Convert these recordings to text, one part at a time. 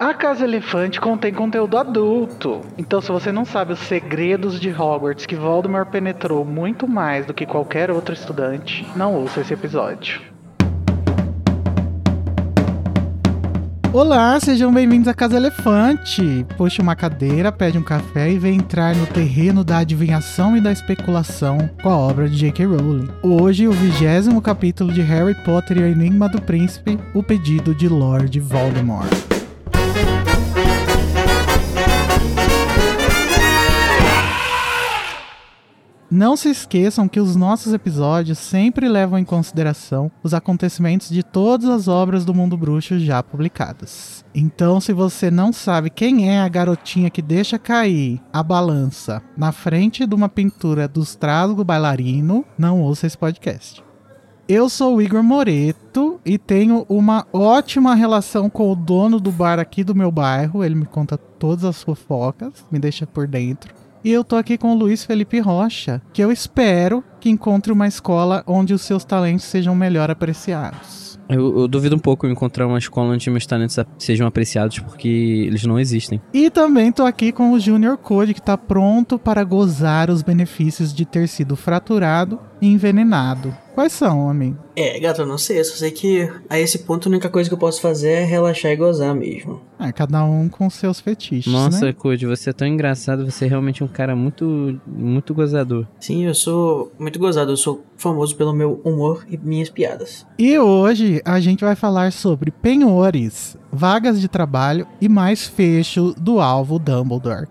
A Casa Elefante contém conteúdo adulto. Então, se você não sabe os segredos de Hogwarts que Voldemort penetrou muito mais do que qualquer outro estudante, não ouça esse episódio. Olá, sejam bem-vindos à Casa Elefante. Puxe uma cadeira, pede um café e vem entrar no terreno da adivinhação e da especulação com a obra de J.K. Rowling. Hoje, o vigésimo capítulo de Harry Potter e o Enigma do Príncipe, o pedido de Lord Voldemort. Não se esqueçam que os nossos episódios sempre levam em consideração os acontecimentos de todas as obras do mundo bruxo já publicadas. Então, se você não sabe quem é a garotinha que deixa cair a balança na frente de uma pintura do Strasgo bailarino, não ouça esse podcast. Eu sou o Igor Moreto e tenho uma ótima relação com o dono do bar aqui do meu bairro. Ele me conta todas as fofocas, me deixa por dentro. E eu tô aqui com o Luiz Felipe Rocha, que eu espero que encontre uma escola onde os seus talentos sejam melhor apreciados. Eu, eu duvido um pouco encontrar uma escola onde meus talentos sejam apreciados porque eles não existem. E também tô aqui com o Junior Code, que tá pronto para gozar os benefícios de ter sido fraturado envenenado. Quais são, amigo? É, gato, eu não sei. Eu só sei que a esse ponto a única coisa que eu posso fazer é relaxar e gozar mesmo. É, cada um com seus fetiches. Nossa, né? Você é tão engraçado. Você é realmente um cara muito, muito gozador. Sim, eu sou muito gozado. Eu sou famoso pelo meu humor e minhas piadas. E hoje a gente vai falar sobre penhores, vagas de trabalho e mais fecho do alvo Dumbledore.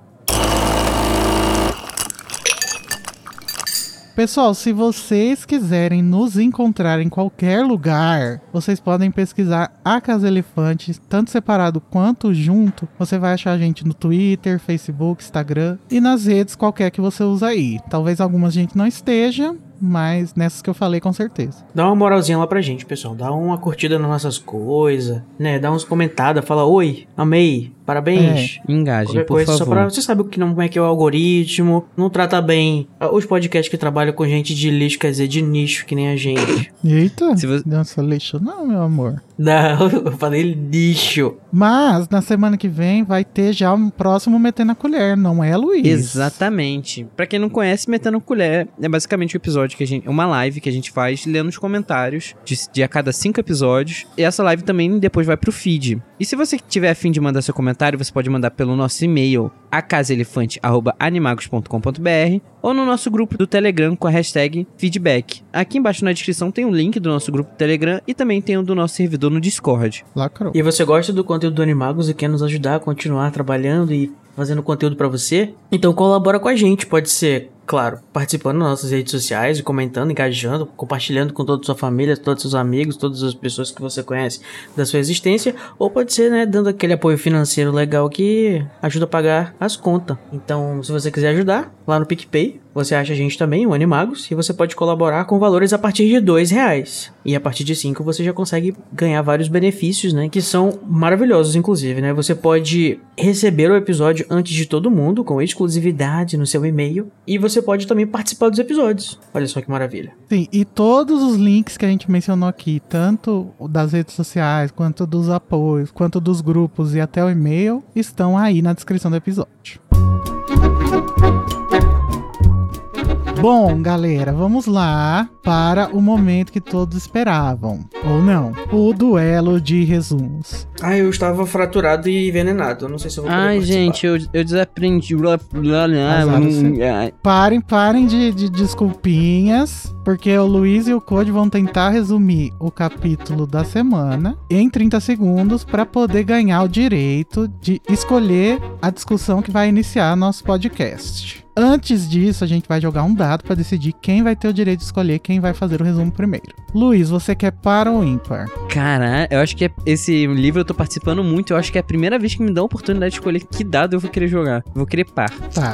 Pessoal, se vocês quiserem nos encontrar em qualquer lugar, vocês podem pesquisar a Casa Elefante, tanto separado quanto junto. Você vai achar a gente no Twitter, Facebook, Instagram e nas redes qualquer que você usa aí. Talvez algumas a gente não esteja, mas nessas que eu falei com certeza. Dá uma moralzinha lá pra gente, pessoal. Dá uma curtida nas nossas coisas, né? Dá uns comentados, fala oi, amei, parabéns. É, engajem, Qualquer por coisa, favor. só pra. Você sabe o que não, como é que é o algoritmo, não trata bem ah, os podcasts que trabalham com gente de lixo, quer dizer, de nicho, que nem a gente. Eita, Se você- nossa, lixo não, meu amor. Não, eu falei lixo. Mas na semana que vem vai ter já um próximo Metendo a Colher, não é, Luiz? Exatamente. Pra quem não conhece, Metendo Colher é basicamente um episódio que a gente. uma live que a gente faz lendo os comentários de, de a cada cinco episódios. E essa live também depois vai pro feed. E se você tiver afim de mandar seu comentário, você pode mandar pelo nosso e-mail acasaelefante.animagos.com.br ou no nosso grupo do Telegram com a hashtag feedback. Aqui embaixo na descrição tem o link do nosso grupo do Telegram e também tem o do nosso servidor no Discord. Lacrou. E você gosta do conteúdo do Animagos e quer nos ajudar a continuar trabalhando e fazendo conteúdo pra você? Então colabora com a gente, pode ser, claro, participando nas nossas redes sociais, comentando, engajando, compartilhando com toda a sua família, todos os seus amigos, todas as pessoas que você conhece da sua existência, ou pode ser, né, dando aquele apoio financeiro legal que ajuda a pagar as contas. Então, se você quiser ajudar, lá no PicPay, você acha a gente também, o Animagos, e você pode colaborar com valores a partir de dois reais. E a partir de cinco você já consegue ganhar vários benefícios, né? Que são maravilhosos, inclusive, né? Você pode receber o episódio antes de todo mundo, com exclusividade no seu e-mail. E você pode também participar dos episódios. Olha só que maravilha. Sim, e todos os links que a gente mencionou aqui, tanto das redes sociais, quanto dos apoios, quanto dos grupos e até o e-mail, estão aí na descrição do episódio. Bom, galera, vamos lá para o momento que todos esperavam. Ou não. O duelo de resumos. Ah, eu estava fraturado e envenenado. Eu não sei se eu vou poder Ai, participar. gente, eu, eu desaprendi. Azar você. Parem, parem de, de desculpinhas, porque o Luiz e o Code vão tentar resumir o capítulo da semana em 30 segundos para poder ganhar o direito de escolher a discussão que vai iniciar nosso podcast. Antes disso, a gente vai jogar um dado para decidir quem vai ter o direito de escolher quem vai fazer o resumo primeiro. Luiz, você quer par ou ímpar? Caralho, eu acho que é- esse livro eu tô participando muito. Eu acho que é a primeira vez que me dá a oportunidade de escolher que dado eu vou querer jogar. Vou querer par. Tá.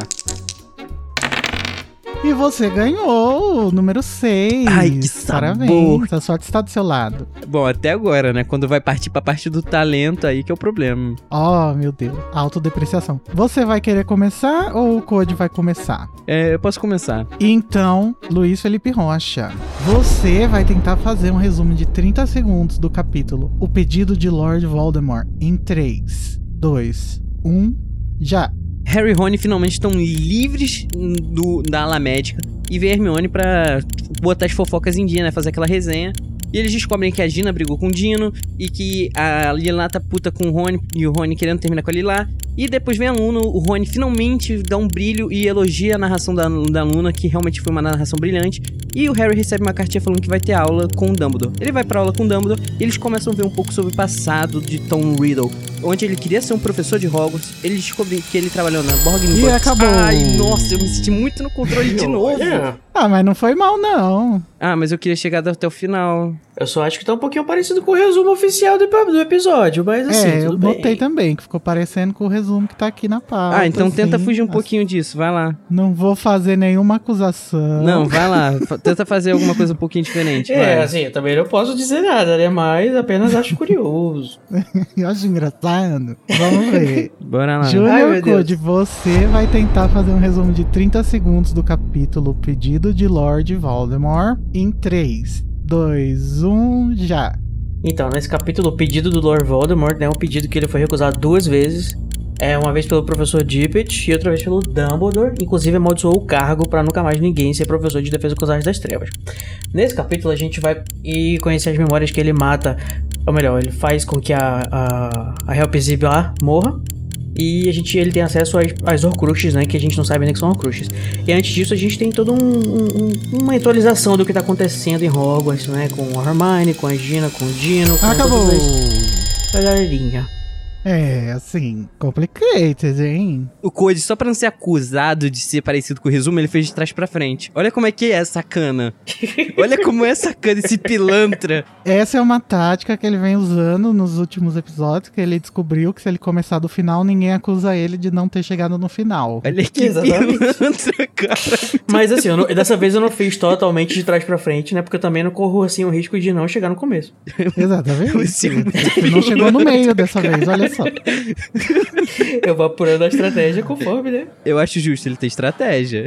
E você ganhou o número 6. Ai, que sabor. Parabéns, a sorte está do seu lado. Bom, até agora, né? Quando vai partir pra parte do talento aí que é o problema. Oh, meu Deus. Autodepreciação. Você vai querer começar ou o Code vai começar? É, eu posso começar. Então, Luiz Felipe Rocha, você vai tentar fazer um resumo de 30 segundos do capítulo O Pedido de Lord Voldemort em 3, 2, 1, já. Harry e Rony finalmente estão livres do, da ala médica e vem Hermione pra botar as fofocas em dia, né? Fazer aquela resenha. E eles descobrem que a Gina brigou com o Dino e que a Lila tá puta com o Rony e o Rony querendo terminar com a Lila. E depois vem a Luna, o Rony finalmente dá um brilho e elogia a narração da, da Luna, que realmente foi uma narração brilhante. E o Harry recebe uma cartinha falando que vai ter aula com o Dumbledore. Ele vai pra aula com o Dumbledore e eles começam a ver um pouco sobre o passado de Tom Riddle. Onde ele queria ser um professor de Hogwarts, ele descobriu que ele trabalhou na Borgin E acabou. Ai, nossa, eu me senti muito no controle de novo. Olha, Ah, mas não foi mal, não. Ah, mas eu queria chegar até o final. Eu só acho que tá um pouquinho parecido com o resumo oficial do, do episódio, mas assim, é, eu bem. notei também, que ficou parecendo com o resumo que tá aqui na pauta. Ah, então tenta assim. fugir um Assim, pouquinho disso, vai lá. Não vou fazer nenhuma acusação. Não, vai lá. Tenta fazer alguma coisa um pouquinho diferente. É, vai. assim, eu também não posso dizer nada, né? Mas apenas acho curioso. Eu acho engraçado. Vamos ver. Bora lá. Júnior. Code, você vai tentar fazer um resumo de 30 segundos do capítulo Pedido de Lord Voldemort em 3, 2, 1, já. Então, nesse capítulo, o pedido do Lord Voldemort, né? Um pedido que ele foi recusado duas vezes. É, uma vez pelo professor Dippet e outra vez pelo Dumbledore. Inclusive, amaldiçoou o cargo pra nunca mais ninguém ser professor de defesa com as das trevas. Nesse capítulo, a gente vai ir conhecer as memórias que ele mata. Ou melhor, ele faz com que a, a, a lá morra. E a gente, ele tem acesso às, às Horcruxes, né? Que a gente não sabe ainda que são Horcruxes. E antes disso, a gente tem toda um, um- um- uma atualização do que tá acontecendo em Hogwarts, né? Com a Hermione, com a Gina, com o Dino, com Acabou. todas as- a galerinha. É, assim, complicated, hein? O Code, só pra não ser acusado de ser parecido com o resumo, ele fez de trás pra frente. Olha como é que é sacana. Olha como é sacana esse pilantra. Essa é uma tática que ele vem usando nos últimos episódios, que ele descobriu que se ele começar do final, ninguém acusa ele de não ter chegado no final. Olha que Exatamente. pilantra, cara. Mas assim, eu não- dessa vez eu não fiz totalmente de trás pra frente, né? Porque eu também não corro assim o risco de não chegar no começo. Exatamente. Você é não chegou no meio dessa vez, olha só. Eu vou apurando a estratégia conforme, né? Eu acho justo ele ter estratégia.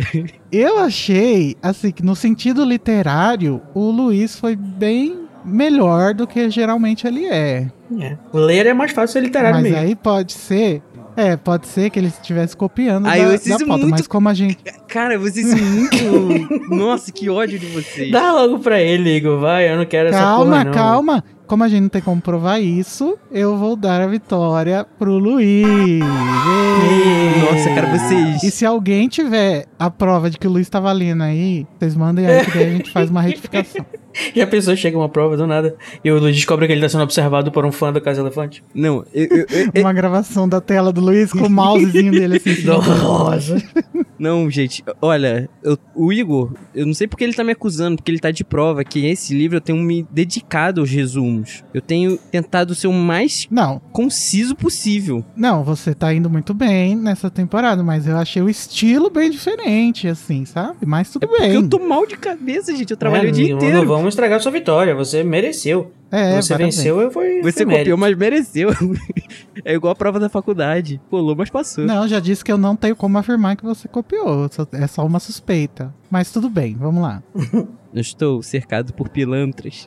Eu achei, assim, que no sentido literário, o Luiz foi bem melhor do que geralmente ele é. É. O ler é mais fácil ser literário Mas mesmo. aí pode ser. É, pode ser que ele estivesse copiando Ai, da, vocês da pauta, muito- mas como a gente. Cara, vocês são muito. Nossa, que ódio de vocês. Dá logo pra ele, Igor, vai, eu não quero essa Calma, porra não. calma. Como a gente não tem como provar isso, eu vou dar a vitória pro Luiz. Nossa, cara, E vocês. se alguém tiver a prova de que o Luiz tá valendo aí, vocês mandem aí que daí a gente faz uma retificação. E a pessoa chega uma prova do nada e o Luiz descobre que ele tá sendo observado por um fã da Casa Elefante. Não, eu, eu- eu- eu- Uma gravação da tela do Luiz com o mousezinho dele assim. Nossa. Não, gente, olha, eu- o Igor, eu não sei porque ele tá me acusando, porque ele tá de prova que esse livro eu tenho me dedicado aos resumos. Eu tenho tentado ser o mais Não, conciso possível. não, você tá indo muito bem nessa temporada, mas eu achei o estilo bem diferente, assim, sabe? Mas tudo É porque bem. eu tô mal de cabeça, gente. Eu trabalhei É, o dia não- inteiro. Não vamos estragar sua vitória, você mereceu. É, você parabéns. venceu, eu fui. Você mérito. copiou, mas mereceu. é igual a prova da faculdade. Pulou, mas passou. Não, já disse que eu não tenho como afirmar que você copiou. É só uma suspeita. Mas tudo bem, vamos lá. Eu estou cercado por pilantras.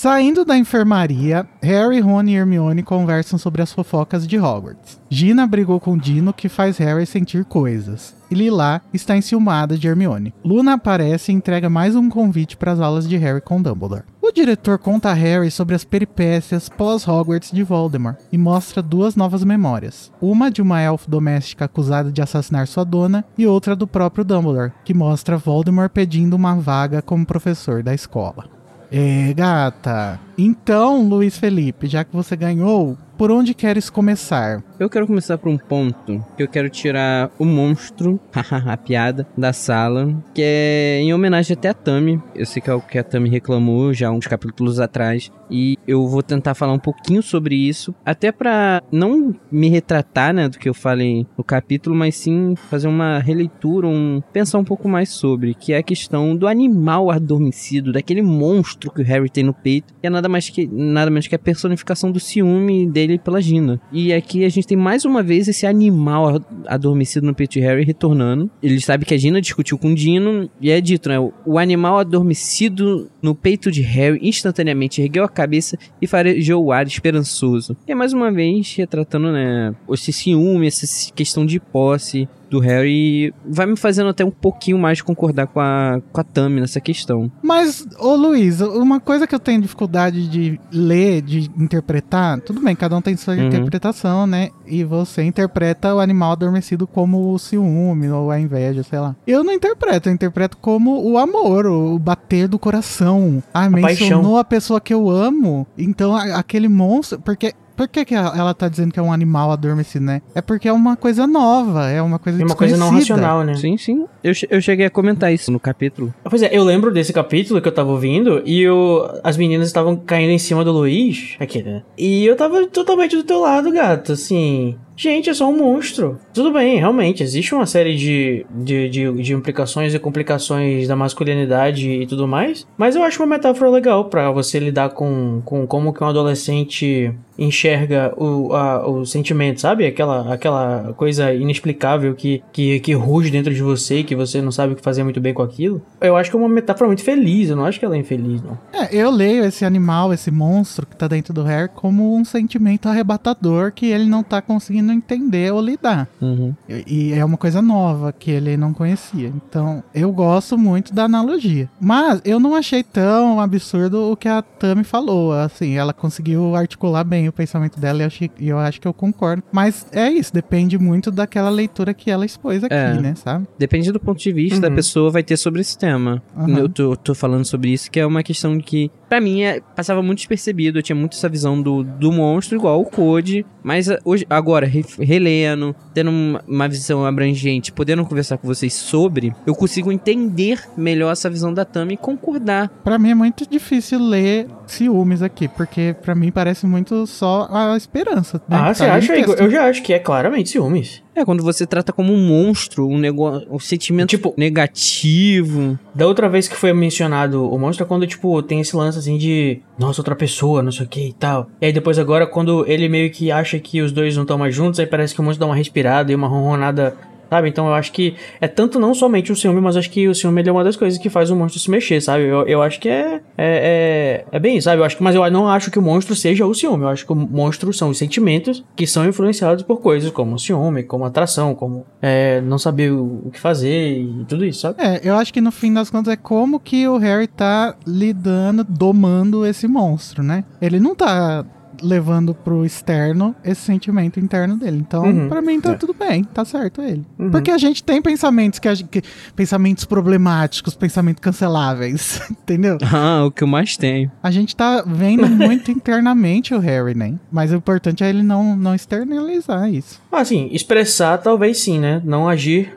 Saindo da enfermaria, Harry, Ron e Hermione conversam sobre as fofocas de Hogwarts. Gina brigou com Dino, que faz Harry sentir coisas. E Lila está enciumada de Hermione. Luna aparece e entrega mais um convite para as aulas de Harry com Dumbledore. O diretor conta a Harry sobre as peripécias pós-Hogwarts de Voldemort e mostra duas novas memórias. Uma de uma elfa doméstica acusada de assassinar sua dona e outra do próprio Dumbledore, que mostra Voldemort pedindo uma vaga como professor da escola. É, gata. Então, Luiz Felipe, já que você ganhou, por onde queres começar? Eu quero começar por um ponto que eu quero tirar o monstro, a piada, da sala, que é em homenagem até a Tami. Eu sei que é o que a Tami reclamou já uns capítulos atrás, e eu vou tentar falar um pouquinho sobre isso, até pra não me retratar, né, do que eu falei no capítulo, mas sim fazer uma releitura, um pensar um pouco mais sobre, que é a questão do animal adormecido, daquele monstro que o Harry tem no peito, que é nada mais que nada menos que a personificação do ciúme dele ele pela Gina. E aqui a gente tem mais uma vez esse animal adormecido no peito de Harry retornando. Ele sabe que a Gina discutiu com o Dino e é dito, né? O animal adormecido no peito de Harry instantaneamente ergueu a cabeça e farejou o ar esperançoso. E é mais uma vez retratando, né, esse ciúme, essa questão de posse do Harry vai me fazendo até um pouquinho mais concordar com a, com a Tami nessa questão. Mas, ô Luiz, uma coisa que eu tenho dificuldade de ler, de interpretar, tudo bem, cada um tem sua Uhum. interpretação, né? E você interpreta o animal adormecido como o ciúme ou a inveja, sei lá. Eu não interpreto, eu interpreto como o amor, o bater do coração. Ah, mencionou paixão. a pessoa que eu amo, então a- aquele monstro, porque por que, que ela tá dizendo que é um animal adormecido, né? É porque é uma coisa nova, é uma coisa É uma coisa não racional, né? Sim, sim. Eu, eu cheguei a comentar isso no capítulo. Pois é, eu lembro desse capítulo que eu tava ouvindo e o, as meninas estavam caindo em cima do Luiz. Aqui, né? E eu tava totalmente do teu lado, gato. Assim. Gente, é só um monstro. Tudo bem, realmente, existe uma série de, de, de, de implicações e complicações da masculinidade e tudo mais. Mas eu acho uma metáfora legal pra você lidar com, com como que um adolescente enxerga o, a, o sentimento, sabe? Aquela, aquela coisa inexplicável que, que, que ruge dentro de você e que você não sabe o que fazer muito bem com aquilo. Eu acho que é uma metáfora muito feliz, eu não acho que ela é infeliz, não. É, eu leio esse animal, esse monstro que tá dentro do Harry como um sentimento arrebatador que ele não tá conseguindo entender ou lidar. Uhum. E, e é uma coisa nova que ele não conhecia. Então, eu gosto muito da analogia. Mas eu não achei tão absurdo o que a Tami falou. Assim, ela conseguiu articular bem o pensamento dela e eu, achei- eu acho que eu concordo. Mas é isso, depende muito daquela leitura que ela expôs aqui, É. né, sabe? Depende do ponto de vista da Uhum. pessoa vai ter sobre esse tema. Uhum. Eu tô, tô falando sobre isso, que é uma questão que, pra mim, é- passava muito despercebido. Eu tinha muito essa visão do, do monstro, igual o Code. Mas ah, hoje, agora, relendo, tendo uma, visão abrangente, podendo conversar com vocês sobre, eu consigo entender melhor essa visão da Tami e concordar. Pra mim é muito difícil ler ciúmes aqui, porque pra mim parece muito só a esperança. né, Ah, você tá ali acha, Igor? Eu já acho que é claramente ciúmes. É, quando você trata como um monstro, um negócio, um sentimento Tipo- negativo. Da outra vez que foi mencionado o monstro é quando, tipo, tem esse lance assim de nossa, outra pessoa, não sei o que e tal. E aí depois agora, quando ele meio que acha que os dois não estão mais juntos, aí parece que o monstro dá uma respirada e uma ronronada. Sabe? Então eu acho que é tanto não somente o ciúme, mas acho que o ciúme é uma das coisas que faz o monstro se mexer, sabe? Eu, eu acho que é, é, é, é bem sabe? Eu acho que, mas eu não acho que o monstro seja o ciúme. Eu acho que o monstro são os sentimentos que são influenciados por coisas como o ciúme, como atração, como é, não saber o, o que fazer e tudo isso, sabe? É, eu acho que no fim das contas é como que o Harry tá lidando, domando esse monstro, né? Ele não tá levando pro externo esse sentimento interno dele. Então, Uhum, pra mim tá é. tudo bem, tá certo ele. Uhum. Porque a gente tem pensamentos que, a gente- que- pensamentos problemáticos, pensamentos canceláveis, entendeu? Ah, o que eu mais tenho. A gente tá vendo muito internamente o Harry, né? Mas o importante é ele não, não externalizar isso. Ah, sim, expressar talvez sim, né? Não agir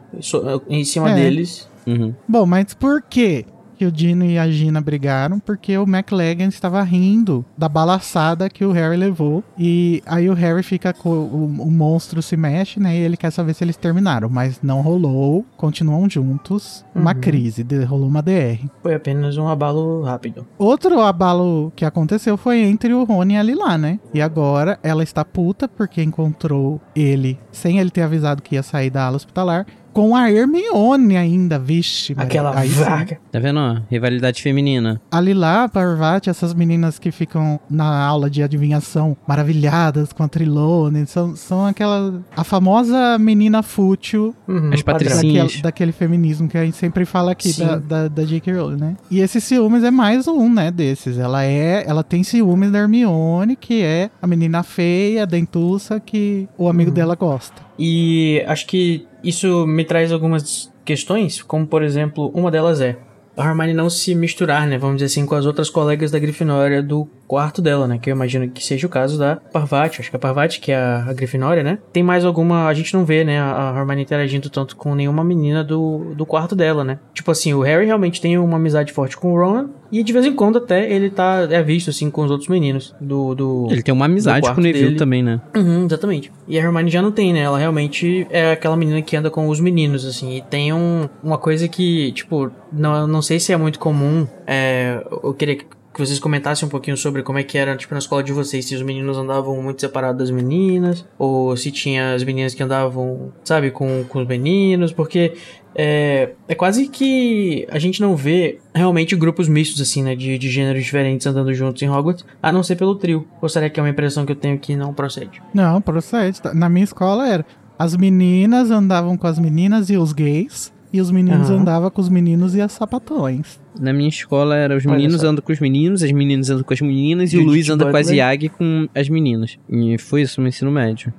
em cima É. deles. Uhum. Bom, mas por quê que o Dino e a Gina brigaram? Porque o McLagan estava rindo da balaçada que o Harry levou. E aí o Harry fica com o, o monstro se mexe, né? E ele quer saber se eles terminaram. Mas não rolou. Continuam juntos. Uma Uhum. crise. de- rolou uma DR. Foi apenas um abalo rápido. Outro abalo que aconteceu foi entre o Rony e a Lila, né? E agora ela está puta porque encontrou ele sem ele ter avisado que ia sair da ala hospitalar. Com a Hermione ainda, vixe. Maria. Aquela Aí sim. vaga. Tá vendo? ó? Rivalidade feminina. A Lila, a Parvati, essas meninas que ficam na aula de adivinhação maravilhadas com a Trilone, são, são aquela. A famosa menina fútil Uhum, As patricinhas. daquele, daquele feminismo que a gente sempre fala aqui Sim. da, da, da J.K. Rowling, né? E esse ciúmes é mais um, né, desses. Ela é. Ela tem ciúmes da Hermione, que é a menina feia, dentuça, que o amigo Uhum. dela gosta. E acho que isso me traz algumas questões, como por exemplo, uma delas é a Hermione não se misturar, né, vamos dizer assim, com as outras colegas da Grifinória do quarto dela, né, que eu imagino que seja o caso da Parvati, acho que a Parvati, que é a, a Grifinória, né, tem mais alguma, a gente não vê, né, a, Hermione interagindo tanto com nenhuma menina do, do quarto dela, né. Tipo assim, o Harry realmente tem uma amizade forte com o Ron, e de vez em quando até ele tá, é visto assim com os outros meninos do... do Ele tem uma amizade com o Neville dele. também, né? Uhum, exatamente. E a Hermione já não tem, né? Ela realmente é aquela menina que anda com os meninos, assim. E tem um, uma coisa que, tipo, não, não sei se é muito comum. É, eu queria que vocês comentassem um pouquinho sobre como é que era, tipo, na escola de vocês, se os meninos andavam muito separados das meninas, ou se tinha as meninas que andavam, sabe, com, com os meninos, porque é, é quase que a gente não vê realmente grupos mistos, assim, né, de, de gêneros diferentes andando juntos em Hogwarts, a não ser pelo trio. Ou será que é uma impressão que eu tenho que não procede? Não, procede. Na minha escola era. As meninas andavam com as meninas e os gays, e os meninos Aham. andavam com os meninos e as sapatões. Na minha escola era os meninos andam com os meninos, as meninas andam com as meninas e o Luiz anda com as Butler. Yag com as meninas. E foi isso no ensino médio.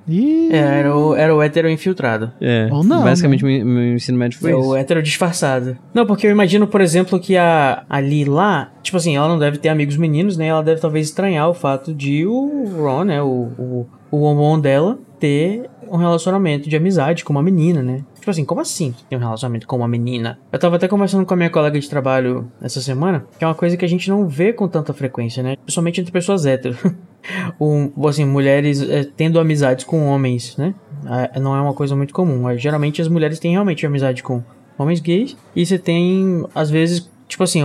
É, era o, era o hétero infiltrado. É. Ou não, Basicamente, meu, meu ensino médio foi é isso. o hétero disfarçado. Não, porque eu imagino, por exemplo, que a, a lá, tipo assim, ela não deve ter amigos meninos, né? Ela deve talvez estranhar o fato de o Ron, né? O, o, o homão dela ter um relacionamento de amizade com uma menina, né? Tipo assim, como assim ter um relacionamento com uma menina? Eu tava até conversando com a minha colega de trabalho essa semana, que é uma coisa que a gente não vê com tanta frequência, né? Principalmente entre pessoas héteros. um, assim, mulheres é, tendo amizades com homens, né? Ah, não é uma coisa muito comum. Ah, Geralmente as mulheres têm realmente amizade com homens gays. E você tem, às vezes, tipo assim,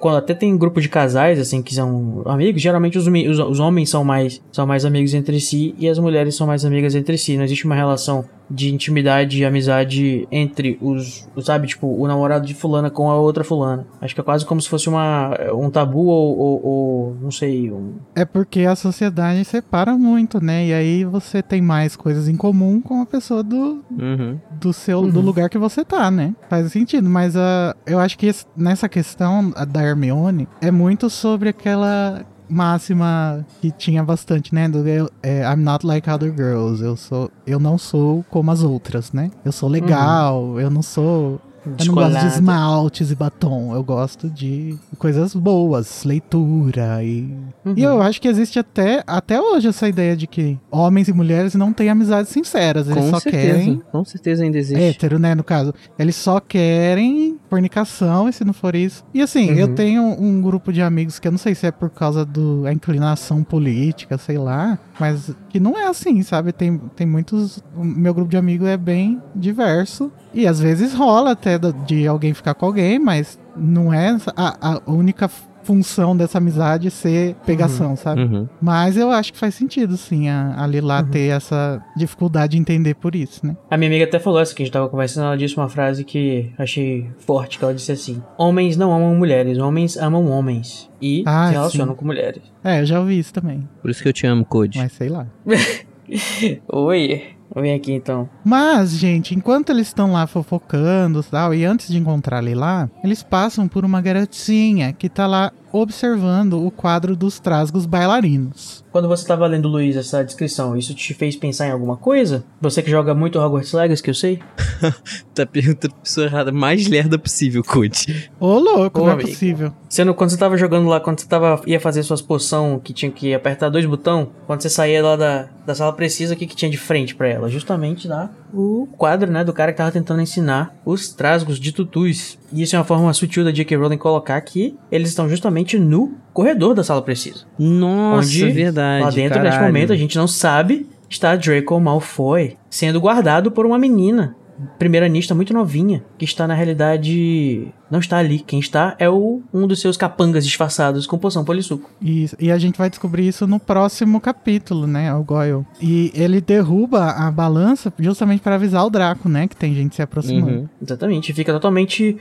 quando até tem grupo de casais, assim, que são amigos, geralmente os, os, os homens são mais, são mais amigos entre si e as mulheres são mais amigas entre si. Não existe uma relação de intimidade e amizade entre os, sabe, tipo, o namorado de fulana com a outra fulana. Acho que é quase como se fosse uma, um tabu ou, ou, ou, não sei, um, é porque a sociedade separa muito, né? E aí você tem mais coisas em comum com a pessoa do, Uhum. do seu do Uhum. lugar que você tá, né? Faz sentido, mas ah, eu acho que esse- nessa questão a da Hermione é muito sobre aquela máxima que tinha bastante, né? Do eu- é, I'm not like other girls. Eu sou, eu não sou como as outras, né? Eu sou legal, eu não sou eu não gosto de esmaltes e batom. Eu gosto de coisas boas, leitura e. Uhum. E eu acho que existe até, até hoje essa ideia de que homens e mulheres não têm amizades sinceras. Eles Com só certeza. querem. Com certeza ainda existe. Hétero, né, no caso. Eles só querem fornicação, e se não for isso. E assim, Uhum. eu tenho um grupo de amigos que eu não sei se é por causa da inclinação política, sei lá, mas que não é assim, sabe? Tem, tem muitos. O meu grupo de amigos é bem diverso. E às vezes rola até de alguém ficar com alguém, mas não é a, a única função dessa amizade ser pegação, sabe? Uhum. Mas eu acho que faz sentido, sim, a, a Lila Uhum. ter essa dificuldade de entender por isso, né? A minha amiga até falou essa que a gente tava conversando, ela disse uma frase que achei forte, que ela disse assim: Homens não amam mulheres, homens amam homens. E Ah, se relacionam sim. com mulheres. É, eu já ouvi isso também, Por isso que eu te amo, Code. mas sei lá. Oi, vem aqui então. Mas, gente, enquanto eles estão lá fofocando e tal, e antes de encontrar a Lila, eles passam por uma garotinha que tá lá observando o quadro dos trasgos bailarinos. Quando você tava lendo, Luiz, essa descrição, isso te fez pensar em alguma coisa? Você que joga muito Hogwarts Legacy, que eu sei? Tá perguntando pra pessoa errada, mais lerda possível, Code. Ô, louco, Ô, não é amigo. possível. Sendo, quando você tava jogando lá, quando você tava, ia fazer suas poção, que tinha que apertar dois botões, quando você saía lá da, da sala precisa, o que, que tinha de frente pra ela? Justamente lá o quadro, né, do cara que tava tentando ensinar os trasgos de tutus. E isso é uma forma sutil da J.K. Rowling colocar que eles estão justamente no corredor da sala precisa. Nossa, Onde, verdade. Lá dentro, caralho. neste momento, a gente não sabe, está Draco Malfoy sendo guardado por uma menina, primeira nista muito novinha, que está na realidade. Não está ali. Quem está é o, um dos seus capangas disfarçados com poção polissuco. E, e a gente vai descobrir isso no próximo capítulo, né? O Goyle. E ele derruba a balança justamente para avisar o Draco, né? Que tem gente se aproximando. Uhum. Exatamente. Fica totalmente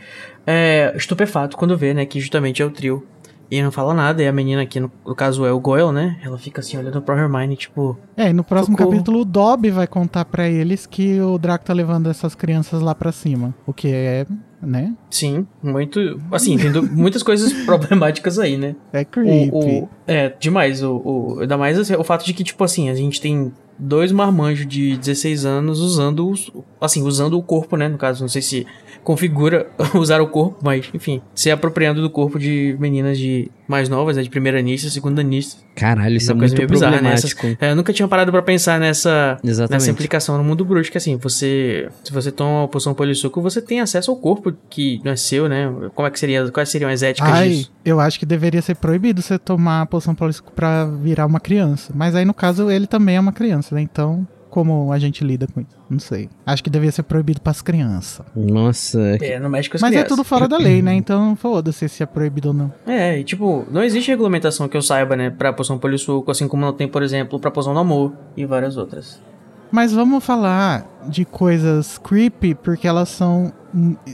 é, estupefato quando vê, né, que justamente é o trio. E não fala nada, e a menina aqui, no, no caso é o Goyle, né? Ela fica assim, olhando pra Hermione, tipo... É, e no próximo Socorro. capítulo o Dobby vai contar pra eles que o Draco tá levando essas crianças lá pra cima. O que é, né? Sim, muito... Assim, tem du- muitas coisas problemáticas aí, né? É creepy. O, o- é, demais. O, o, ainda mais assim, o fato de que, tipo assim, a gente tem dois marmanjos de 16 anos usando os, assim, usando o corpo, né? No caso, não sei se configura usar o corpo, mas, enfim, se apropriando do corpo de meninas de mais novas, né? De primeira anista, segunda anista. Caralho, isso é Uma coisa muito meio bizarra, né? problemático. É, eu nunca tinha parado pra pensar nessa, Exatamente. nessa implicação no mundo bruxo, que assim, você, se você toma uma poção polissuco, você tem acesso ao corpo que não é seu, né? Como é que seria, quais seriam as éticas Ai, disso? eu acho que deveria ser proibido você tomar a poção polícia pra virar uma criança. Mas aí, no caso, ele também é uma criança, né? Então, como a gente lida com isso. Não sei. Acho que devia ser proibido pras crianças. Nossa. É, no México as Mas é crianças. tudo fora da lei, né? Então foda-se se é proibido ou não. É, e tipo, não existe regulamentação que eu saiba, né, pra poção polissuco, assim como não tem, por exemplo, pra poção do amor e várias outras. Mas vamos falar de coisas creepy porque elas são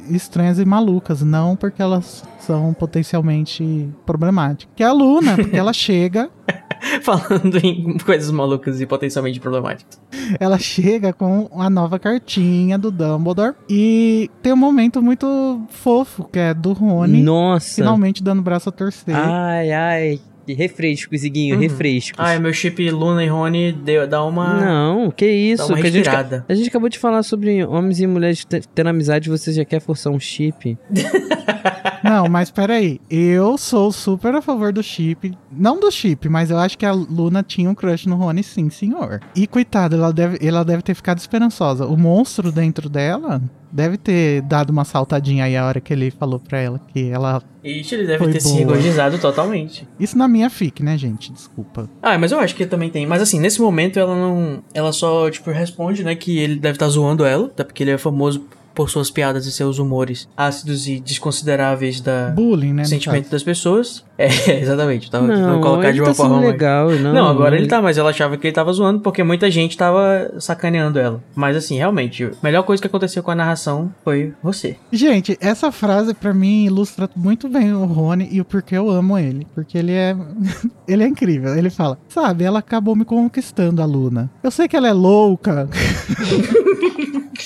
estranhas e malucas, não porque elas são potencialmente problemáticas. Que é a Luna, porque ela chega, Falando em coisas malucas e potencialmente problemáticas. ela chega com a nova cartinha do Dumbledore e tem um momento muito fofo, que é do Rony Nossa. finalmente dando braço a torcer. Ai, ai. Refresco, Ziguinho, Uhum. refrescos. Ah, meu chip Luna e Rony deu, dá uma. Não, que isso. Dá uma que a, gente, a gente acabou de falar sobre homens e mulheres te- tendo amizade, você já quer forçar um chip. Não, mas peraí. Eu sou super a favor do chip. Não do chip, mas eu acho que a Luna tinha um crush no Rony, sim, senhor. E coitada, ela deve, ela deve ter ficado esperançosa. O monstro dentro dela deve ter dado uma saltadinha aí a hora que ele falou pra ela que ela. Ixi, ele deve Foi ter se boa. regozijado totalmente. Isso na minha fic, né, gente? Desculpa. Ah, mas eu acho que também tem. Mas assim, nesse momento ela não. Ela só, tipo, responde, né, que ele deve estar zoando ela, até porque ele é famoso por suas piadas e seus humores ácidos e desconsideráveis da Bullying, né? sentimento das pessoas. É, exatamente. Tava tentando Não, colocar de ele uma tá forma. legal. Não, Não, agora ele tá, mas ela achava que ele tava zoando porque muita gente tava sacaneando ela. Mas assim, realmente, a melhor coisa que aconteceu com a narração foi você. Gente, essa frase pra mim ilustra muito bem o Rony e o porquê eu amo ele. Porque ele é. ele é incrível. Ele fala: Sabe, ela acabou me conquistando, a Luna. Eu sei que ela é louca.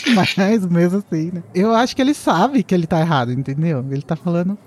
Mas mesmo assim, né? Eu acho que ele sabe que ele tá errado, entendeu? Ele tá falando.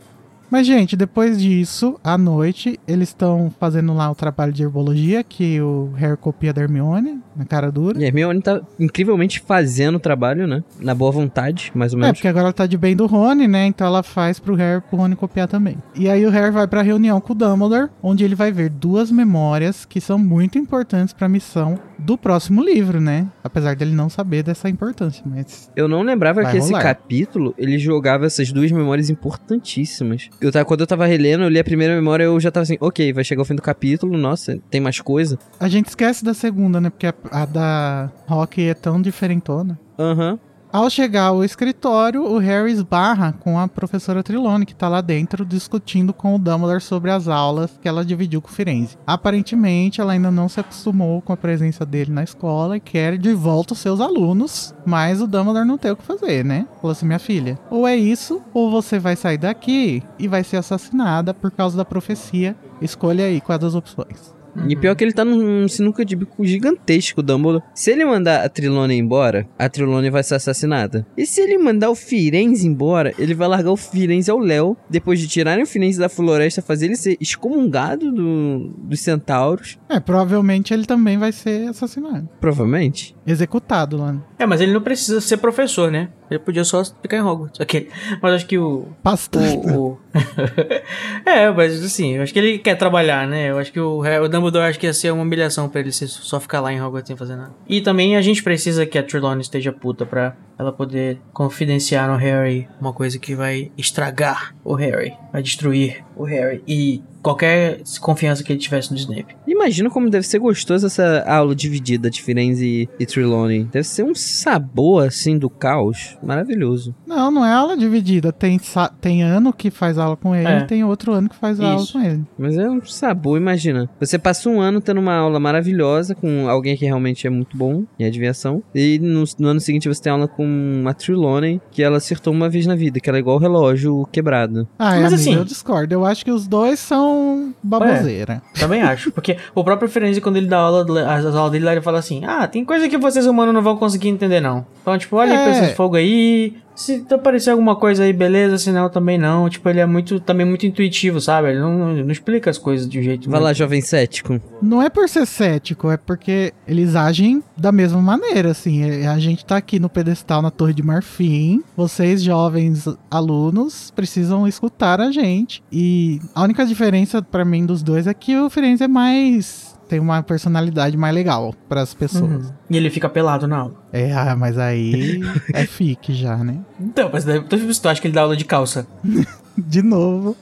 Mas, gente, depois disso, à noite, eles estão fazendo lá o trabalho de herbologia que o Harry copia da Hermione, na cara dura. E a Hermione tá incrivelmente fazendo o trabalho, né? Na boa vontade, mais ou É, menos. porque agora ela tá de bem do Rony, né? Então ela faz pro Harry pro Rony copiar também. E aí o Harry vai pra reunião com o Dumbledore, onde ele vai ver duas memórias que são muito importantes pra missão do próximo livro, né? Apesar dele não saber dessa importância, mas Eu não lembrava que esse rolar. capítulo, ele jogava essas duas memórias importantíssimas. Eu tava, quando eu tava relendo, eu li a primeira memória, eu já tava assim, ok, vai chegar o fim do capítulo, nossa, tem mais coisa. a gente esquece da segunda, né? Porque a, a da Rock é tão diferentona. Aham. Ao chegar ao escritório, o Harry esbarra com a professora Trelawney, que tá lá dentro discutindo com o Dumbledore sobre as aulas que ela dividiu com o Firenze. Aparentemente, ela ainda não se acostumou com a presença dele na escola e quer de volta os seus alunos, mas o Dumbledore não tem o que fazer, né? Falou assim, minha filha, ou é isso, ou você vai sair daqui e vai ser assassinada por causa da profecia. Escolha aí qual das opções. E pior que ele tá num sinuca de bico gigantesco, o Dumbledore. Se ele mandar a Trilone embora, a Trilone vai ser assassinada. E se ele mandar o Firenze embora, ele vai largar o Firenze ao Léo, depois de tirarem o Firenze da floresta, fazer ele ser excomungado do, dos centauros. É, provavelmente ele também vai ser assassinado. Provavelmente. Executado lá. É, mas ele não precisa ser professor, né? Ele podia só ficar em Hogwarts. Ok. Mas acho que o. Bastante. o, o- é, mas assim, eu acho que ele quer trabalhar, né? Eu acho que o, o Dumbledore acho que ia ser uma humilhação pra ele ser- só ficar lá em Hogwarts sem fazer nada. E também a gente precisa que a Trelawney esteja puta pra ela poder confidenciar no Harry uma coisa que vai estragar o Harry, vai destruir o Harry e qualquer confiança que ele tivesse no Snape. Imagina como deve ser gostoso essa aula dividida de Firenze e, e Trelawney. Deve ser um sabor, assim, do caos. Maravilhoso. Não, não é aula dividida. Tem, tem ano que faz aula com ele, É. tem outro ano que faz aula Isso. com ele. Mas é um sabor, imagina. Você passa um ano tendo uma aula maravilhosa com alguém que realmente é muito bom em adivinhação. E no, no ano seguinte você tem aula com a Trelawney, que ela acertou uma vez na vida, que ela é igual o relógio quebrado. Ah, Mas amigo, assim- eu discordo. Eu acho que os dois são baboseira. Também acho. Porque o próprio Firenze, quando ele dá aula, as, as aulas dele lá, ele fala assim: Ah, tem coisa que vocês humanos não vão conseguir entender, não. Então, tipo, olha É. pra esses fogo aí. Se aparecer alguma coisa aí, beleza, senão também não. Tipo, ele é muito, também muito intuitivo, sabe? Ele não, não explica as coisas de um jeito Vai lá, muito- jovem cético. Não é por ser cético, é porque eles agem da mesma maneira, assim. É- A gente tá aqui no pedestal na Torre de Marfim. Vocês, jovens alunos, precisam escutar a gente. E a única diferença pra mim dos dois é que o Firenze é mais. Tem uma personalidade mais legal pras pessoas. Uhum. E ele fica pelado na aula. É, ah, mas aí é fique já, né? Então, mas daí, tu acha que ele dá aula de calça? De novo,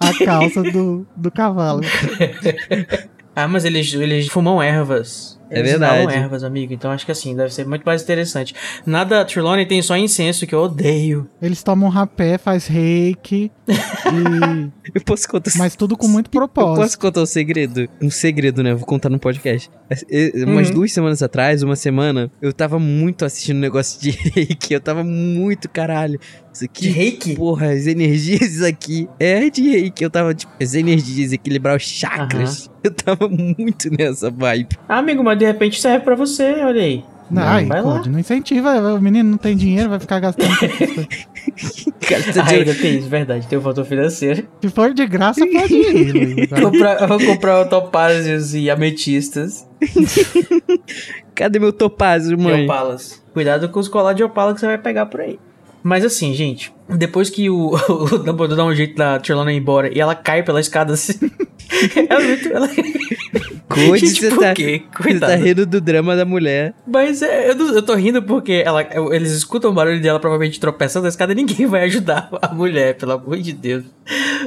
a calça do, do cavalo. Ah, mas eles, eles fumam ervas. É Eles verdade. inalam ervas, amigo. Então acho que assim, deve ser muito mais interessante. Nada, Trelawney tem só incenso, que eu odeio. Eles tomam rapé, faz reiki, e... Eu posso contar. mas tudo com muito Eu propósito. posso contar um segredo? Um segredo, né? Eu Vou contar no podcast. Umas Uhum. duas semanas atrás, uma semana, eu tava muito assistindo um negócio de reiki. Eu tava muito caralho. Isso aqui. De reiki? Porra, as energias aqui. É de reiki. Eu tava, tipo, as energias, equilibrar os chakras. Eu tava muito nessa vibe. Ah, amigo, mas de repente serve pra você, olha aí. Não, lá. Code, não incentiva. O menino não tem dinheiro, vai ficar gastando com essas coisas. Ah, de- ainda tem isso, verdade. Tem o fator financeiro. Se for de graça, pode ir, Comprar- eu vou comprar topázios e ametistas. Cadê meu topázio, de mãe? opalas. Cuidado com os colares de opala que você vai pegar por aí. Mas assim, gente, depois que o, o Dumbledore dá um jeito da Trelawney ir embora e ela cai pela escada assim. é muito. Ela... Gente, você por tá, quê? você tá rindo do drama da mulher. Mas é, eu, eu tô rindo porque ela, eles escutam o barulho dela provavelmente tropeçando na escada e ninguém vai ajudar a mulher, pelo amor de Deus.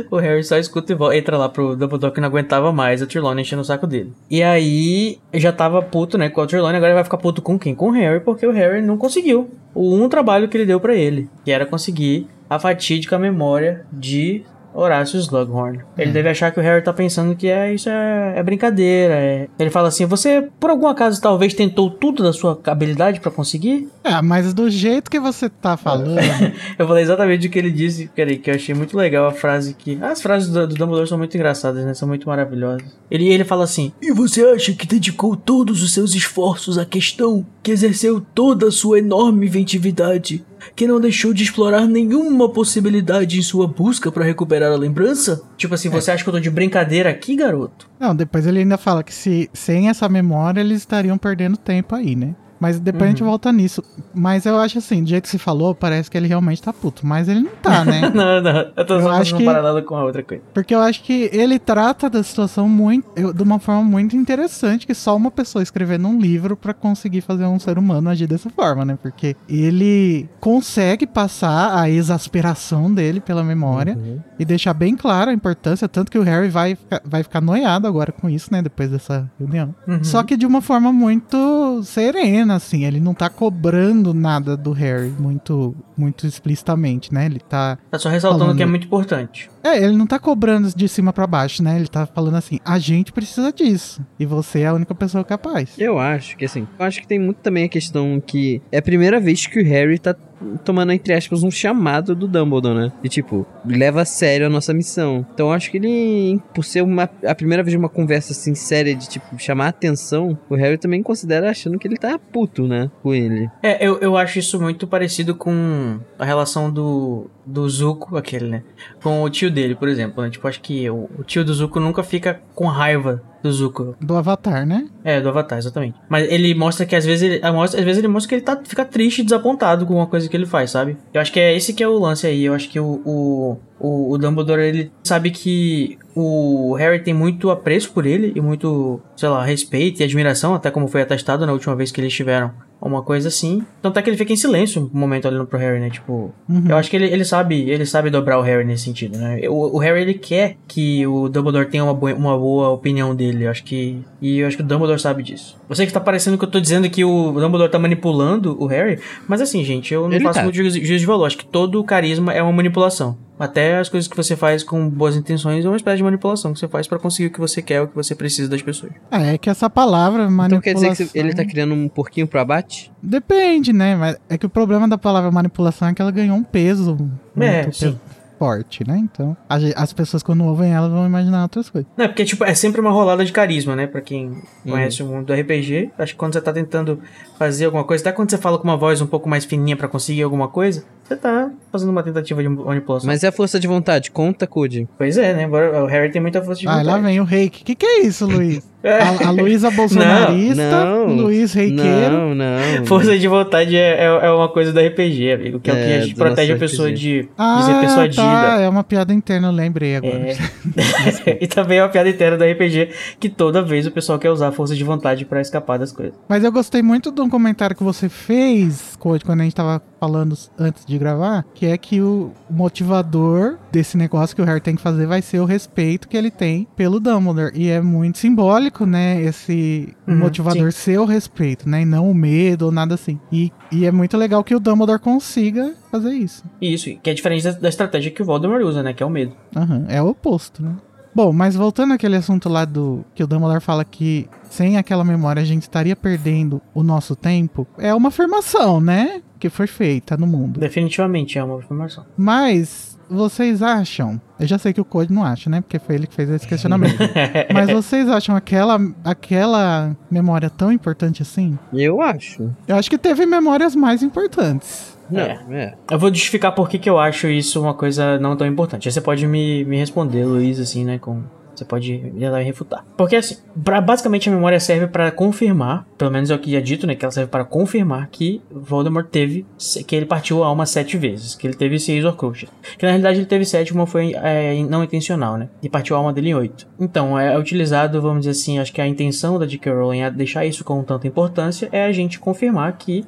O Harry só escuta e volta, entra lá pro Dumbledore que não aguentava mais a Trelawney enchendo o saco dele. E aí, já tava puto, né, com a Trelawney, agora ele vai ficar puto com quem? Com o Harry, porque o Harry não conseguiu o um trabalho que ele deu pra ele, que era conseguir a fatídica memória de Horácio Slughorn. Ele deve achar que o Harry tá pensando que é isso é, é brincadeira. é- Ele fala assim: Você, por algum acaso, talvez tentou tudo da sua habilidade pra conseguir? É, mas do jeito que você tá falando, Eu falei exatamente o que ele disse, peraí, que eu achei muito legal a frase que. As frases do, do Dumbledore são muito engraçadas, né? São muito maravilhosas. Ele, ele fala assim: E você acha que dedicou todos os seus esforços à questão, que exerceu toda a sua enorme inventividade, que não deixou de explorar nenhuma possibilidade em sua busca pra recuperar a lembrança? Tipo assim, você acha que eu tô de brincadeira aqui, garoto? Não, depois ele ainda fala que se sem essa memória eles estariam perdendo tempo aí, né? Mas depois a gente Uhum. volta nisso. Mas eu acho assim, do jeito que você falou, parece que ele realmente tá puto. Mas ele não tá, né? não, não, eu tô Eu só acho que- paralelo com a outra coisa. Porque eu acho que ele trata da situação muito, eu- de uma forma muito interessante, que só uma pessoa escrevendo um livro pra conseguir fazer um ser humano agir dessa forma, né? Porque ele consegue passar a exasperação dele pela memória Uhum. e deixar bem clara a importância, tanto que o Harry vai, ficar- vai ficar noiado agora com isso, né? Depois dessa reunião. Uhum. Só que de uma forma muito serena, assim. Ele não tá cobrando nada do Harry muito, muito explicitamente, né? Ele tá. Tá só ressaltando Falando- que é muito importante. É, ele não tá cobrando de cima pra baixo, né? Ele tá falando assim: a gente precisa disso. E você é a única pessoa capaz. Eu acho que assim, eu acho que tem muito também a questão que é a primeira vez que o Harry tá tomando, entre aspas, um chamado do Dumbledore, né? E tipo, leva a sério a nossa missão. Então acho que ele, por ser uma, a primeira vez uma conversa assim séria de tipo, chamar atenção, o Harry também considera achando que ele tá puto, né? Com ele. É, eu, eu acho isso muito parecido com a relação do, do Zuko, aquele, né? Com o tio dele, por exemplo. Né? Tipo, acho que o, o tio do Zuko nunca fica com raiva do Zuko. Do Avatar, né? É, do Avatar, exatamente. Mas ele mostra que às vezes ele, mostra- às vezes ele mostra que ele tá, fica triste e desapontado com uma coisa que ele faz, sabe? Eu acho que é esse que é o lance aí. Eu acho que o, o, o, o Dumbledore, ele sabe que o Harry tem muito apreço por ele e muito, sei lá, respeito e admiração, até como foi atestado na última vez que eles estiveram. Uma coisa assim. Tanto é que ele fica em silêncio um momento olhando pro Harry, né? Tipo, Uhum. eu acho que ele, ele sabe ele sabe dobrar o Harry nesse sentido, né? O, o Harry ele quer que o Dumbledore tenha uma, boa- uma boa opinião dele. Eu acho que e eu acho que o Dumbledore sabe disso. Eu sei que tá parecendo que eu tô dizendo que o Dumbledore tá manipulando o Harry, mas assim, gente, eu não Ele faço tá. muito juízo juízo de valor. Acho que todo carisma é uma manipulação. Até as coisas que você faz com boas intenções é uma espécie de manipulação que você faz pra conseguir o que você quer, o que você precisa das pessoas. É, é que essa palavra Então manipulação... quer dizer que ele tá criando um porquinho pro abate? Depende, né? Mas é que o problema da palavra manipulação é que ela ganhou um peso muito É, sim. peso forte, né? Então, as pessoas quando ouvem ela vão imaginar outras coisas. Não, é porque, tipo, é sempre uma rolada de carisma, né? Pra quem Uhum. conhece o mundo do RPG. Acho que quando você tá tentando fazer alguma coisa, até quando você fala com uma voz um pouco mais fininha pra conseguir alguma coisa, você tá fazendo uma tentativa de manipulação. Mas é a força de vontade, conta, Code. Pois é, né? Embora o Harry tem muita força de Ah, vontade. lá vem o reiki. Que que é isso, Luiz? É. A, a Luísa bolsonarista, Não, o Luiz reikeiro. Não, não. Força de vontade é, é, é uma coisa do RPG, amigo. Que é, o que É, a gente protege a pessoa RPG. de, de ser Ah, persuadida. tá. É uma piada interna, eu lembrei agora. É. e também é uma piada inteira do RPG que toda vez o pessoal quer usar a força de vontade pra escapar das coisas. Mas eu gostei muito de um comentário que você fez, Code, quando a gente tava falando antes de gravar, que é que o motivador desse negócio que o Harry tem que fazer vai ser o respeito que ele tem pelo Dumbledore. E é muito simbólico, né? Esse Uhum, motivador ser o respeito, né? E não o medo ou nada assim. E, e é muito legal que o Dumbledore consiga fazer isso. Isso, que é diferente da, da estratégia que o Voldemort usa, né? Que é o medo. Aham, é o oposto, né? Bom, mas voltando àquele assunto lá do que o Dumbledore fala que sem aquela memória a gente estaria perdendo o nosso tempo, é uma afirmação, né? Que foi feita no mundo. Definitivamente é uma afirmação. Mas vocês acham? Eu já sei que o Code não acha, né? Porque foi ele que fez esse questionamento. Mas vocês acham aquela, aquela memória tão importante assim? Eu acho. Eu acho que teve memórias mais importantes. Não, É. é. Eu vou justificar por que que eu acho isso uma coisa não tão importante. Aí você pode me, me responder, Luiz, assim, né? Com, você pode e refutar. Porque, assim, pra, basicamente a memória serve pra confirmar, pelo menos é o que é dito, né? Que ela serve para confirmar que Voldemort teve, que ele partiu a alma sete vezes. Que ele teve seis Horcruxes. Que na realidade ele teve sete, uma foi é, não intencional, né? E partiu a alma dele em oito. Então, é, é utilizado, vamos dizer assim, acho que a intenção da J.K. Rowling a deixar isso com tanta importância é a gente confirmar que,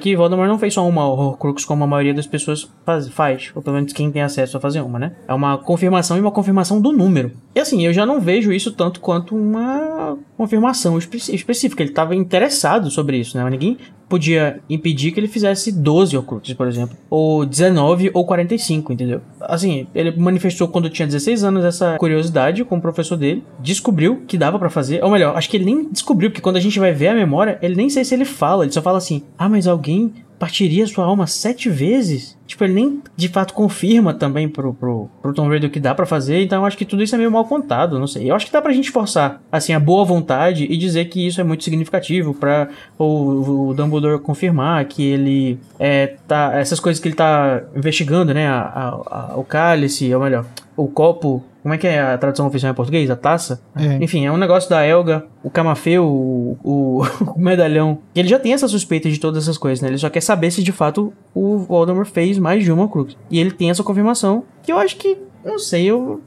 que Voldemort não fez só uma Horcrux como a maioria das pessoas faz, faz. Ou pelo menos quem tem acesso a fazer uma, né? É uma confirmação e uma confirmação do número. E assim, eu já não vejo isso tanto quanto uma confirmação espe- específica. Ele estava interessado sobre isso, né? Mas ninguém podia impedir que ele fizesse 12 Horcruxes, por exemplo. Ou 19 ou 45, entendeu? Assim, ele manifestou quando tinha 16 anos essa curiosidade com o professor dele. Descobriu que dava pra fazer. Ou melhor, acho que ele nem descobriu, porque quando a gente vai ver a memória, ele nem sei se ele fala. Ele só fala assim, ah, mas alguém partiria sua alma sete vezes? Tipo, ele nem de fato confirma também pro, pro, pro Tom Riddle que dá pra fazer, então eu acho que tudo isso é meio mal contado, não sei. Eu acho que dá pra gente forçar, assim, a boa vontade e dizer que isso é muito significativo pra o, o Dumbledore confirmar que ele é, tá, essas coisas que ele tá investigando, né, a, a- a- o cálice, ou melhor, o copo, como é que é a tradução oficial em português? A taça? É. Enfim, é um negócio da Elga, o Camafeu, o, o, o medalhão. E ele já tem essa suspeita de todas essas coisas, né? Ele só quer saber se de fato o Voldemort fez mais de uma cruz. E ele tem essa confirmação, que eu acho que, não sei, eu...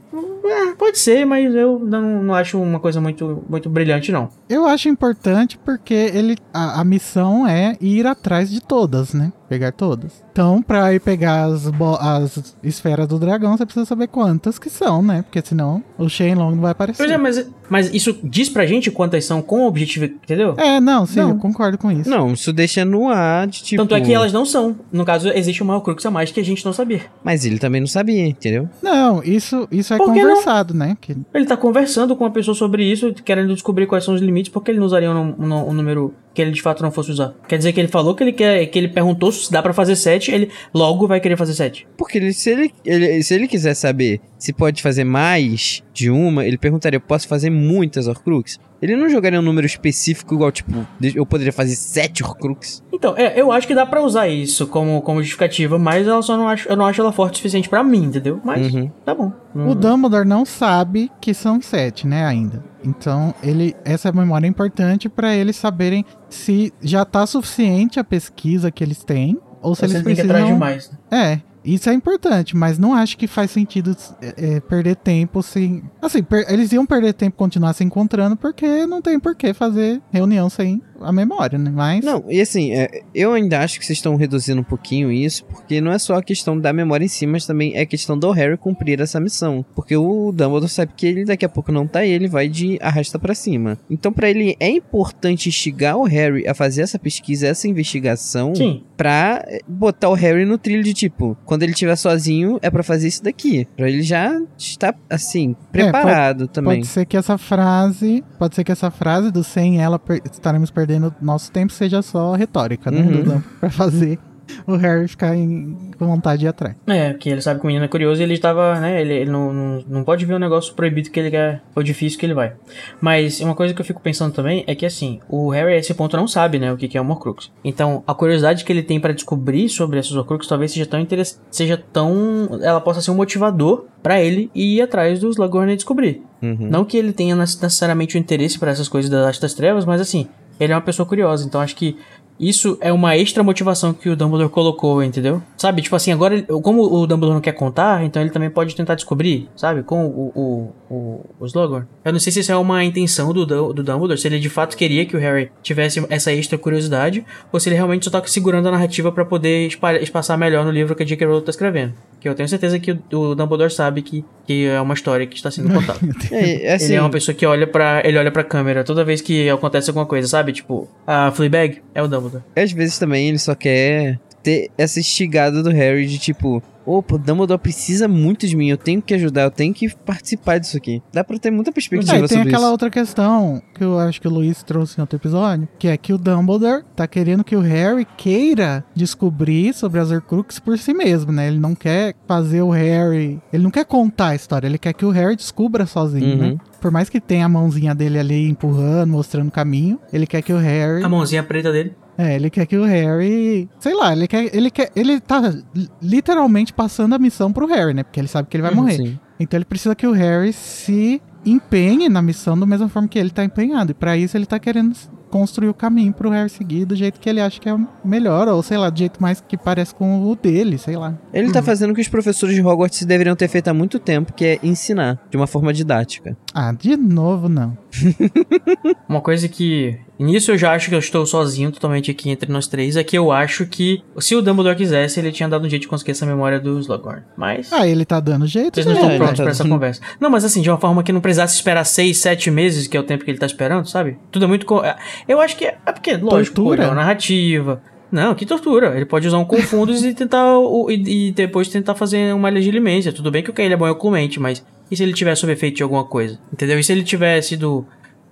é, pode ser, mas eu não, não acho uma coisa muito, muito brilhante, não. Eu acho importante porque ele a, a missão é ir atrás de todas, né? Pegar todas. Então, pra ir pegar as, as esferas do dragão, você precisa saber quantas que são, né? Porque senão o Shenlong não vai aparecer. Pois é, mas, mas isso diz pra gente quantas são com o objetivo, entendeu? É, não, sim, Não. eu concordo com isso. Não, isso deixa no ar de tipo. Tanto é que elas não são. No caso, existe uma Horcrux a mais que a gente não sabia. Mas ele também não sabia, entendeu? Não, isso, isso é Que não? conversado, né? Que, Ele tá conversando com uma pessoa sobre isso, querendo descobrir quais são os limites, porque ele não usaria um, um- um número que ele de fato não fosse usar. Quer dizer que ele falou que ele quer, que ele perguntou se dá pra fazer 7, ele logo vai querer fazer 7. Porque ele, se, ele, ele- se ele quiser saber se pode fazer mais de uma, ele perguntaria: eu posso fazer muitas Horcrux? Ele não jogaria um número específico igual, tipo, eu poderia fazer sete Horcrux. Então, é, eu acho que dá pra usar isso como, como justificativa, mas eu só não acho, eu não acho ela forte o suficiente pra mim, entendeu? Mas Uhum. tá bom. O Dumbledore não sabe que são sete, né, ainda. Então, ele essa memória é importante pra eles saberem se já tá suficiente a pesquisa que eles têm ou se Você eles tem que precisam. atrás demais. né? É, isso é importante, mas não acho que faz sentido é, é, perder tempo sem. Assim, per- eles iam perder tempo continuar se encontrando porque não tem por que fazer reunião sem a memória, né? Mas. Não, e assim, é, eu ainda acho que vocês estão reduzindo um pouquinho isso, porque não é só a questão da memória em si, mas também é a questão do Harry cumprir essa missão. Porque o Dumbledore sabe que ele daqui a pouco não tá e ele vai de arrasta pra cima. Então, pra ele é importante instigar o Harry a fazer essa pesquisa, essa investigação, Sim. pra botar o Harry no trilho de tipo, quando ele estiver sozinho, é pra fazer isso daqui. Pra ele já estar, assim, preparado também. Pode ser que essa frase. Pode ser que essa frase do sem ela per- estaremos perdendo nosso tempo seja só retórica, né? Uhum. Pra fazer o Harry ficar em, com vontade de ir atrás. É, que ele sabe que o menino é curioso e ele tava, né, ele, ele não, não, não pode ver um negócio proibido que ele quer, ou difícil que ele vai. Mas uma coisa que eu fico pensando também é que, assim, o Harry a esse ponto não sabe, né, o que que é um Horcrux. Então, a curiosidade que ele tem pra descobrir sobre esses Horcrux talvez seja tão interessante, seja tão, ela possa ser um motivador pra ele ir atrás dos Slughorn e descobrir. Uhum. Não que ele tenha necessariamente o interesse pra essas coisas da Arte das Trevas, mas assim, ele é uma pessoa curiosa, então acho que isso é uma extra motivação que o Dumbledore colocou, entendeu? Sabe, tipo assim, agora, como o Dumbledore não quer contar, então ele também pode tentar descobrir, sabe, com o, o, o, o Slughorn. Eu não sei se isso é uma intenção do, do Dumbledore, se ele de fato queria que o Harry tivesse essa extra curiosidade, ou se ele realmente só tá segurando a narrativa para poder espaçar melhor no livro que a J.K. Rowling tá escrevendo. Que eu tenho certeza que o, o Dumbledore sabe que, que é uma história que está sendo contada. É, assim, Ele é uma pessoa que olha para ele olha pra câmera toda vez que acontece alguma coisa, sabe? Tipo, a Fleabag é o Dumbledore. Às vezes também ele só quer ter essa estigada do Harry de tipo, opa, o Dumbledore precisa muito de mim, eu tenho que ajudar, eu tenho que participar disso aqui. Dá pra ter muita perspectiva É, e tem sobre aquela isso. outra questão que eu acho que o Luiz trouxe em outro episódio, que é que o Dumbledore tá querendo que o Harry queira descobrir sobre as Horcruxes por si mesmo, né? Ele não quer fazer o Harry, ele não quer contar a história, ele quer que o Harry descubra sozinho, Uhum. né? Por mais que tenha a mãozinha dele ali empurrando, mostrando o caminho, ele quer que o Harry A mãozinha preta dele. É, ele quer que o Harry. Sei lá, ele quer. Ele quer. Ele tá li- literalmente passando a missão pro Harry, né? Porque ele sabe que ele vai Uhum, morrer. sim. Então ele precisa que o Harry se empenhe na missão da mesma forma que ele tá empenhado. E pra isso ele tá querendo construir o caminho pro Harry seguir do jeito que ele acha que é o melhor, ou sei lá, do jeito mais que parece com o dele, sei lá. Ele tá fazendo o que os professores de Hogwarts deveriam ter feito há muito tempo, que é ensinar de uma forma didática. Ah, de novo não. Uma coisa que. Nisso eu já acho que eu estou sozinho totalmente aqui entre nós três. É que eu acho que se o Dumbledore quisesse, ele tinha dado um jeito de conseguir essa memória do Slughorn. Mas. Ah, ele tá dando jeito, Vocês não né? estão prontos tá pra essa dando- conversa. Não, mas assim, de uma forma que não precisasse esperar seis, sete meses, que é o tempo que ele tá esperando, sabe? Tudo é muito. co- é- Eu acho que é, é porque, lógico, Tortura. é uma narrativa. Não, que tortura. Ele pode usar um confundos e tentar. o- E, e depois tentar fazer uma legilimência. Tudo bem que o ele é bom oclumente, mas e se ele tiver sob efeito de alguma coisa? Entendeu? E se ele tiver sido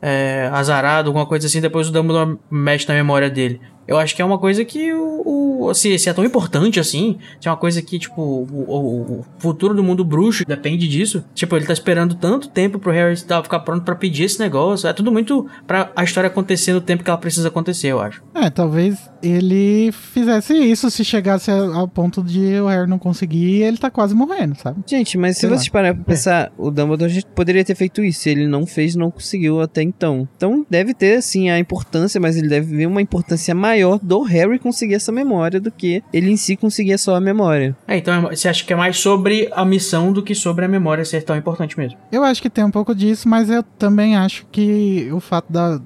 é, azarado, alguma coisa assim, depois o Dumbledore mexe na memória dele. Eu acho que é uma coisa que o. o se, se é tão importante assim, se é uma coisa que, tipo, o, o- o futuro do mundo bruxo depende disso. Tipo, ele tá esperando tanto tempo pro Harry tá- ficar pronto pra pedir esse negócio. É tudo muito pra a história acontecer no tempo que ela precisa acontecer, eu acho. É, talvez ele fizesse isso se chegasse a- ao ponto de o Harry não conseguir e ele tá quase morrendo, sabe? Gente, mas se Sei lá. vocês pararem pra pensar, o Dumbledore poderia ter feito isso. Se ele não fez, não conseguiu até então. Então deve ter, sim, a importância, mas ele deve ver uma importância maior do Harry conseguir essa memória do que ele em si conseguir só a memória. É, então você acha que é mais sobre a missão do que sobre a memória ser tão importante mesmo. Eu acho que tem um pouco disso, mas eu também acho que o fato da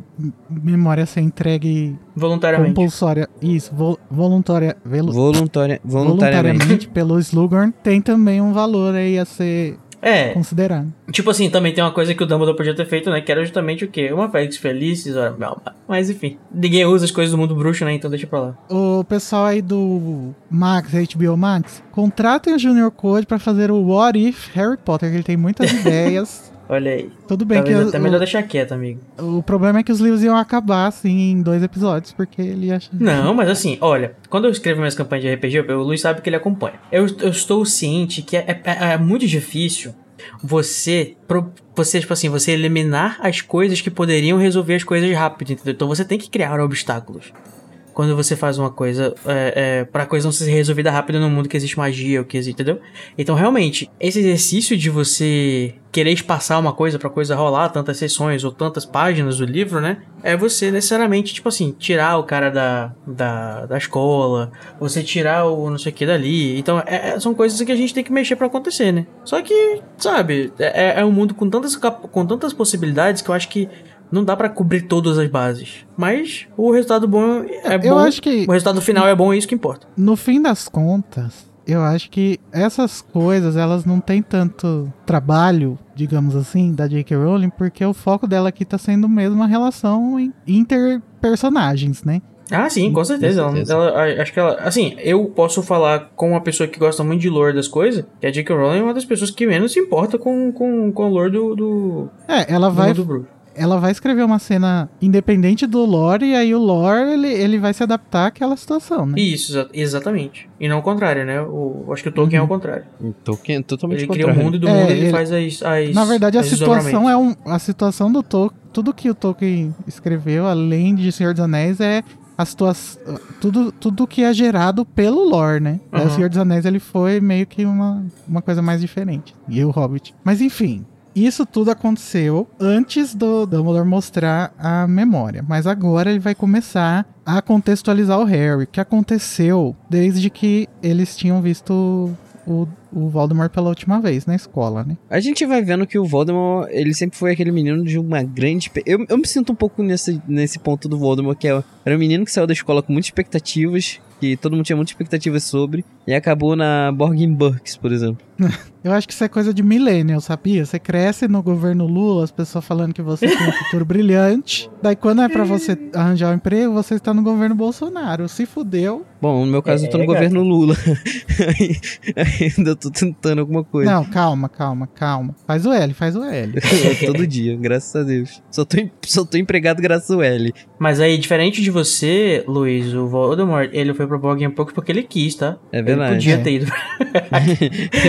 memória ser entregue Voluntariamente. compulsória, isso, vo- voluntária, velo- Voluntária, voluntariamente. voluntariamente pelo Slughorn, tem também um valor aí a ser É, considerado. Tipo assim, também tem uma coisa que o Dumbledore podia ter feito, né? Que era justamente o quê? Uma Félix ora, não, mas enfim. Ninguém usa as coisas do mundo bruxo, né? Então deixa pra lá. O pessoal aí do Max, HBO Max, contratem o Junior Code pra fazer o What If Harry Potter, que ele tem muitas ideias. Olha aí. Tudo bem Talvez que até o- melhor deixar quieto, amigo. o, o problema é que os livros iam acabar assim em dois episódios, porque ele acha. Não, mas assim, olha, quando eu escrevo minhas campanhas de RPG, o Luiz sabe que ele acompanha. Eu, eu estou ciente que é, é- é muito difícil você, pro- você, tipo assim, você eliminar as coisas que poderiam resolver as coisas rápido, entendeu? Então você tem que criar obstáculos. Quando você faz uma coisa é, é, pra coisa não ser resolvida rápido no mundo que existe magia, ou que existe, entendeu? Então, realmente, esse exercício de você querer espaçar uma coisa pra coisa rolar, tantas sessões ou tantas páginas do livro, né? É você necessariamente, tipo assim, tirar o cara da, da, da escola, você tirar o não sei o que dali. Então, é- é- são coisas que a gente tem que mexer pra acontecer, né? Só que, sabe, é, é um mundo com tantas, com tantas possibilidades que eu acho que não dá pra cobrir todas as bases. Mas o resultado bom é bom. Eu acho que O resultado final é bom é isso que importa. no fim das contas, eu acho que essas coisas, elas não têm tanto trabalho, digamos assim, da J.K. Rowling, porque o foco dela aqui tá sendo mesmo a relação interpersonagens, né? Ah, sim, com certeza. Com Ela- certeza. ela- a- acho que ela. Assim, eu posso falar com uma pessoa que gosta muito de lore das coisas, que a J.K. Rowling é uma das pessoas que menos se importa com, com, com o lore do, do, É, ela vai. Ela vai escrever uma cena independente do lore, e aí o lore, ele, ele vai se adaptar àquela situação, né? Isso, exa- exatamente. E não o contrário, né? O, acho que o Tolkien é o contrário. Tolkien é totalmente Ele cria o contrário. mundo e do É, mundo ele, ele- faz as, as. Na verdade, a as situação desdobramentos. é um. A situação do Tolkien. Tudo que o Tolkien escreveu, além de Senhor dos Anéis, é a situação. Tudo, tudo que é gerado pelo lore, né? Uhum. O Senhor dos Anéis ele foi meio que uma, uma coisa mais diferente. E o Hobbit. Mas enfim. Isso tudo aconteceu antes do Dumbledore mostrar a memória. Mas agora ele vai começar a contextualizar o Harry. O que aconteceu desde que eles tinham visto o, o Voldemort pela última vez na escola, né? A gente vai vendo que o Voldemort, ele sempre foi aquele menino de uma grande. Eu, eu me sinto um pouco nesse, nesse ponto do Voldemort, que é, era um menino que saiu da escola com muitas expectativas, que todo mundo tinha muitas expectativas sobre, e acabou na Borgin Burks, por exemplo. Eu acho que isso é coisa de millennial, sabia? Você cresce no governo Lula, as pessoas falando que você tem um futuro brilhante. Daí quando é pra você arranjar um emprego, você está no governo Bolsonaro. Se fudeu. Bom, no meu caso, eu tô no É, governo Lula. Ainda tô tentando alguma coisa. Não, calma, calma, calma. Faz o L, faz o L. Todo dia, graças a Deus. Só tô, só tô empregado graças ao L. Mas aí, diferente de você, Luiz, o Voldemort, ele foi pro Borgin Pouco porque ele quis, tá? É verdade. Ele podia É. ter ido.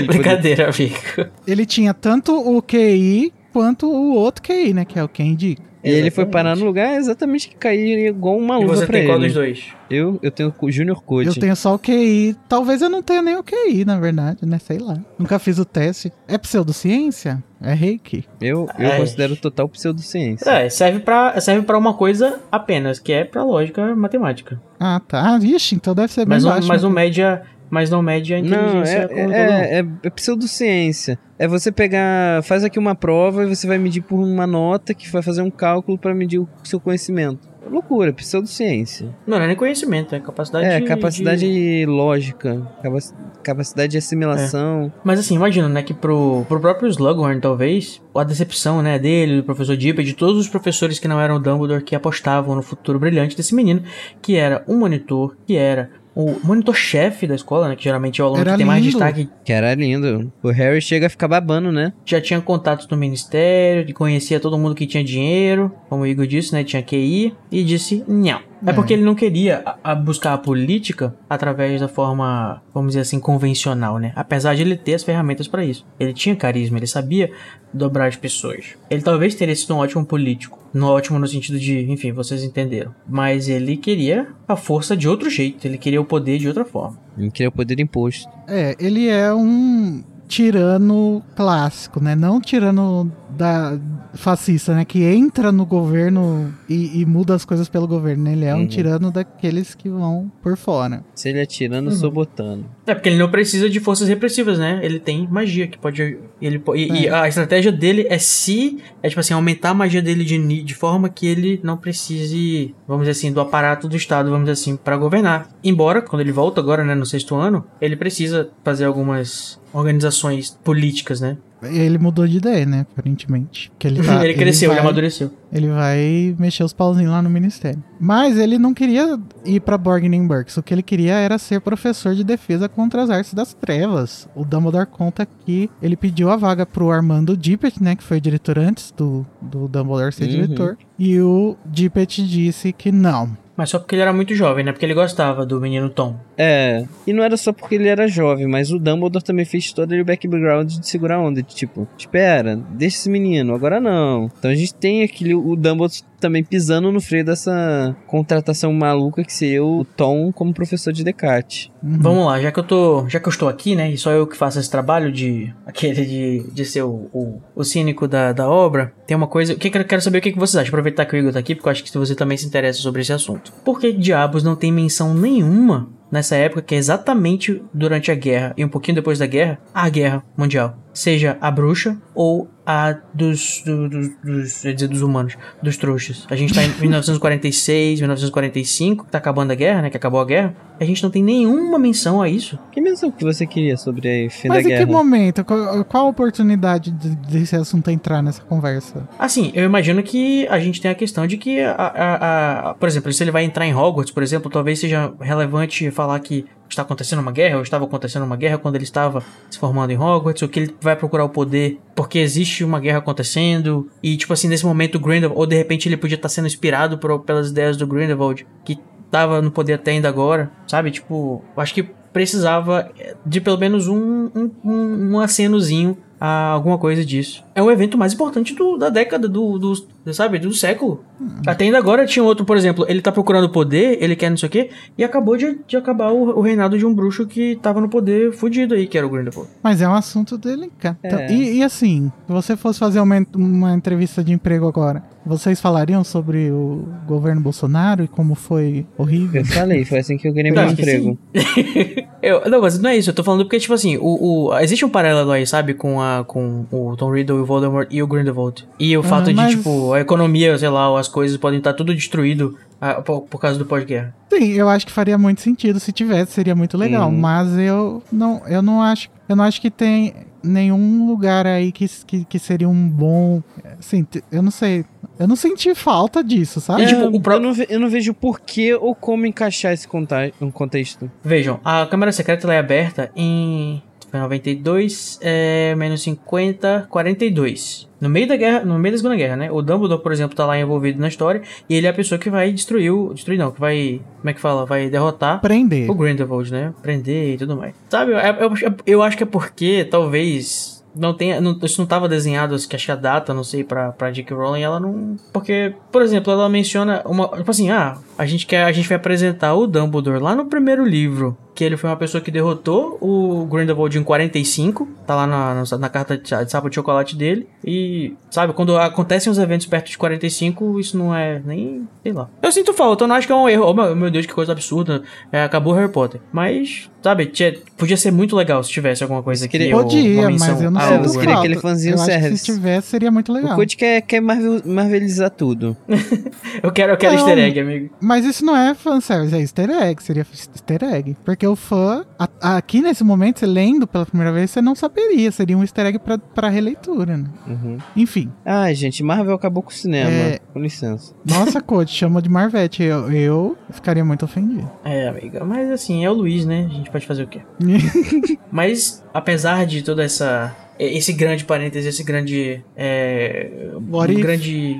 Brincadeira, amigo. Ele tinha tanto o QI quanto o outro QI, né? Que é o quem indica. E ele foi Exatamente. parar no lugar exatamente que caiu igual uma luva você pra tem qual ele. dos dois? Eu, eu tenho o Junior Code. Eu tenho só o QI. Talvez eu não tenha nem o QI, na verdade, né? Sei lá. Nunca fiz o teste. É pseudociência? É reiki? Eu, eu Ai. considero total pseudociência. É, serve pra, serve pra uma coisa apenas, que é pra lógica matemática. Ah, tá. Ah, Ixi, então deve ser bem Mas, baixo. mas não né? média, mas não mede a Não, inteligência é, como todo mundo. é, é, é pseudociência. É você pegar, faz aqui uma prova e você vai medir por uma nota que vai fazer um cálculo pra medir o seu conhecimento. É loucura, pseudociência. Não, não é nem conhecimento, é capacidade É, de- capacidade de- lógica, capac- capacidade de assimilação. Mas assim, imagina, né, que pro, pro próprio Slughorn, talvez, a decepção, né, dele, do professor Dippet, de todos os professores que não eram o Dumbledore, que apostavam no futuro brilhante desse menino, que era um monitor, que era o monitor-chefe da escola, né, que geralmente é o aluno Era que tem mais destaque, Que era lindo. O Harry chega a ficar babando, né? já tinha contatos no ministério, conhecia todo mundo que tinha dinheiro, como o Igor disse, né, tinha QI, e disse não. É É. porque ele não queria a- a buscar a política através da forma, vamos dizer assim, convencional, né? Apesar de ele ter as ferramentas pra isso. Ele tinha carisma, ele sabia dobrar as pessoas. Ele talvez teria sido um ótimo político. No ótimo no sentido de, enfim, vocês entenderam. Mas ele queria a força de outro jeito, ele queria o poder de outra forma. Ele queria o poder imposto. É, ele é um tirano clássico, né? Não tirano da fascista, né? Que entra no governo e, e muda as coisas pelo governo. né? Ele é um Uhum. tirano daqueles que vão por fora. Se ele atirando, eu Uhum. sou botando. É porque ele não precisa de forças repressivas, né? Ele tem magia que pode. Ele, e, e É. a estratégia dele é se. É tipo assim, aumentar a magia dele de, de forma que ele não precise, vamos dizer assim, do aparato do Estado, vamos dizer assim, pra governar. Embora, quando ele volta agora, né, no sexto ano, ele precisa fazer algumas organizações políticas, né? Ele mudou de ideia, né? Aparentemente. Que ele, tá, ele cresceu, ele vai- amadureceu. Ele vai mexer os pauzinhos lá no ministério. Mas ele não queria ir pra Borgin Burks. O que ele queria era ser professor de defesa contra as artes das trevas. O Dumbledore conta que ele pediu a vaga pro Armando Dippet, né? Que foi diretor antes do, do Dumbledore ser Uhum. diretor. E o Dippet disse que não. Mas só porque ele era muito jovem, né? Porque ele gostava do menino Tom. É, e não era só porque ele era jovem, mas o Dumbledore também fez todo o background de segurar onda, de tipo, espera, deixa esse menino, agora não. Então a gente tem aquele, o Dumbledore também pisando no freio dessa contratação maluca que seria o Tom como professor de Descartes. Uhum. Vamos lá, já que eu tô. Já que eu estou aqui, né? E só eu que faço esse trabalho de. aquele de, de ser o, o, o cínico da, da obra, tem uma coisa. Que eu quero saber o que, que vocês acham. Aproveitar que o Igor tá aqui, porque eu acho que você também se interessa sobre esse assunto. Por que diabos não tem menção nenhuma nessa época, que é exatamente durante a guerra e um pouquinho depois da guerra, a guerra mundial? Seja a bruxa ou a dos, do- dos, dos, eu ia dizer dos humanos, dos trouxas. A gente tá em 1946, 1945, que tá acabando a guerra, né? Que acabou a guerra. A gente não tem nenhuma menção a isso. Que menção que você queria sobre o fim Mas da em guerra? que momento? Qual, qual a oportunidade de- desse assunto entrar nessa conversa? Assim, eu imagino que a gente tem a questão de que, a, a- a- por exemplo, se ele vai entrar em Hogwarts, por exemplo, talvez seja relevante falar que está acontecendo uma guerra, ou estava acontecendo uma guerra quando ele estava se formando em Hogwarts, ou que ele vai procurar o poder porque existe uma guerra acontecendo, e tipo assim, nesse momento Grindelwald, ou de repente ele podia estar sendo inspirado por- pelas ideias do Grindelwald, que tava no poder até ainda agora, sabe? Tipo, acho que precisava de pelo menos um, um, um, um acenozinho a alguma coisa disso. É o evento mais importante do- da década, do, do, sabe, do século. Até ainda agora tinha outro, por exemplo, ele tá procurando poder, ele quer não sei o quê, e acabou de, de acabar o, o reinado de um bruxo que tava no poder fudido aí, que era o Grindelwald. Mas é um assunto delicado. Então, É. E, e assim, se você fosse fazer uma, uma entrevista de emprego agora, vocês falariam sobre o governo Bolsonaro e como foi horrível? Eu falei, foi assim que eu ganhei Eu meu emprego. Eu, não, mas não é isso, eu tô falando porque, tipo assim, o, o, existe um paralelo aí, sabe, com, a, com o Tom Riddle, o Voldemort e o Grindelwald. E o Ah, fato de, mas- tipo, a economia, sei lá, as coisas podem estar tudo destruído ah, por, por causa do pós-guerra. Sim, eu acho que faria muito sentido se tivesse, seria muito legal. Hum. Mas eu não, eu não acho, eu não acho que tem nenhum lugar aí que, que, que seria um bom, assim, eu não sei, eu não senti falta disso, sabe? E, tipo, É, o pró- eu, não eu não vejo porquê ou como encaixar esse conta- um contexto. Vejam, a Câmara Secreta ela é aberta em foi 92, é, menos 50, 42. No meio da guerra, no meio da Segunda Guerra, né? O Dumbledore, por exemplo, tá lá envolvido na história e ele é a pessoa que vai destruir o, destruir não, que vai, como é que fala? Vai derrotar Prender. o Grindelwald, né? Prender e tudo mais. Sabe, eu, eu, eu acho que é porque talvez não tenha. Não, isso não tava desenhado, acho que a data, não sei, pra, pra J.K. Rowling, ela não. Porque, por exemplo, ela menciona uma. Tipo assim, ah, a gente quer. A gente vai apresentar o Dumbledore lá no primeiro livro. Que ele foi uma pessoa que derrotou o Grindelwald em 45. Tá lá na, na, na carta de, sapo de chocolate dele. E, sabe, quando acontecem os eventos perto de 45, isso não é nem. Sei lá. Eu sinto falta, eu não acho que é um erro. Oh, meu, meu Deus, que coisa absurda. É, acabou Harry Potter. Mas, sabe, tinha- podia ser muito legal se tivesse alguma coisa aqui. queria- ou Podia, mas eu não ao Ah, falta. queria aquele fanzinho eu que service. se tivesse seria muito legal. O Code quer, quer marvel, marvelizar tudo. Eu quero, eu quero Não. easter egg, amigo. Mas isso não é fanservice, é easter egg, seria easter egg. Porque o fã, a- aqui nesse momento, você lendo pela primeira vez, você não saberia, seria um easter egg pra, pra releitura, né? Uhum. Enfim, Ai, gente, Marvel acabou com o cinema. É. Com licença. nossa, coach, chama de Marvete, eu, eu ficaria muito ofendido. É, amiga. Mas assim, é o Luiz, né? A gente pode fazer o quê? Mas, apesar de toda essa. Esse grande parêntese, esse grande. É, um grande.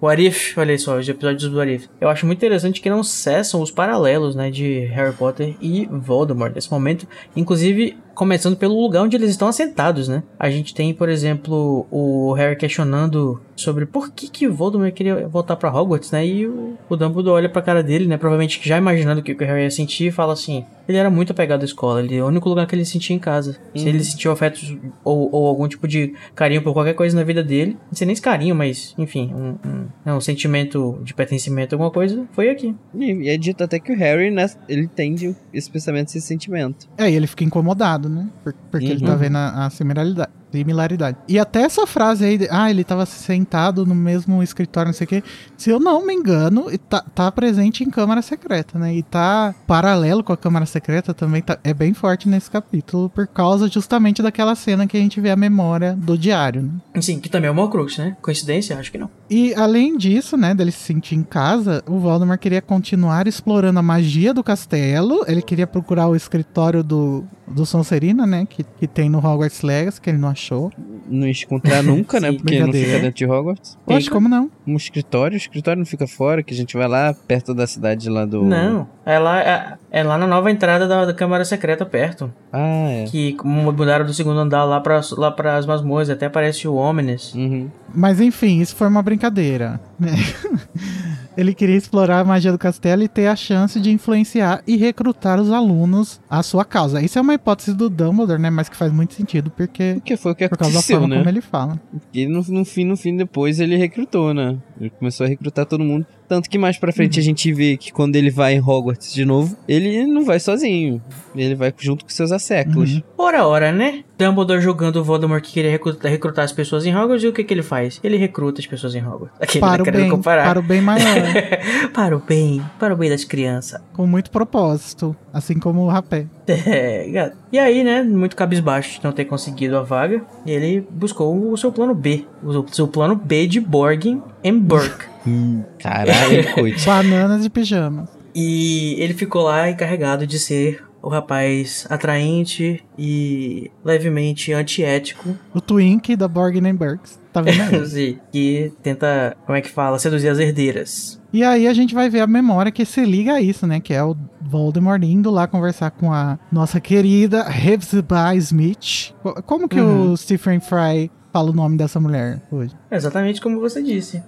What if, olha só, os episódios do What if. Eu acho muito interessante que não cessam os paralelos, né, de Harry Potter e Voldemort nesse momento. Inclusive, começando pelo lugar onde eles estão assentados, né? A gente tem, por exemplo, o Harry questionando sobre por que que o Voldemort queria voltar pra Hogwarts, né? E o, o Dumbledore olha pra cara dele, né? Provavelmente já imaginando o que o Harry ia sentir e fala assim: ele era muito apegado à escola, ele é o único lugar que ele sentia em casa. Se ele sentiu afetos ou, ou algum tipo de carinho por qualquer coisa na vida dele, não sei nem se carinho, mas enfim, um, um, é um sentimento de pertencimento, alguma coisa, foi aqui. E, e é dito até que o Harry, né, ele entende esse pensamento, esse sentimento. É, e ele fica incomodado, né? Por- Porque ele tá Uhum. vendo a, a similaridade, similaridade. E até essa frase aí, de, ah, ele tava sentado no mesmo escritório, não sei o quê. Se eu não me engano, tá, tá presente em Câmara Secreta, né? E tá paralelo com a Câmara Secreta também, tá, é bem forte nesse capítulo, por causa justamente daquela cena que a gente vê a memória do diário, né? Sim, que também é uma Horcrux, né? Coincidência? Acho que não. E além disso, né, dele se sentir em casa, o Voldemort queria continuar explorando a magia do castelo. Ele queria procurar o escritório do, do Sonserina, né, que, que tem no Hogwarts Legacy, que ele não achou. Não ia encontrar nunca, né? Sim, Porque não brincadeira. fica dentro de Hogwarts. Poxa, como não? Um escritório, o escritório não fica fora, que a gente vai lá perto da cidade lá do. Não, é lá, é, é lá na nova entrada da, da Câmara Secreta, perto. Ah, é. Que como mudaram do segundo andar lá para lá as masmorras, até aparece o Omnis. Uhum. Mas enfim, isso foi uma brincadeira. né? ele queria explorar a magia do castelo e ter a chance de influenciar e recrutar os alunos à sua causa. Isso é uma hipótese do Dumbledore, né, mas que faz muito sentido, porque... Porque foi o que Por causa da aconteceu, forma né? como ele fala. E no, no fim, no fim, depois ele recrutou, né? Ele começou a recrutar todo mundo. Tanto que mais pra frente a gente vê que quando ele vai em Hogwarts de novo, ele não vai sozinho. Ele vai junto com seus asseclas. Uhum. Ora, ora, né? Dumbledore jogando o Voldemort que queria recrutar, recrutar as pessoas em Hogwarts e o que, que ele faz? Ele recruta as pessoas em Hogwarts. Aquele Para tá o bem, comparar. para o bem maior. para o bem, para o bem das crianças. com muito propósito, assim como o rapé. É, e aí, né, muito cabisbaixo de não ter conseguido a vaga, ele buscou o seu plano B. O seu plano B de Borgin em Burke. Hum, caralho, coitado. Bananas de pijamas. E ele ficou lá encarregado de ser o rapaz atraente e levemente antiético O Twink da Borgin Burks. Tá vendo aí? Sim, que tenta, como é que fala, seduzir as herdeiras. E aí a gente vai ver a memória que se liga a isso, né? Que é o Voldemort indo lá conversar com a nossa querida Hepzibah Smith. Co- Como que Uhum. o Stephen Fry fala o nome dessa mulher hoje? Exatamente como você disse.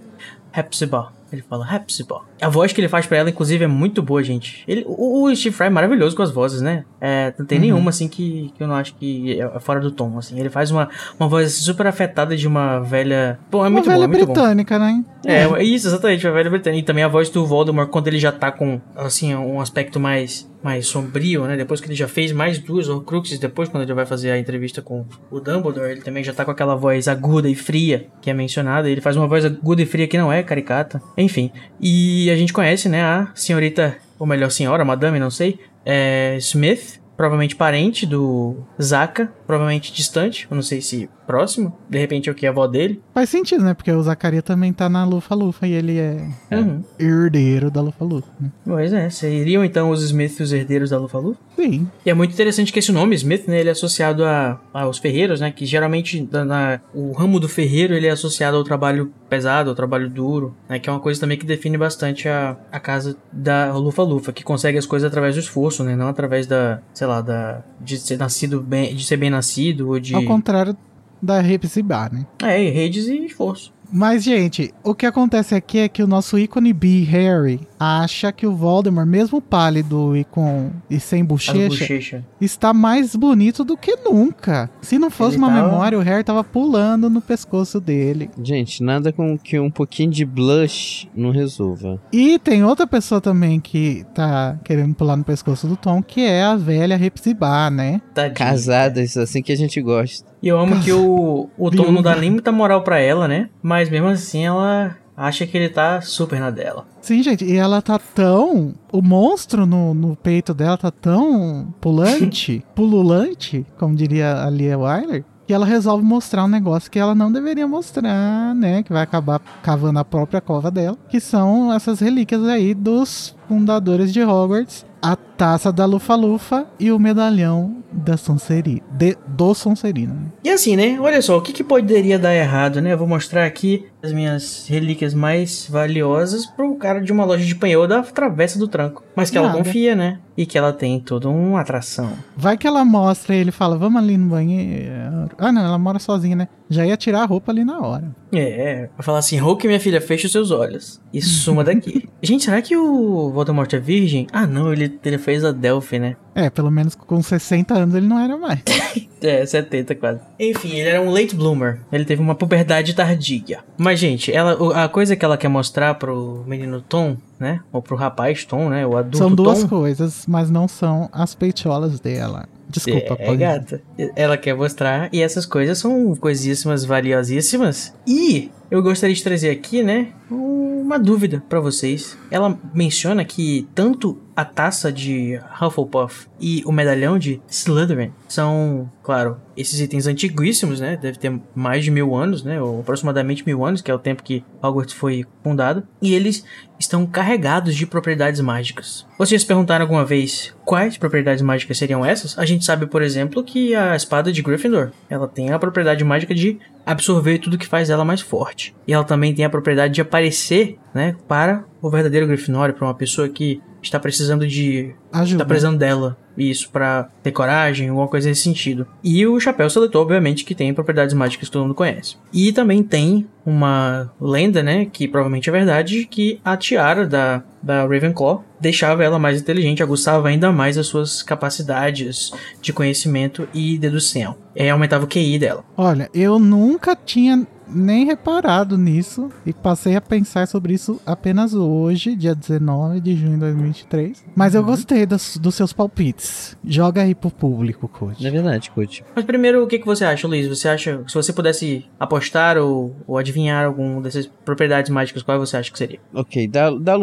Hepzibah. Ele fala Hepzibah. A voz que ele faz pra ela, inclusive, é muito boa, gente. Ele, o, o Steve Fry é maravilhoso com as vozes, né? É, não tem Uhum. nenhuma, assim, que, que eu não acho que é fora do tom, assim. Ele faz uma, uma voz assim, super afetada de uma velha... Bom, é Uma muito bom, velha é muito bom. britânica, né? É, é isso, exatamente, a velha britânica. E também a voz do Voldemort quando ele já tá com, assim, um aspecto mais, mais sombrio, né? Depois que ele já fez mais duas Horcruxes, depois quando ele vai fazer a entrevista com o Dumbledore, ele também já tá com aquela voz aguda e fria que é mencionada. Ele faz uma voz aguda e fria que não é caricata. Enfim, e a gente conhece, né, a senhorita, ou melhor, senhora, madame, não sei, é Smith. Provavelmente parente do Zaka, provavelmente distante, eu não sei se próximo, de repente é o que? A avó dele. Faz sentido, né? Porque o Zacaria também tá na Lufa-Lufa e ele é Uhum. herdeiro da Lufa-Lufa, né? Pois é, seriam então os Smith os herdeiros da Lufa-Lufa? Sim. E é muito interessante que esse nome, Smith, né, ele é associado a, aos ferreiros, né, que geralmente na, na- o ramo do ferreiro ele é associado ao trabalho pesado, ao trabalho duro, né, que é uma coisa também que define bastante a, a casa da Lufa-Lufa, que consegue as coisas através do esforço, né, não através da, sei lá, da, de ser nascido bem, de ser bem nascido ou de... Ao contrário da né? É, e redes e esforço. Mas, gente, o que acontece aqui é que o nosso ícone B, Harry, acha que o Voldemort, mesmo pálido e com e sem bochecha, bochechas. está mais bonito do que nunca. Se não fosse Ele uma tava- memória, o Harry tava pulando no pescoço dele. Gente, nada com que um pouquinho de blush não resolva. E tem outra pessoa também que tá querendo pular no pescoço do Tom, que é a velha Hepzibah, né? Tadinha. Casadas, assim que a gente gosta. E eu amo que o, o Tom não dá nem muita moral pra ela, né? Mas mesmo assim ela acha que ele tá super na dela. Sim, gente, e ela tá tão. O monstro no, no peito dela tá tão pulante, pululante, como diria a Lia Wyler, que ela resolve mostrar um negócio que ela não deveria mostrar, né? Que vai acabar cavando a própria cova dela, que são essas relíquias aí dos fundadores de Hogwarts. A taça da Lufa-Lufa e o medalhão da Sonserina. De, do Sonserina. né? E assim, né? Olha só, o que, que poderia dar errado, né? Eu vou mostrar aqui as minhas relíquias mais valiosas pro cara de uma loja de panhou da Travessa do Tranco. Mas que ela Nada. confia, né? E que ela tem toda uma atração. Vai que ela mostra e ele fala, vamos ali no banheiro. Ah, não, ela mora sozinha, né? Já ia tirar a roupa ali na hora. É, vai falar assim, Hulk, minha filha, feche os seus olhos e suma daqui. Gente, será que o Voldemort é virgem? Ah, não, ele, ele fez a Delphi, né? É, pelo menos com 60 anos ele não era mais. É, 70 quase. Enfim, ele era um late bloomer. Ele teve uma puberdade tardia. Mas, gente, ela, a coisa que ela quer mostrar pro menino Tom, né? Ou pro rapaz Tom, né? O adulto são duas Tom. coisas, mas não são as peitolas dela. Desculpa, é, pode. gata. Ela quer mostrar, e essas coisas são coisíssimas, valiosíssimas. E eu gostaria de trazer aqui, né, uma dúvida pra vocês. Ela menciona que tanto a taça de Hufflepuff e o medalhão de Slytherin são, claro, esses itens antiguíssimos, né? Deve ter mais de mil anos, né? Ou aproximadamente mil anos, que é o tempo que Hogwarts foi fundado. E eles estão carregados de propriedades mágicas. Vocês perguntaram alguma vez quais propriedades mágicas seriam essas? A gente sabe, por exemplo, que a espada de Gryffindor, ela tem a propriedade mágica de absorver tudo que faz ela mais forte. E ela também tem a propriedade de aparecer, né, para o verdadeiro Grifinório, para uma pessoa que está precisando de Ajuda. tá precisando dela. Isso, pra ter coragem, alguma coisa nesse sentido. E o chapéu seletor, obviamente, que tem propriedades mágicas que todo mundo conhece. E também tem uma lenda, né, que provavelmente é verdade, que a tiara da, da Ravenclaw deixava ela mais inteligente, aguçava ainda mais as suas capacidades de conhecimento e dedução. E aumentava o QI dela. Olha, eu nunca tinha nem reparado nisso e passei a pensar sobre isso apenas hoje, dia 19 de junho de 2023. Mas Uhum. eu gostei dos, dos seus palpites. Joga aí pro público, Code. É verdade, Coach. Mas primeiro, o que, que você acha, Luiz? Você acha, se você pudesse apostar ou, ou adivinhar algum dessas propriedades mágicas, qual você acha que seria? Ok, da, da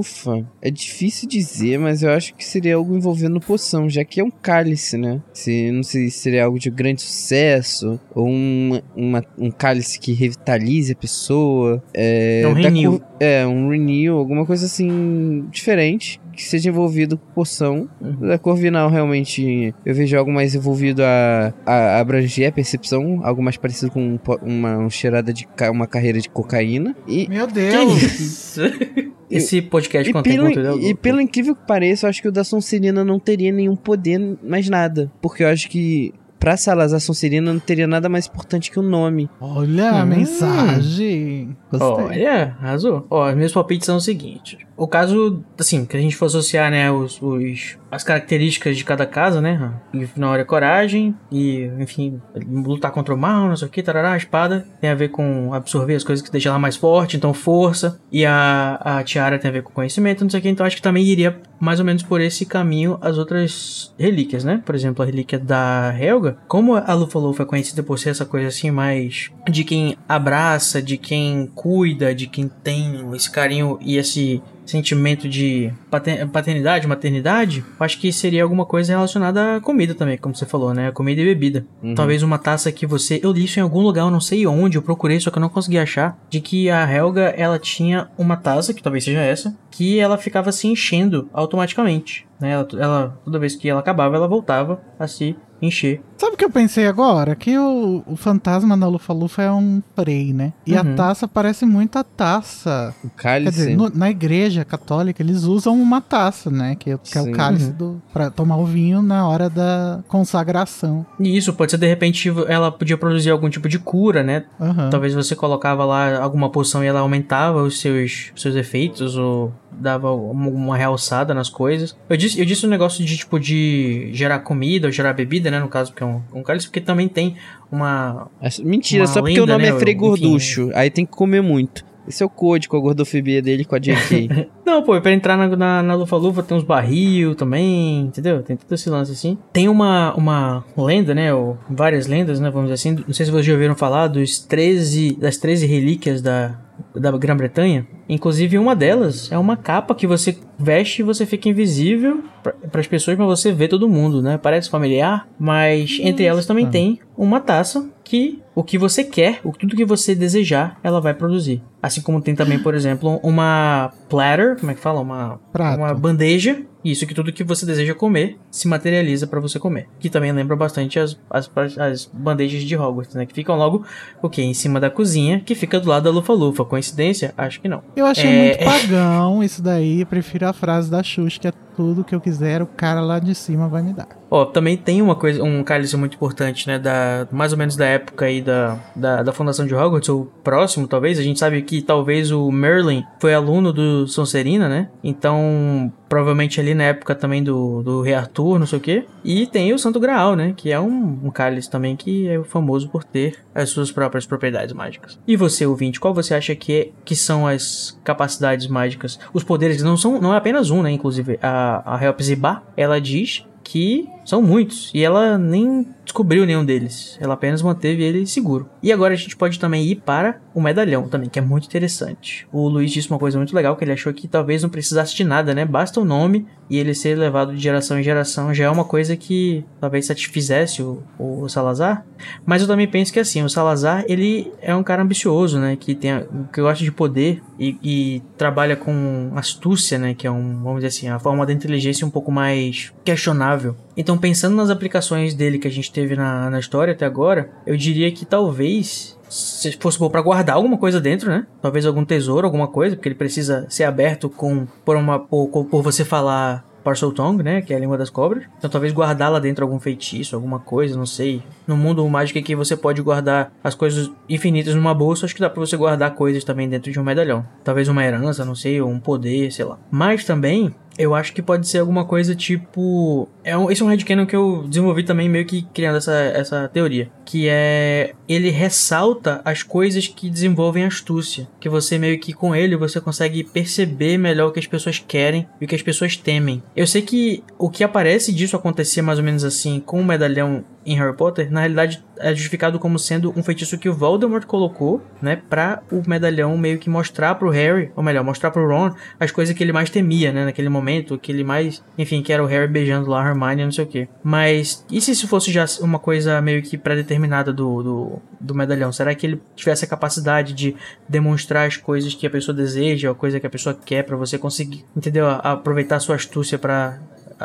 Lufa-Lufa é difícil dizer, mas eu acho que seria algo envolvendo poção, já que é um cálice, né? Se, não sei se seria algo de grande sucesso, ou um, uma- um cálice que revitalize a pessoa. É, É um renew. é, um renew, alguma coisa assim diferente. Que seja envolvido com poção. Uhum. Da Corvinal, realmente, eu vejo algo mais envolvido a, a abranger a percepção. Algo mais parecido com um uma, uma cheirada de ca- uma carreira de cocaína. E Meu Que Deus! esse podcast E contém pelo, conteúdo. e pelo incrível que pareça, eu acho que o da Sonserina não teria nenhum poder mais nada. Porque eu acho que pra Salazar Sonserina não teria nada mais importante que o nome. Olha a Hum. mensagem. Gostei. Olha, arrasou. Ó, os meus palpites são o seguinte. O caso, assim, que a gente for associar, né, os, os- as características de cada casa, né? E na hora coragem e, enfim, lutar contra o mal, não sei o que, tarará, a espada tem a ver com absorver as coisas que deixam ela mais forte, então força. E a, a tiara tem a ver com conhecimento, não sei o que, então acho que também iria mais ou menos por esse caminho as outras relíquias, né? Por exemplo, a relíquia da Helga, como a Lufa-Lufa é conhecida por ser essa coisa assim mais de quem abraça, de quem cuida, de quem tem esse carinho e esse sentimento de pater- paternidade, maternidade, eu acho que seria alguma coisa relacionada à comida também, como você falou, né? Comida e bebida. Uhum. Talvez uma taça que você. Eu li isso em algum lugar, eu não sei onde, eu procurei, só que eu não consegui achar. De que a Helga ela tinha uma taça, que talvez seja essa, que ela ficava se enchendo automaticamente. Né? Ela, ela- toda vez que ela acabava, ela voltava a se encher. Sabe o que eu pensei agora? Que o, o fantasma da Lufa-Lufa é um Frei, né? E a Uhum. taça parece muito a taça. O Quer cálice. dizer, no- na igreja católica eles usam uma taça, né? Que, é- que é o cálice Uhum. do, pra tomar o vinho na hora da consagração. E isso pode ser de repente ela podia produzir algum tipo de cura, né? Aham. Talvez você colocava lá alguma poção e ela aumentava os seus, seus efeitos ou dava uma, realçada nas coisas. Eu disse, eu disse um negócio de tipo de gerar comida ou gerar bebida, né? No caso, porque é um, um cálice, porque também tem uma. É- Mentira, Uma só porque o lenda, nome né, é Frei enfim. Gorducho. Aí tem que comer muito. Esse é o com a gordofobia dele com a JK. Não, pô, pra entrar na, na, na Lufa-Lufa tem uns barril também, entendeu? Tem todo esse lance assim. Tem uma, uma lenda, né? Ou várias lendas, né? Vamos dizer assim. Não sei se vocês já ouviram falar dos 13, das 13 relíquias da, da Grã-Bretanha. Inclusive, uma delas é uma capa que você veste e você fica invisível para as pessoas, mas você vê todo mundo, né? Parece familiar, mas entre elas também tem uma taça que o que você quer, o tudo que você desejar, ela vai produzir. Assim como tem também, por exemplo, uma platter, como é que fala? Uma, Prato. uma bandeja. Isso que tudo que você deseja comer se materializa para você comer. Que também lembra bastante as, as, as bandejas de Hogwarts, né? Que ficam logo, o quê? Em cima da cozinha, que fica do lado da Lufa-Lufa. Coincidência? Acho que não. Eu achei É- muito pagão isso daí. Eu prefiro a frase da Xuxa, que é tudo que eu quiser, o cara lá de cima vai me dar. Ó, também tem uma coisa, um cálice muito importante, né? Da, mais ou menos da época aí da, da, da fundação de Hogwarts, ou próximo, talvez. A gente sabe que talvez o Merlin foi aluno do Sonserina, né? Então, provavelmente ali na época também do, do Rei Arthur, não sei o quê. E tem o Santo Graal, né? Que é um, um cálice também que é famoso por ter as suas próprias propriedades mágicas. E você, ouvinte, qual você acha que, é, que são as capacidades mágicas? Os poderes não são não é apenas um, né? Inclusive, a, a Help Ziba, ela diz que são muitos e ela nem descobriu nenhum deles. Ela apenas manteve ele seguro. E agora a gente pode também ir para o medalhão também, que é muito interessante. O Luiz disse uma coisa muito legal que ele achou que talvez não precisasse de nada, né? Basta o nome e ele ser levado de geração em geração já é uma coisa que talvez satisfizesse o, o Salazar. Mas eu também penso que assim, o Salazar, ele é um cara ambicioso, né? Que tem que gosta de poder e, e trabalha com astúcia, né? Que é um, vamos dizer assim, a forma da inteligência um pouco mais questionável. Então, pensando nas aplicações dele que a gente teve na, na história até agora, eu diria que talvez se fosse bom pra guardar alguma coisa dentro, né? Talvez algum tesouro, alguma coisa, porque ele precisa ser aberto com por uma por, por você falar Parcel Tongue, né? Que é a língua das cobras. Então talvez guardar lá dentro algum feitiço, alguma coisa, não sei. No mundo mágico aqui você pode guardar as coisas infinitas numa bolsa, acho que dá pra você guardar coisas também dentro de um medalhão. Talvez uma herança, não sei, ou um poder, sei lá. Mas também eu acho que pode ser alguma coisa tipo. É um, esse é um headcanon que eu desenvolvi também, meio que criando essa, essa teoria. Que é. Ele ressalta as coisas que desenvolvem astúcia. Que você meio que com ele você consegue perceber melhor o que as pessoas querem e o que as pessoas temem. Eu sei que o que aparece disso acontecer mais ou menos assim com o medalhão em Harry Potter, na realidade é justificado como sendo um feitiço que o Voldemort colocou, né, para o medalhão meio que mostrar pro Harry, ou melhor, mostrar pro Ron as coisas que ele mais temia, né, naquele momento, que ele mais, enfim, que era o Harry beijando lá a Hermione, não sei o que. Mas e se isso fosse já uma coisa meio que pré-determinada do, do, do medalhão? Será que ele tivesse a capacidade de demonstrar as coisas que a pessoa deseja, a coisa que a pessoa quer para você conseguir, entendeu? Aproveitar sua astúcia para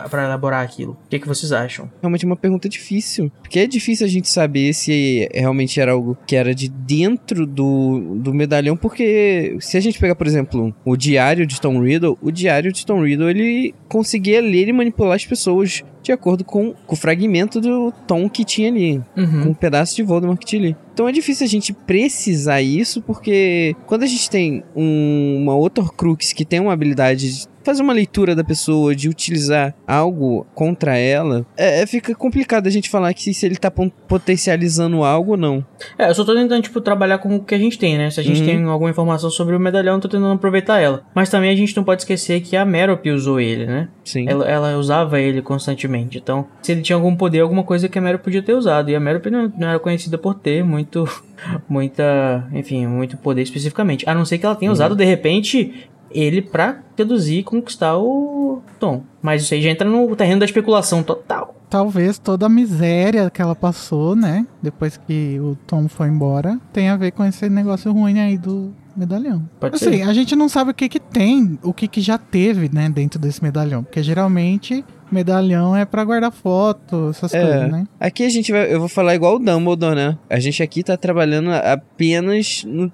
para elaborar aquilo. O que, que vocês acham? Realmente é uma pergunta difícil. Porque é difícil a gente saber se realmente era algo que era de dentro do, do medalhão. Porque se a gente pegar, por exemplo, o diário de Tom Riddle, o diário de Tom Riddle ele conseguia ler e manipular as pessoas de acordo com, com o fragmento do Tom que tinha ali. Uhum. Com um pedaço de Voldemort que tinha ali. Então é difícil a gente precisar isso, porque quando a gente tem um, uma outra Crux que tem uma habilidade de fazer uma leitura da pessoa, de utilizar algo contra ela, é, é fica complicado a gente falar que se, ele tá potencializando algo ou não. É, eu só tô tentando, tipo, trabalhar com o que a gente tem, né? Se a gente Uhum. tem alguma informação sobre o medalhão, eu tô tentando aproveitar ela. Mas também a gente não pode esquecer que a Merope usou ele, né? Sim. Ela, ela usava ele constantemente. Então, se ele tinha algum poder, alguma coisa que a Merope podia ter usado. E a Merope não, não era conhecida por ter muito, muita, enfim, muito poder especificamente. A não ser que ela tenha usado, de repente, ele pra seduzir e conquistar o Tom. Mas isso aí já entra no terreno da especulação total. Talvez toda a miséria que ela passou, né? Depois que o Tom foi embora, tenha a ver com esse negócio ruim aí do medalhão. Pode Assim, ser. a gente não sabe o que que tem, o que que já teve, né, dentro desse medalhão. Porque geralmente, medalhão é pra guardar foto, essas É. coisas, né? Aqui a gente vai. Eu vou falar igual o Dumbledore, né? A gente aqui tá trabalhando apenas. No,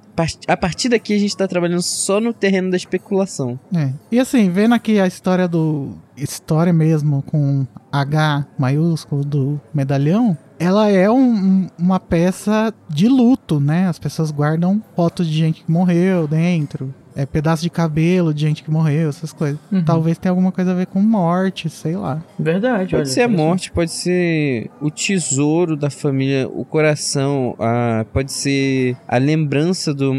a partir daqui a gente tá trabalhando só no terreno da especulação. É. E assim, vendo aqui a história do. História mesmo, com H maiúsculo do medalhão, ela é um- uma peça de luto, né? As pessoas guardam fotos de gente que morreu dentro. É pedaço de cabelo de gente que morreu, essas coisas. Uhum. Talvez tenha alguma coisa a ver com morte, sei lá. Verdade, olha. Pode ser a morte, pode ser o tesouro da família, o coração, a, pode ser a lembrança do,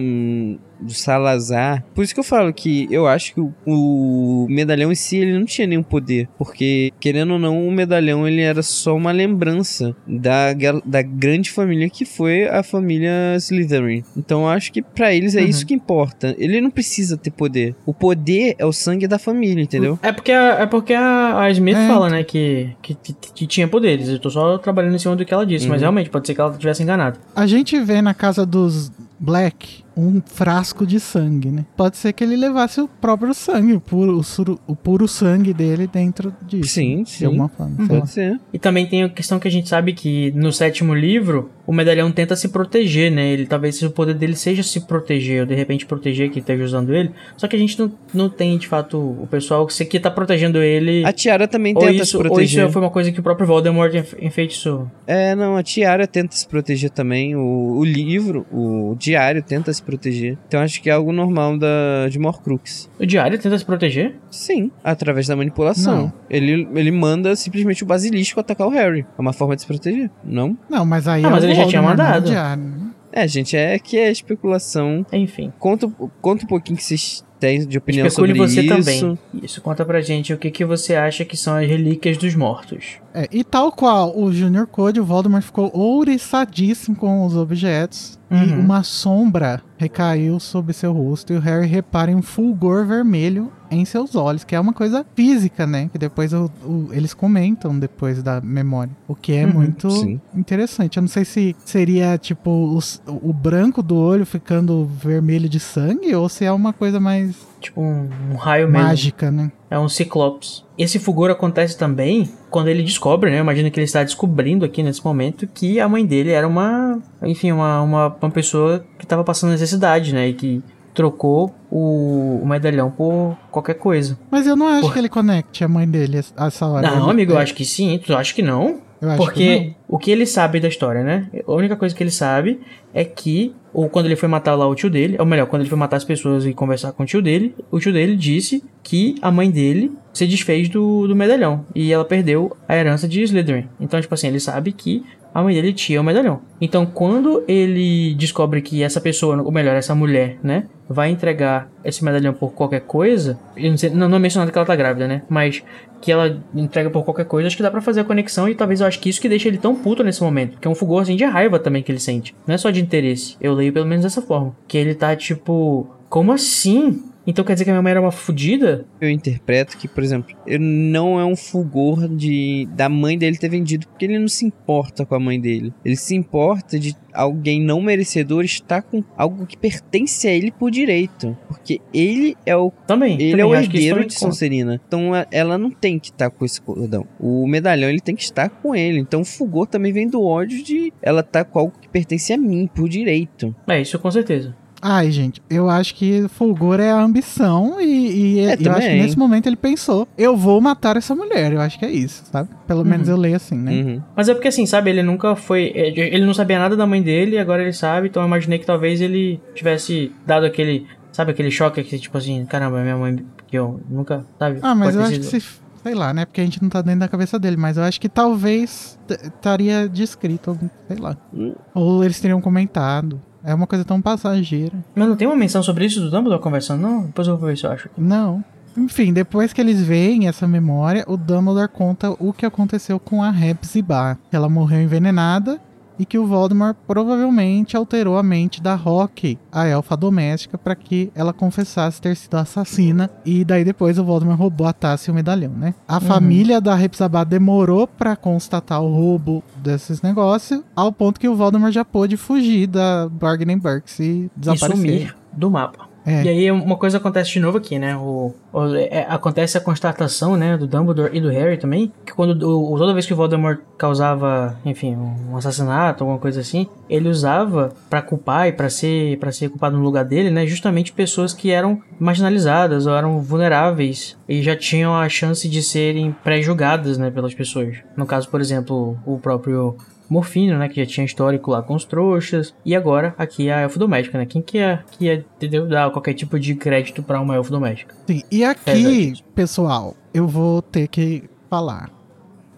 do Salazar. Por isso que eu falo que eu acho que o, o medalhão em si ele não tinha nenhum poder. Porque, querendo ou não, o medalhão ele era só uma lembrança da, da grande família que foi a família Slytherin. Então eu acho que pra eles é Uhum. isso que importa. Ele não precisa ter poder. O poder é o sangue da família, entendeu? É porque a, é porque a, a Smith É. fala, né, que, que, que- que tinha poderes. Eu tô só trabalhando em cima do que ela disse, mas Uhum. realmente pode ser que ela tivesse enganado. A gente vê na casa dos Black um frasco de sangue, né? Pode ser que ele levasse o próprio sangue, o puro, o suru- o puro sangue dele dentro disso. Sim, De sim. alguma forma. lá. Pode ser. E também tem a questão que a gente sabe que no sétimo livro, o medalhão tenta se proteger, né? Ele talvez o poder dele seja se proteger, ou de repente proteger quem esteja usando ele. Só que a gente não, não tem, de fato, o pessoal que que tá protegendo ele. A Tiara também Ou tenta isso, se ou proteger. isso foi uma coisa que o próprio Voldemort enfe- enfeitiçou. É, não, a Tiara tenta se proteger também. O, o livro, o diário tenta se proteger. Então acho que é algo normal da, de Morcrux. O diário tenta se proteger? Sim, através da manipulação. Não. Ele, ele manda simplesmente o basilisco atacar o Harry. É uma forma de se proteger, não? Não, mas aí Ah, é mas ele já tinha é o mandado. diário, né? É, gente, é que é especulação. Enfim. Conta, conta um pouquinho que vocês têm de opinião Especule sobre você isso. também. Isso, conta pra gente o que, que você acha que são as relíquias dos mortos. É, e tal qual o Junior Code, o Voldemort ficou ouriçadíssimo com os objetos. E Uhum. uma sombra recaiu sobre seu rosto. E o Harry repara em um fulgor vermelho em seus olhos, que é uma coisa física, né? Que depois o- o- eles comentam depois da memória. O que é Uhum, muito sim. interessante. Eu não sei se seria tipo os- o branco do olho ficando vermelho de sangue ou se é uma coisa mais Tipo um, um raio mesmo. mágica, né? É um ciclopes. Esse fulgor acontece também quando ele descobre, né? Imagina que ele está descobrindo aqui nesse momento que a mãe dele era uma, enfim, uma, uma, uma pessoa que estava passando necessidade, né? E que trocou o, o medalhão por qualquer coisa. Mas eu não acho Porra. que ele conecte a mãe dele a essa hora. Não, Ele- amigo, eu é, acho que sim. Tu acha que não? Acho que Porque o que ele sabe da história, né? A única coisa que ele sabe é que, ou quando ele foi matar lá o tio dele, ou melhor, quando ele foi matar as pessoas e conversar com o tio dele, o tio dele disse que a mãe dele se desfez do, do medalhão e ela perdeu a herança de Slytherin. Então, tipo assim, ele sabe que a mãe dele tinha o medalhão. Então, quando ele descobre que essa pessoa, ou melhor, essa mulher, né, vai entregar esse medalhão por qualquer coisa, eu não, sei, não, não é mencionado que ela tá grávida, né, mas que ela entrega por qualquer coisa, acho que dá pra fazer a conexão e talvez eu acho que isso que deixa ele tão puto nesse momento, porque é um fulgor assim de raiva também que ele sente, não é só de interesse. Eu leio pelo menos dessa forma, que ele tá tipo, como assim? Então quer dizer que a minha mãe era uma fudida? Eu interpreto que, por exemplo, ele não é um fulgor de da mãe dele ter vendido, porque ele não se importa com a mãe dele. Ele se importa de alguém não merecedor estar com algo que pertence a ele por direito. Porque ele é o Também. ele também, é o herdeiro de conta. Sonserina. Então a- ela não tem que estar com esse cordão. O medalhão ele tem que estar com ele. Então o fulgor também vem do ódio de ela tá com algo que pertence a mim por direito. É, isso com certeza. Ai, gente, eu acho que Fulgor é a ambição e, e É, eu acho que também. nesse momento ele pensou, eu vou matar essa mulher. Eu acho que é isso, sabe? Pelo menos eu leio assim, né? Uhum. Mas é porque assim, sabe, ele nunca foi. é, Ele não sabia nada da mãe dele, agora ele sabe, então eu imaginei que talvez ele tivesse dado aquele. Sabe aquele choque que, tipo assim, caramba, minha mãe. Que eu nunca. Sabe? Ah, mas eu acho que sido- se. Sei lá, né? Porque a gente não tá dentro da cabeça dele, mas eu acho que talvez estaria descrito, sei lá. Hum. Ou eles teriam comentado. É uma coisa tão passageira. Mas não tem uma menção sobre isso do Dumbledore conversando, não? Depois eu vou ver se eu acho. Não. Enfim, depois que eles veem essa memória, o Dumbledore conta o que aconteceu com a Hepzibah. Ela morreu envenenada e que o Voldemort provavelmente alterou a mente da Rock, a elfa doméstica, para que ela confessasse ter sido assassina. E daí depois o Voldemort roubou a taça e o medalhão, né? A família da Hepzibah demorou para constatar o roubo desses negócios, ao ponto que o Voldemort já pôde fugir da Bargain Burks e E desaparecer. sumir do mapa. É. E aí uma coisa acontece de novo aqui, né? O, o- é, acontece a constatação, né, do Dumbledore e do Harry também, que quando o, toda vez que o Voldemort causava, enfim, um assassinato, alguma coisa assim, ele usava pra culpar e pra ser para ser culpado no lugar dele, né, justamente pessoas que eram marginalizadas ou eram vulneráveis e já tinham a chance de serem pré-julgadas, né, pelas pessoas. No caso, por exemplo, o próprio Morfino, né, que já tinha histórico lá com os trouxas, e agora aqui a elfo doméstica, né? Quem que ia, que ia entendeu, dar qualquer tipo de crédito pra uma elfo doméstica? Sim, e É aqui, verdade. pessoal, eu vou ter que falar.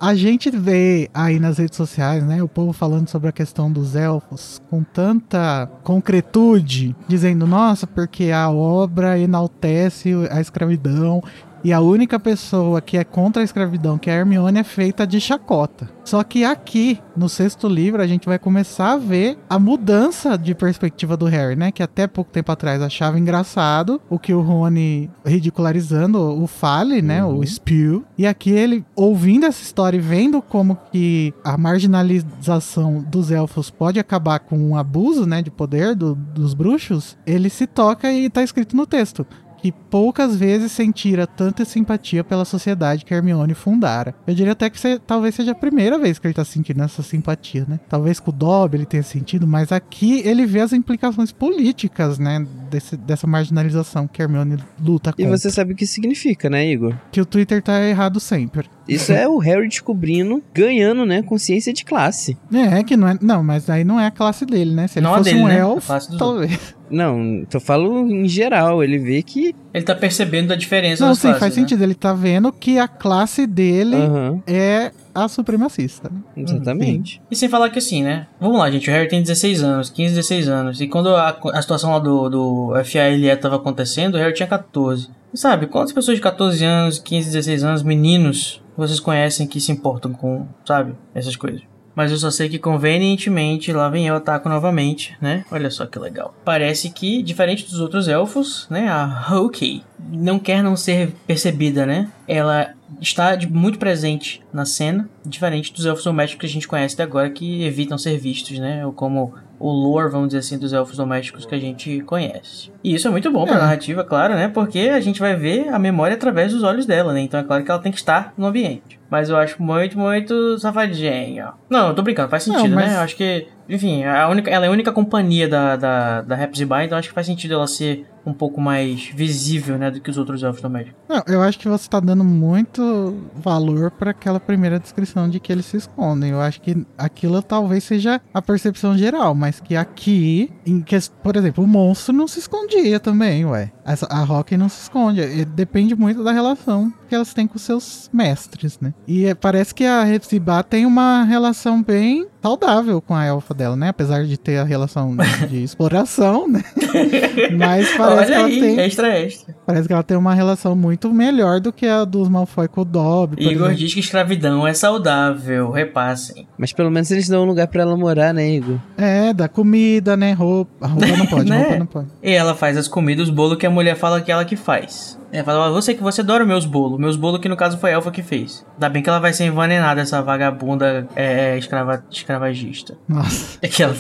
A gente vê aí nas redes sociais, né, o povo falando sobre a questão dos elfos com tanta concretude, dizendo, nossa, porque a obra enaltece a escravidão e a única pessoa que é contra a escravidão, que é a Hermione, é feita de chacota. Só que aqui, no sexto livro, a gente vai começar a ver a mudança de perspectiva do Harry, né? Que até pouco tempo atrás achava engraçado o que o Rony ridicularizando o Fale, né? O Spew. E aqui ele, ouvindo essa história e vendo como que a marginalização dos elfos pode acabar com um abuso, né? De poder do- dos bruxos, ele se toca e tá escrito no texto que poucas vezes sentira tanta simpatia pela sociedade que Hermione fundara. Eu diria até que se- talvez seja a primeira vez que ele tá sentindo essa simpatia, né? Talvez com o Dobby ele tenha sentido, mas aqui ele vê as implicações políticas, né? Desse- dessa marginalização que Hermione luta E contra. você sabe o que significa, né, Igor? Que o Twitter tá errado sempre. Isso é o Harry descobrindo, ganhando, né, consciência de classe. É, que não é. Não, mas aí não é a classe dele, né? Se ele Não fosse dele, um né? Elfo, talvez. Não, eu falo em geral, ele vê que... Ele tá percebendo a diferença Não, sim, classes, faz né? sentido. Ele tá vendo que a classe dele Aham, é a supremacista. exatamente. E sem falar que assim, né? Vamos lá, gente. O Harry tem 16 anos, 15, 16 anos. E quando a, a situação lá do, do FALE tava acontecendo, o Harry tinha 14. E sabe, quantas pessoas de 14 anos, 15, 16 anos, meninos, vocês conhecem que se importam com, sabe, essas coisas? Mas eu só sei que convenientemente lá vem eu ataco novamente, né? Olha só que legal. Parece que, diferente dos outros elfos, né? A Hokey não quer não ser percebida, né? Ela está de- muito presente na cena, diferente dos elfos domésticos que a gente conhece até agora, que evitam ser vistos, né? Ou como o lore, vamos dizer assim, dos elfos domésticos que a gente conhece. E isso é muito bom pra É. narrativa, claro, né? Porque a gente vai ver a memória através dos olhos dela, né? Então é claro que ela tem que estar no ambiente. Mas eu acho muito, muito safadinho. Não, eu tô brincando, faz Não, sentido, mas- né? Eu acho que, enfim, a única, ela é a única companhia da, da, da Hepzibah, então acho que faz sentido ela ser um pouco mais visível, né? Do que os outros elfos domésticos. Não, eu acho que você tá dando muito valor para aquela primeira descrição de que eles se escondem. Eu acho que aquilo talvez seja a percepção geral, mas que aqui, em que, por exemplo, o monstro não se escondia também, ué. Essa, a Rock não se esconde. Depende muito da relação que elas têm com seus mestres, né? E é, parece que a Hepzibah tem uma relação bem saudável com a elfa dela, né? Apesar de ter a relação de exploração, né? Mas parece Olha que ela aí, tem, extra, extra. parece que ela tem uma relação muito melhor do que a dos Malfoy com o Dobby, Igor exemplo. diz que escravidão é saudável, repassem. Mas pelo menos eles dão um lugar pra ela morar, né, Igor? É, da comida, né? Roupa. Roupa não pode, Né? roupa não pode. E ela faz as comidas, os bolos que a mulher fala que ela que faz. Ela fala, "Ó, você que você adora meus bolos. Meus bolos que no caso foi a Elfa que fez. Ainda bem que ela vai ser envenenada, essa vagabunda é, escrava, escravagista. Nossa. Aquela.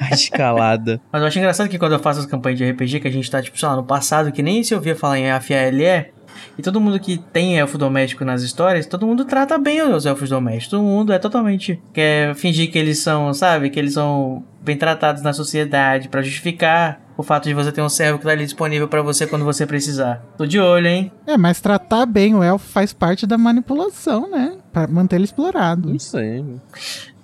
A escalada. Mas eu acho engraçado que quando eu faço as campanhas de RPG, que a gente tá, tipo, sei lá, no passado, que nem se ouvia falar em AFALE, e todo mundo que tem elfo doméstico nas histórias, todo mundo trata bem os elfos domésticos. Todo mundo é totalmente. quer fingir que eles são, sabe? Que eles são bem tratados na sociedade, pra justificar o fato de você ter um servo que tá ali disponível pra você quando você precisar. Tô de olho, hein? É, mas tratar bem o elfo faz parte da manipulação, né? Pra manter ele explorado. Isso aí.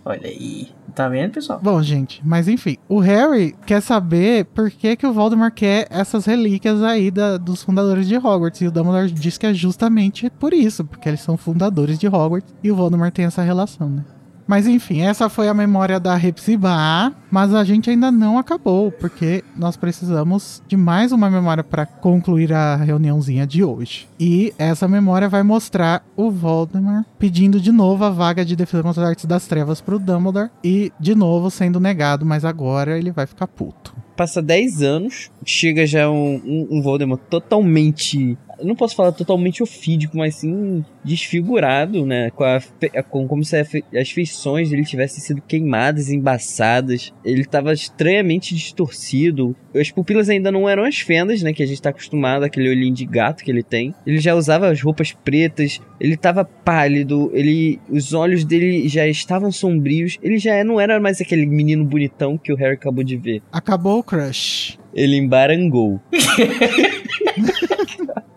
Olha aí. Tá vendo, pessoal? Bom, gente, mas enfim, o Harry quer saber por que, que o Voldemort quer essas relíquias aí da- dos fundadores de Hogwarts. E o Dumbledore diz que é justamente por isso, porque eles são fundadores de Hogwarts e o Voldemort tem essa relação, né? Mas enfim, essa foi a memória da Hepzibah, mas a gente ainda não acabou, porque nós precisamos de mais uma memória para concluir a reuniãozinha de hoje. E essa memória vai mostrar o Voldemort pedindo de novo a vaga de defesa contra as artes das trevas pro Dumbledore e de novo sendo negado, mas agora ele vai ficar puto. Passa 10 anos, chega já um, um, um Voldemort totalmente. Eu não posso falar totalmente ofídico, mas sim desfigurado, né? Com, a com como se as feições dele tivessem sido queimadas, embaçadas. Ele tava estranhamente distorcido. As pupilas ainda não eram as fendas, né? Que a gente tá acostumado, aquele olhinho de gato que ele tem. Ele já usava as roupas pretas, ele tava pálido, ele. Os olhos dele já estavam sombrios. Ele já não era mais aquele menino bonitão que o Harry acabou de ver. Acabou o crush. Ele embarangou.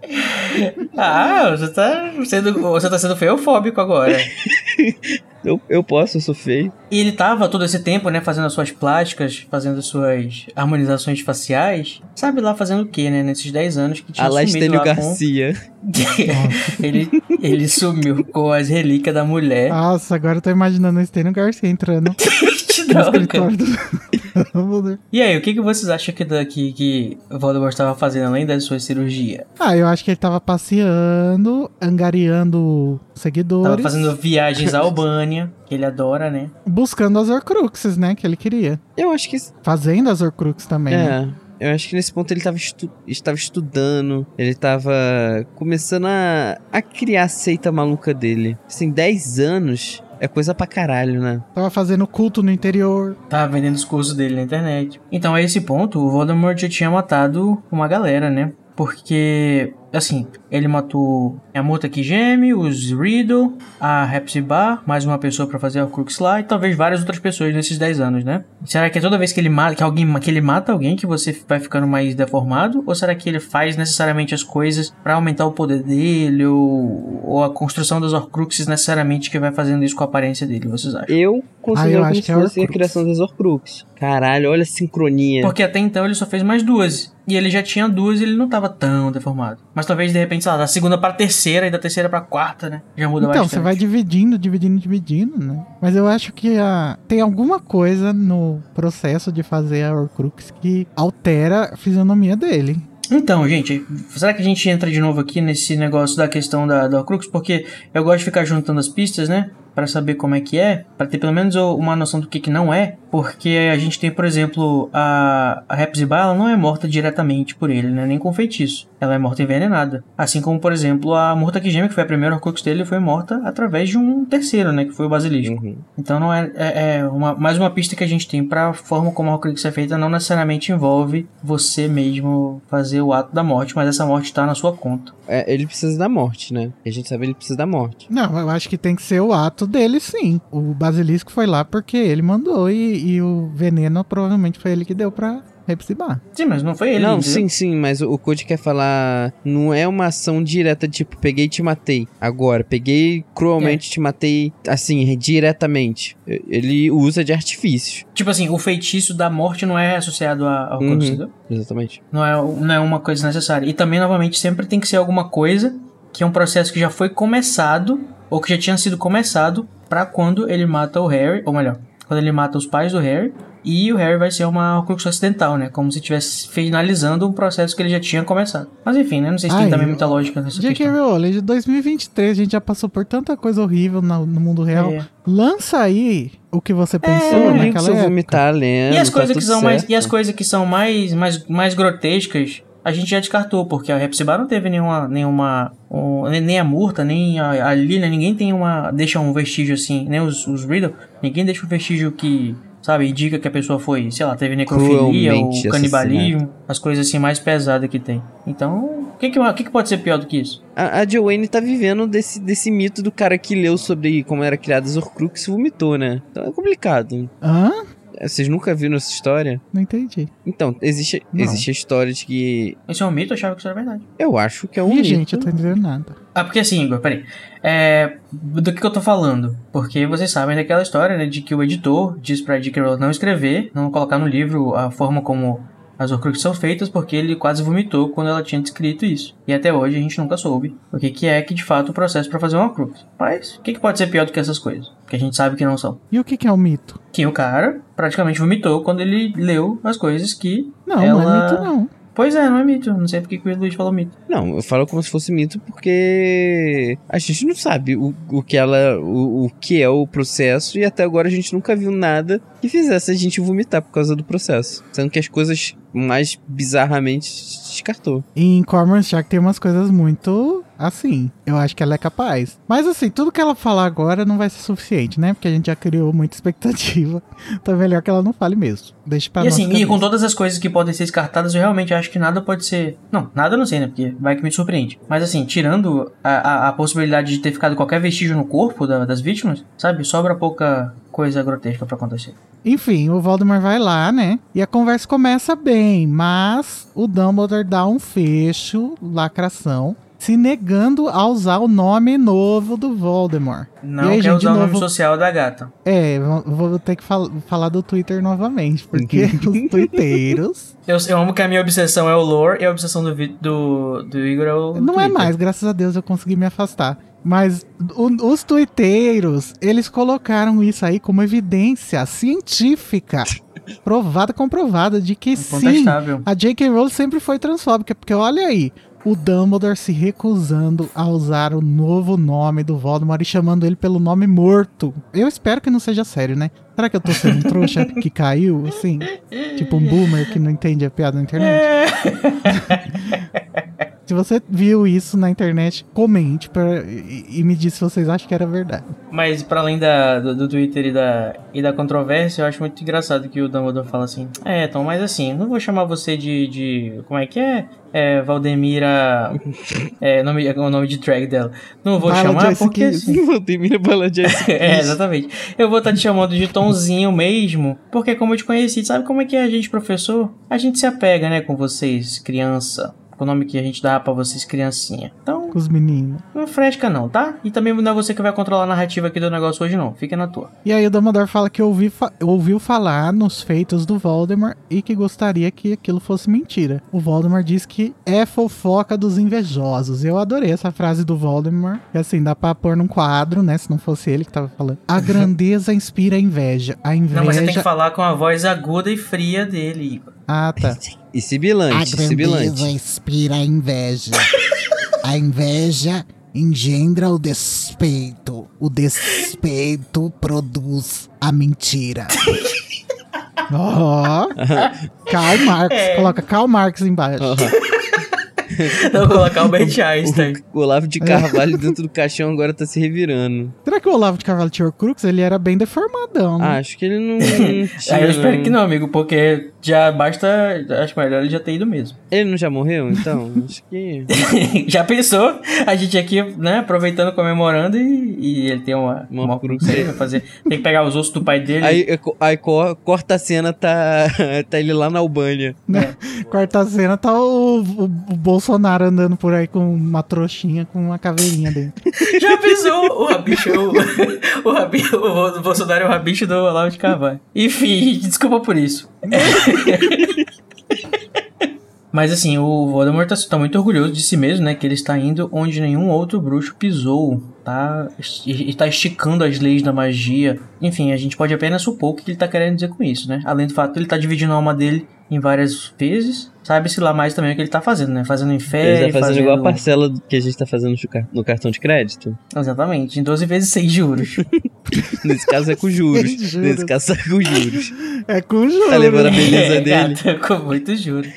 Ah, você tá sendo, você tá sendo feofóbico agora. Eu, eu posso, eu sou feio. E ele tava todo esse tempo, né, fazendo as suas plásticas, fazendo as suas harmonizações faciais. Sabe lá fazendo o que, né, nesses 10 anos que tinha A lá sumido Estênio lá com... Garcia. ele, ele sumiu com as relíquias da mulher. Nossa, agora eu tô imaginando o Stênio Garcia entrando do. E aí, o que, que vocês acham que, da- que, que o Voldemort estava fazendo além da sua cirurgia? Ah, eu acho que ele tava passeando, angariando Tava seguidores, fazendo viagens à Que ele adora, né? buscando as Horcruxes, né, que ele queria. Eu acho que. Fazendo as Horcruxes também, né? É. Eu acho que nesse ponto ele tava, estu estava estudando, ele tava começando a, a criar a seita maluca dele. Assim, 10 anos é coisa pra caralho, né? Tava fazendo culto no interior. Tava vendendo os cursos dele na internet. Então, a esse ponto, o Voldemort já tinha matado uma galera, né? Porque, assim, ele matou a Muta que geme, os Riddle, a Hepzibah, mais uma pessoa pra fazer o Crux lá e talvez várias outras pessoas nesses 10 anos, né? Será que é toda vez que ele mata, que alguém, que ele mata alguém que você vai ficando mais deformado? Ou será que ele faz necessariamente as coisas pra aumentar o poder dele ou, ou a construção das Horcruxes necessariamente que vai fazendo isso com a aparência dele? Vocês acham? Eu considero Ah, eu que é a criação das Horcrux. Caralho, olha a sincronia. Porque até então ele só fez mais duas. E ele já tinha duas e ele não tava tão deformado. Mas talvez de repente, sei lá, da segunda pra terceira e da terceira pra quarta, né? Já muda Então, bastante. você vai dividindo, dividindo, dividindo, né? Mas eu acho que a... tem alguma coisa no processo de fazer a Horcrux que altera a fisionomia dele. Então, gente, será que a gente entra de novo aqui nesse negócio da questão da, da Horcrux? Porque eu gosto de ficar juntando as pistas, né? Pra saber como é que é, pra ter pelo menos uma noção do que que não é, porque a gente tem, por exemplo, a, a Hepzibah, ela não é morta diretamente por ele, né? Nem com feitiço. Ela é morta envenenada. Assim como, por exemplo, a Morta Geme, que foi a primeira Horcrux dele, foi morta através de um terceiro, né? Que foi o Basilisco. Uhum. Então não é, é, é uma, mais uma pista que a gente tem pra forma como a Horcrux é feita, não necessariamente envolve você mesmo fazer o ato da morte, mas essa morte tá na sua conta. É, ele precisa da morte, né? A gente sabe que ele precisa da morte. Não, eu acho que tem que ser o ato dele, sim. O Basilisco foi lá porque ele mandou e, e o veneno provavelmente foi ele que deu pra Hepzibah. Sim, mas não foi ele. não, sim, sim, mas o, Code quer falar. Não é uma ação direta, tipo, peguei e te matei. Agora, peguei cruelmente te matei, assim, diretamente. Ele usa de artifícios. Tipo assim, o feitiço da morte não é associado a- ao Uhum. Exatamente. Não é, não é uma coisa necessária. E também, novamente, sempre tem que ser alguma coisa que é um processo que já foi começado, ou que já tinha sido começado, pra quando ele mata o Harry, ou melhor, quando ele mata os pais do Harry, e o Harry vai ser uma Horcrux acidental, né? Como se estivesse finalizando um processo que ele já tinha começado. Mas enfim, né? Não sei se tem Ai, também muita lógica nessa J.K. questão. Rowling, de 2023, a gente já passou por tanta coisa horrível no, no mundo real. É. Lança aí o que você pensou não ligo se naquela época. vomitar lendo. E as tá coisas que são mais certo. e as coisas que são mais mais, mais grotescas a gente já descartou porque a Hepzibah não teve nenhuma nenhuma um, nem- a Murta nem a, a Lilian ninguém tem uma deixa um vestígio assim nem os, os Riddle ninguém deixa um vestígio que sabe indica que a pessoa foi sei lá teve necrofilia ou canibalismo as coisas assim mais pesadas que tem então o que que, o que que pode ser pior do que isso A, a Joanne tá vivendo desse, desse mito do cara que leu sobre como era criada as Horcrux e vomitou, né? Então é complicado. Hã? Vocês nunca viram essa história? Não entendi. Então, existe, Não. existe a história de que. isso é um mito eu achava que isso era verdade Eu acho que é um Ih, mito. gente, eu tô entendendo nada. Ah, porque assim, Igor, peraí. É, do que, que eu tô falando? Porque vocês sabem daquela história, né? De que o editor diz pra J.K. Rowling não escrever, não colocar no livro a forma como as Horcruxes são feitas, porque ele quase vomitou quando ela tinha descrito isso. E até hoje a gente nunca soube o que, que é que de fato o processo pra fazer uma Horcrux. Mas, o que, que pode ser pior do que essas coisas? Que a gente sabe que não são. E o que, que é o mito? Que o cara praticamente vomitou quando ele leu as coisas que. Não, não ela... é mito, não. Pois é, não é mito. Não sei porque que o Luiz falou mito. Não, eu falo como se fosse mito porque a gente não sabe o, o que ela. O, o que é o processo e até agora a gente nunca viu nada que fizesse a gente vomitar por causa do processo. Sendo que as coisas mais bizarramente descartou. E em Cormorant Shark tem umas coisas muito assim. Eu acho que ela é capaz. Mas assim, tudo que ela falar agora não vai ser suficiente, né? Porque a gente já criou muita expectativa. Então é melhor que ela não fale mesmo. Deixa pra E assim, e com cabeça. todas as coisas que podem ser descartadas, eu realmente acho que nada pode ser. Não, nada eu não sei, né? Porque vai que me surpreende. Mas assim, tirando a, a, a possibilidade de ter ficado qualquer vestígio no corpo da- das vítimas, sabe? Sobra pouca coisa grotesca pra acontecer. Enfim, o Voldemort vai lá, né? E a conversa começa bem, mas o Dumbledore dá um fecho, lacração, se negando a usar o nome novo do Voldemort. Não E aí, quer gente, usar o nome novo- social da gata. É, vou- ter que fal- falar do Twitter novamente, porque os twitteiros Eu, eu amo que a minha obsessão é o lore e a obsessão do, do, do Igor é o. Não é Twitter. mais, graças a Deus eu consegui me afastar. Mas o- os tuiteiros, eles colocaram isso aí como evidência científica, provada, comprovada, de que sim, a J.K. Rowling sempre foi transfóbica. Porque olha aí, o Dumbledore se recusando a usar o novo nome do Voldemort e chamando ele pelo nome morto. Eu espero que não seja sério, né? Será que eu tô sendo um trouxa que caiu, assim? Tipo um boomer que não entende a piada na internet? Se você viu isso na internet, comente pra, e, e me diz se vocês acham que era verdade. Mas para além da, do, do Twitter e da, e da controvérsia, eu acho muito engraçado que o Dumbledore fala assim: É, Tom, mas assim, não vou chamar você de. de como é que é? É, Valdemira. É, nome, o nome de drag dela. Não vou Bala chamar porque. Assim, Valdemira Bala é, exatamente. Eu vou estar te chamando de Tomzinho mesmo, porque como eu te conheci, sabe como é que é a gente, professor? A gente se apega, né, com vocês, criança. Com o nome que a gente dá pra vocês, criancinha. Então, os meninos. não fresca não, tá? E também não é você que vai controlar a narrativa aqui do negócio hoje, não. Fica na tua. E aí o Dumbledore fala que ouvi fa- ouviu falar nos feitos do Voldemort e que gostaria que aquilo fosse mentira. O Voldemort diz que é fofoca dos invejosos. Eu adorei essa frase do Voldemort. Que assim, dá pra pôr num quadro, né? Se não fosse ele que tava falando. A grandeza inspira a inveja. A inveja... Não, mas você tem que falar com a voz aguda e fria dele, Igor. Ah, tá. E sibilante, sibilante. inspira a inveja. A inveja engendra o despeito. O despeito produz a mentira. Ó, Karl Marx. É. Coloca Karl Marx embaixo. Não, colocar o Albert Einstein. O Olavo de Carvalho dentro do caixão agora tá se revirando. Será que o Olavo de Carvalho tinha Crux? Ele era bem deformadão, né? Ah, acho que ele não. não tinha, Aí eu espero não. que não, amigo, porque já basta. Acho melhor ele já ter ido mesmo. Ele não já morreu, então? Acho que. já pensou? A gente aqui, né, aproveitando, comemorando e, e ele tem uma, Uma uma, cruz aí, vai fazer. Tem que pegar os ossos do pai dele. Aí, é aí co- corta a cena, tá, tá ele lá na Albânia. Né? Quarta cena tá o, o- o Bolsonaro andando por aí com uma trouxinha com uma caveirinha dentro. Já pensou? O rabicho, o, o, rabi, o Bolsonaro é o rabicho do Olavo de Carvalho. Enfim, desculpa por isso. Mas assim, o Voldemort tá, tá muito orgulhoso de si mesmo, né? Que ele está indo onde nenhum outro bruxo pisou. Tá, está esticando as leis da magia. Enfim, a gente pode apenas supor o que ele tá querendo dizer com isso, né? Além do fato ele tá dividindo a alma dele em várias vezes. Sabe-se lá mais também o que ele tá fazendo, né? Fazendo em fé. Ele tá fazendo, fazendo... igual a parcela que a gente tá fazendo no cartão de crédito. Exatamente, em 12 vezes 6 juros. Nesse caso é com juros. juros. Nesse caso é com juros. É com juros. Tá levando a beleza é, dele? Gato, com muito juros.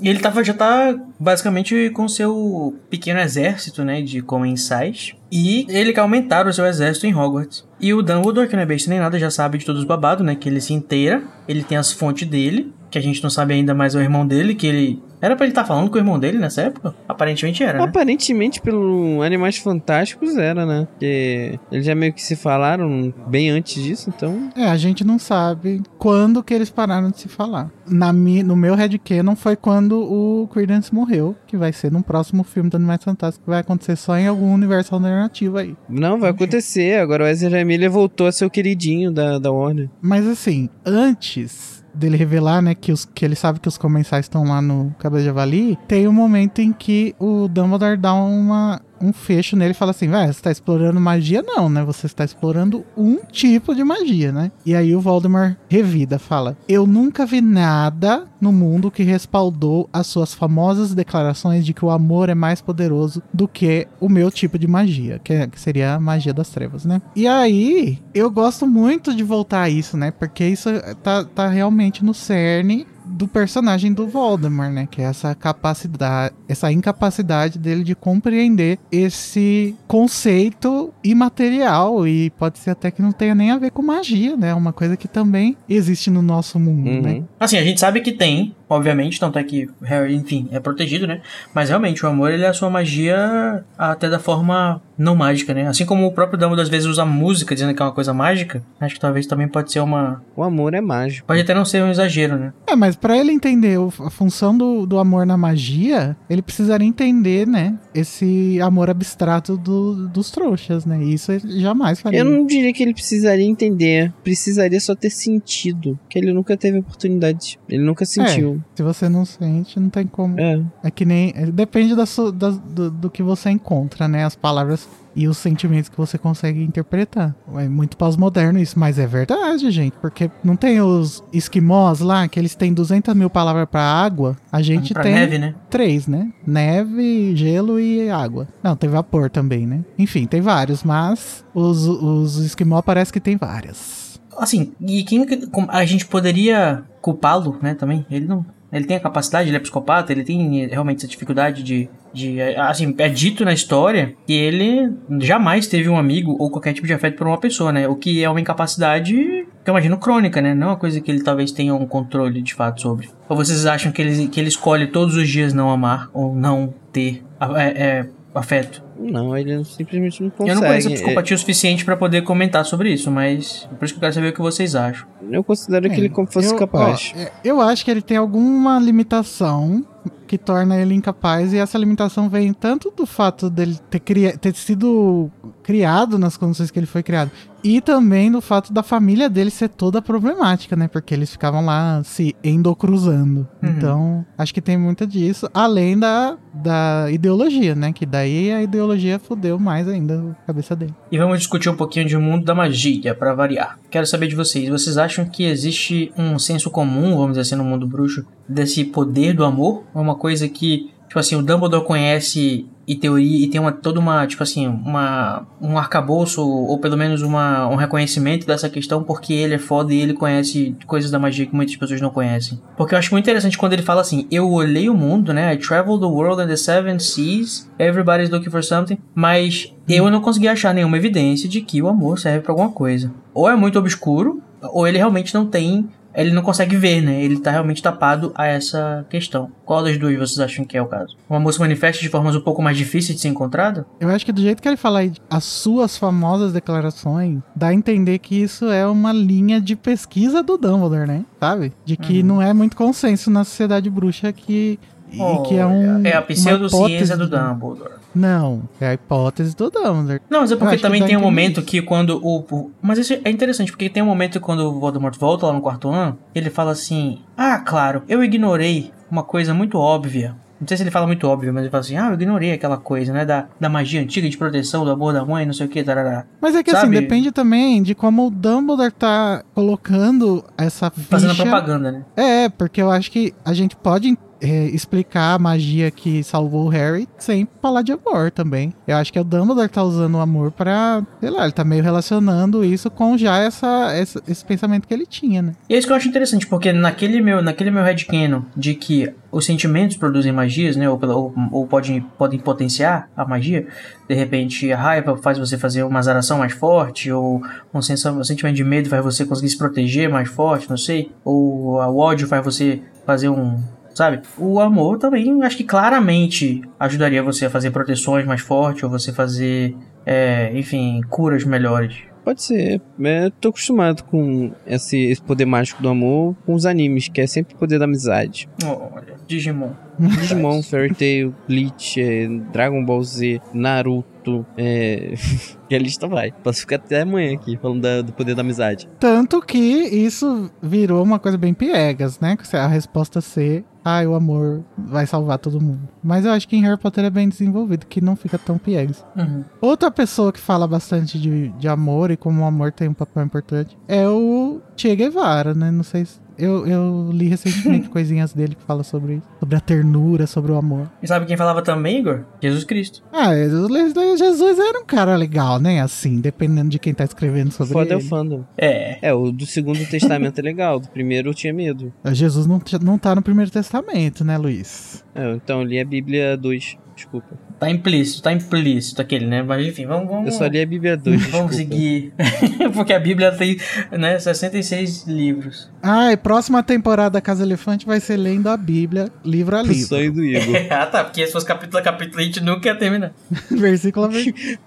E ele tava, já tá basicamente com seu pequeno exército, né, de comensais. E ele quer aumentar o seu exército em Hogwarts. E o Dumbledore, que não é besta nem nada, já sabe de todos os babados, né, que ele se inteira. Ele tem as fontes dele, que a gente não sabe ainda mais é o irmão dele, que ele... Era pra ele estar tá falando com o irmão dele nessa época? Aparentemente era, né? Aparentemente, pelo Animais Fantásticos era, né? Porque eles já meio que se falaram bem antes disso, então... É, a gente não sabe quando que eles pararam de se falar. Na mi, no meu headcanon foi quando o Credence morreu, que vai ser num próximo filme do Animais Fantásticos, que vai acontecer só em algum universo alternativo aí. Não, vai acontecer. Agora o Ezra Miller voltou a ser o queridinho da, da Warner. Mas assim, antes dele revelar, né, que, os, que ele sabe que os comensais estão lá no Cabelo de Javali, tem um momento em que o Dumbledore dá uma, um fecho nele e fala assim: Véi, você tá explorando magia? Não, né? Você está explorando um tipo de magia, né? E aí o Voldemort revida, fala: Eu nunca vi nada no mundo que respaldou as suas famosas declarações de que o amor é mais poderoso do que o meu tipo de magia, que, é, que seria a magia das trevas, né? E aí, eu gosto muito de voltar a isso, né? Porque isso tá, tá realmente no cerne do personagem do Voldemort, né? Que é essa capacidade, essa incapacidade dele de compreender esse conceito imaterial e pode ser até que não tenha nem a ver com magia, né? Uma coisa que também existe no nosso mundo, Uhum. né? Assim, a gente sabe que tem, obviamente, tanto é que Harry, enfim, é protegido, né? Mas realmente, o amor, ele é a sua magia até da forma não mágica, né? Assim como o próprio Dumbledore às vezes usa música dizendo que é uma coisa mágica, acho que talvez também pode ser uma... O amor é mágico. Pode até não ser um exagero, né? É, mas para ele entender a função do, do amor na magia, ele precisaria entender, né? Esse amor abstrato do, dos trouxas, né? Isso ele jamais faria. Eu não diria que ele precisaria entender. Precisaria só ter sentido. Que ele nunca teve oportunidade. Ele nunca sentiu. Se você não sente, não tem como. É. É que nem. é, Depende da su- da- do, do que você encontra, né? As palavras e os sentimentos que você consegue interpretar. É muito pós-moderno isso, mas é verdade, gente. Porque não tem os esquimós lá, que eles têm 200 mil palavras pra água. A gente pra tem neve, né? três, né? Neve, gelo e água. Não, tem vapor também, né? Enfim, tem vários, mas os, os esquimó parece que tem várias. Assim, e quem a gente poderia culpá-lo, né, também? Ele não. Ele tem a capacidade, ele é psicopata, ele tem realmente essa dificuldade de. de assim, é dito na história que ele jamais teve um amigo ou qualquer tipo de afeto por uma pessoa, né? O que é uma incapacidade, que eu imagino, crônica, né? Não é uma coisa que ele talvez tenha um controle de fato sobre. Ou vocês acham que ele, que ele escolhe todos os dias não amar ou não ter é, é, afeto? Não, ele simplesmente não consegue. Eu não conheço a É, psicopatia o suficiente pra poder comentar sobre isso, mas por isso que eu quero saber o que vocês acham. Eu considero que É, ele fosse eu, capaz. ó, é, eu acho que ele tem alguma limitação que torna ele incapaz, e essa limitação vem tanto do fato dele ter, cria- ter sido criado nas condições que ele foi criado, e também do fato da família dele ser toda problemática, né? Porque eles ficavam lá se endocruzando. Uhum. Então, acho que tem muito disso, além da, da ideologia, né? Que daí a ideologia fudeu mais ainda a cabeça dele. E vamos discutir um pouquinho de mundo da magia, pra variar. Quero saber de vocês, vocês acham que existe um senso comum, vamos dizer assim, no mundo bruxo, desse poder do amor? É uma coisa que, tipo assim, o Dumbledore conhece e teoria e tem uma toda uma, tipo assim, uma um arcabouço ou pelo menos uma, um reconhecimento dessa questão porque ele é foda e ele conhece coisas da magia que muitas pessoas não conhecem. Porque eu acho muito interessante quando ele fala assim: "Eu olhei o mundo, né? I traveled the world and the seven seas. Everybody's looking for something", mas eu não consegui achar nenhuma evidência de que o amor serve pra alguma coisa. Ou é muito obscuro, ou ele realmente não tem ele não consegue ver, né? Ele tá realmente tapado a essa questão. Qual das duas vocês acham que é o caso? O amor se manifesta de formas um pouco mais difíceis de ser encontrado? Eu acho que do jeito que ele fala aí, as suas famosas declarações, dá a entender que isso é uma linha de pesquisa do Dumbledore, né? Sabe? De que não é muito consenso na sociedade bruxa que E que é um. É a pseudociência do Dumbledore. Não, é a hipótese do Dumbledore. Não, mas é porque também tem um momento que quando o, o- Mas isso é interessante, porque tem um momento quando o Voldemort volta lá no quarto ano, ele fala assim: Ah, claro, eu ignorei uma coisa muito óbvia. Não sei se ele fala muito óbvio, mas ele fala assim: Ah, eu ignorei aquela coisa, né? Da, da magia antiga de proteção, do amor da mãe, não sei o que, tarará. Mas é que assim, Sabe? depende também de como o Dumbledore tá colocando essa ficha. Fazendo propaganda, né? É, porque eu acho que a gente pode é, explicar a magia que salvou o Harry sem falar de amor também. Eu acho que o Dumbledore tá usando o amor pra, sei lá, ele tá meio relacionando isso com já essa, essa- esse pensamento que ele tinha, né? E é isso que eu acho interessante, porque naquele meu, naquele meu headcanon de que os sentimentos produzem magias, né? Ou, ou, ou podem, podem potenciar a magia. De repente, a raiva faz você fazer uma zaração mais forte, ou um, sensa- um sentimento de medo faz você conseguir se proteger mais forte, não sei. Ou o ódio faz você fazer um. Sabe? O amor também, acho que claramente ajudaria você a fazer proteções mais fortes, ou você fazer, é, enfim, curas melhores. Pode ser. É, tô acostumado com esse, esse poder mágico do amor com os animes, que é sempre o poder da amizade. Olha, Digimon. Digimon, Fairy Tail, Bleach, é, Dragon Ball Z, Naruto, é... e a lista vai. Posso ficar até amanhã aqui falando da- do poder da amizade. Tanto que isso virou uma coisa bem piegas, né? Que A resposta ser, ah, o amor vai salvar todo mundo. Mas eu acho que em Harry Potter é bem desenvolvido, que não fica tão piegas. Uhum. Outra pessoa que fala bastante de, de amor e como o amor tem um papel importante é o Che Guevara, né? Não sei se. Eu, eu li recentemente coisinhas dele que fala sobre isso. Sobre a ternura, sobre o amor. E sabe quem falava também, Igor? Jesus Cristo. Ah, o Jesus era um cara legal, né? Assim, dependendo de quem tá escrevendo sobre Foda é o ele. fandom. É. É, o do segundo testamento é legal, do primeiro eu tinha medo. Jesus não, não tá no Primeiro Testamento, né, Luiz? É, então eu li a Bíblia 2, desculpa. Tá implícito, tá implícito aquele, né? Mas enfim, vamos. vamos Eu só li a Bíblia 2, desculpa. Vamos seguir. Porque a Bíblia tem, né, 66 livros. Ah, e próxima temporada da Casa Elefante vai ser lendo a Bíblia, livro a O livro. sonho do Igor. ah, tá. Porque se fosse capítulo a capítulo, a gente nunca ia terminar. versículo a versículo.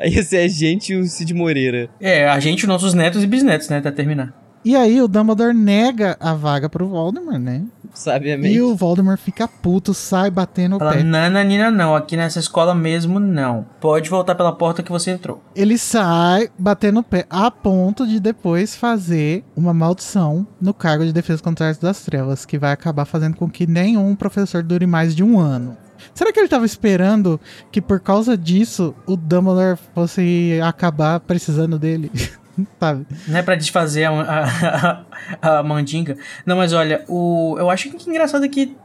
Aí esse é a gente e o Cid Moreira. é, a gente, nossos netos e bisnetos, né? Até terminar. E aí o Dumbledore nega a vaga pro Voldemort, né? Sabiamente. E o Voldemort fica puto, sai batendo o Fala, pé. nananina, não. Aqui nessa escola mesmo, não. Pode voltar pela porta que você entrou. Ele sai batendo o pé a ponto de depois fazer uma maldição no cargo de defesa contra as artes das trevas, que vai acabar fazendo com que nenhum professor dure mais de um ano. Será que ele tava esperando que por causa disso o Dumbledore fosse acabar precisando dele? Sabe? Não é pra desfazer a, a, a, a mandinga. Não, mas olha, o, eu acho que engraçado é que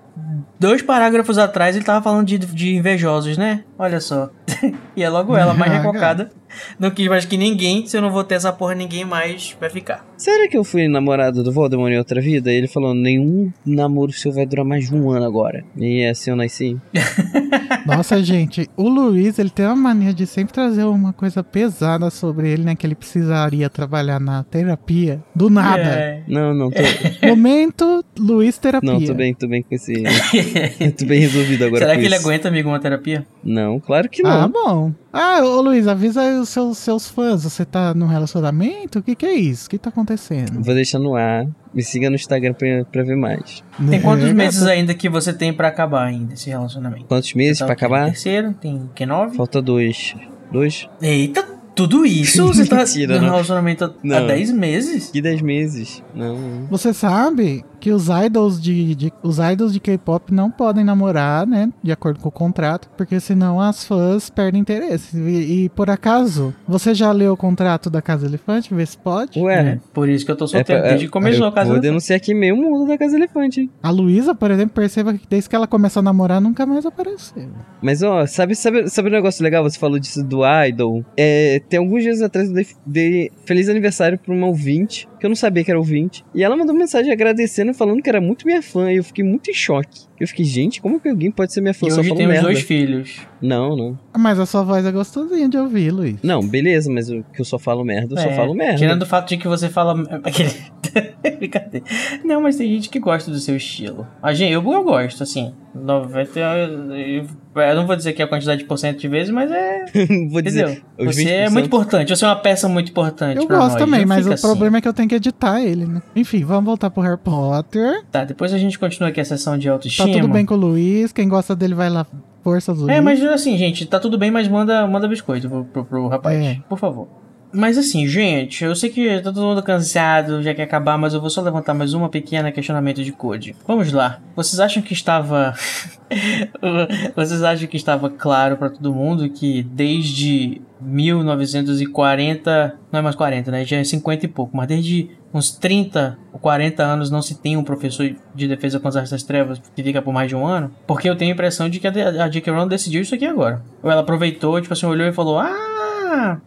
dois parágrafos atrás ele tava falando de, de invejosos, né? Olha só. e é logo ela, mais recocada. Não quis mais que ninguém, se eu não vou ter essa porra, ninguém mais vai ficar. Será que eu fui namorado do Voldemort em outra vida? Ele falou, nenhum namoro seu vai durar mais de um ano agora. E é assim eu nasci. Nossa, gente, o Luiz, ele tem uma mania de sempre trazer uma coisa pesada sobre ele, né? Que ele precisaria trabalhar na terapia. Do nada. É. Não, não, tô, Momento, Luiz terapia. não, tô bem, tô bem com esse... tô bem resolvido agora Será com que ele isso. aguenta, amigo, uma terapia? Não, claro que Ah, não. bom. Ah, ô Luiz, avisa aí os seus, seus fãs. Você tá num relacionamento? O que que é isso? O que tá acontecendo? Vou deixar no ar. Me siga no Instagram pra, pra ver mais. Tem quantos É, meses ainda que você tem pra acabar ainda esse relacionamento? Quantos meses tá pra acabar? Terceiro, tem o que nove? Falta dois. Dois? Eita, tudo isso? Você tá Mentira, no não. relacionamento há- Não. 10 meses? Que dez meses? Não. Você sabe que os idols de, de- os idols de K-pop não podem namorar, né? De acordo com o contrato, porque senão as fãs perdem interesse. E, e, por acaso, você já leu o contrato da Casa Elefante? Vê se pode. Ué, É, por isso que eu tô solteiro, pra- desde que começou eu a casa Vou do- denunciar aqui meio mundo da Casa Elefante. A Luísa, por exemplo, perceba que desde que ela começou a namorar, nunca mais apareceu. Mas ó, sabe, sabe, sabe um negócio legal? Você falou disso do Idol. É, tem alguns dias atrás eu dei, dei feliz aniversário pra uma ouvinte, que eu não sabia que era ouvinte. E ela mandou mensagem agradecendo, falando que era muito minha fã. E eu fiquei muito em choque. Eu fiquei, gente, como que alguém pode ser minha fã E só hoje temos merda? dois filhos. Não, não. Mas a sua voz é gostosinha de ouvir, Luiz. Não, beleza, mas eu, que eu só falo merda, eu só É, falo merda. Tirando o fato de que você fala. Aquele... Brincadeira. Não, mas tem gente que gosta do seu estilo. A gente, eu, eu gosto, assim. 90. Eu, eu não vou dizer que é a quantidade de porcento de vezes, mas é. Vou dizer. Entendeu? Você é 20%. muito importante. Você é uma peça muito importante. Eu pra gosto nós. também, mas o assim. problema é que eu tenho que editar ele, né? Enfim, vamos voltar pro Harry Potter. Tá, depois a gente continua aqui a sessão de Tá autoestima. tudo bem com o Luiz. Quem gosta dele vai lá. Força. É, mas assim, gente, tá tudo bem, mas manda, manda biscoito pro, pro, pro rapaz, É. por favor. Mas assim, gente, eu sei que tá todo mundo cansado, já quer acabar, mas eu vou só levantar mais uma pequena questionamento de code. Vamos lá. Vocês acham que estava. Vocês acham que estava claro pra todo mundo que desde 1940. Não é mais 40, né? Já é 50 e pouco, mas desde uns 30 ou 40 anos não se tem um professor de defesa contra as trevas que fica por mais de um ano? Porque eu tenho a impressão de que a J.K. Rowling decidiu isso aqui agora. Ou ela aproveitou, tipo assim, olhou e falou: Ah,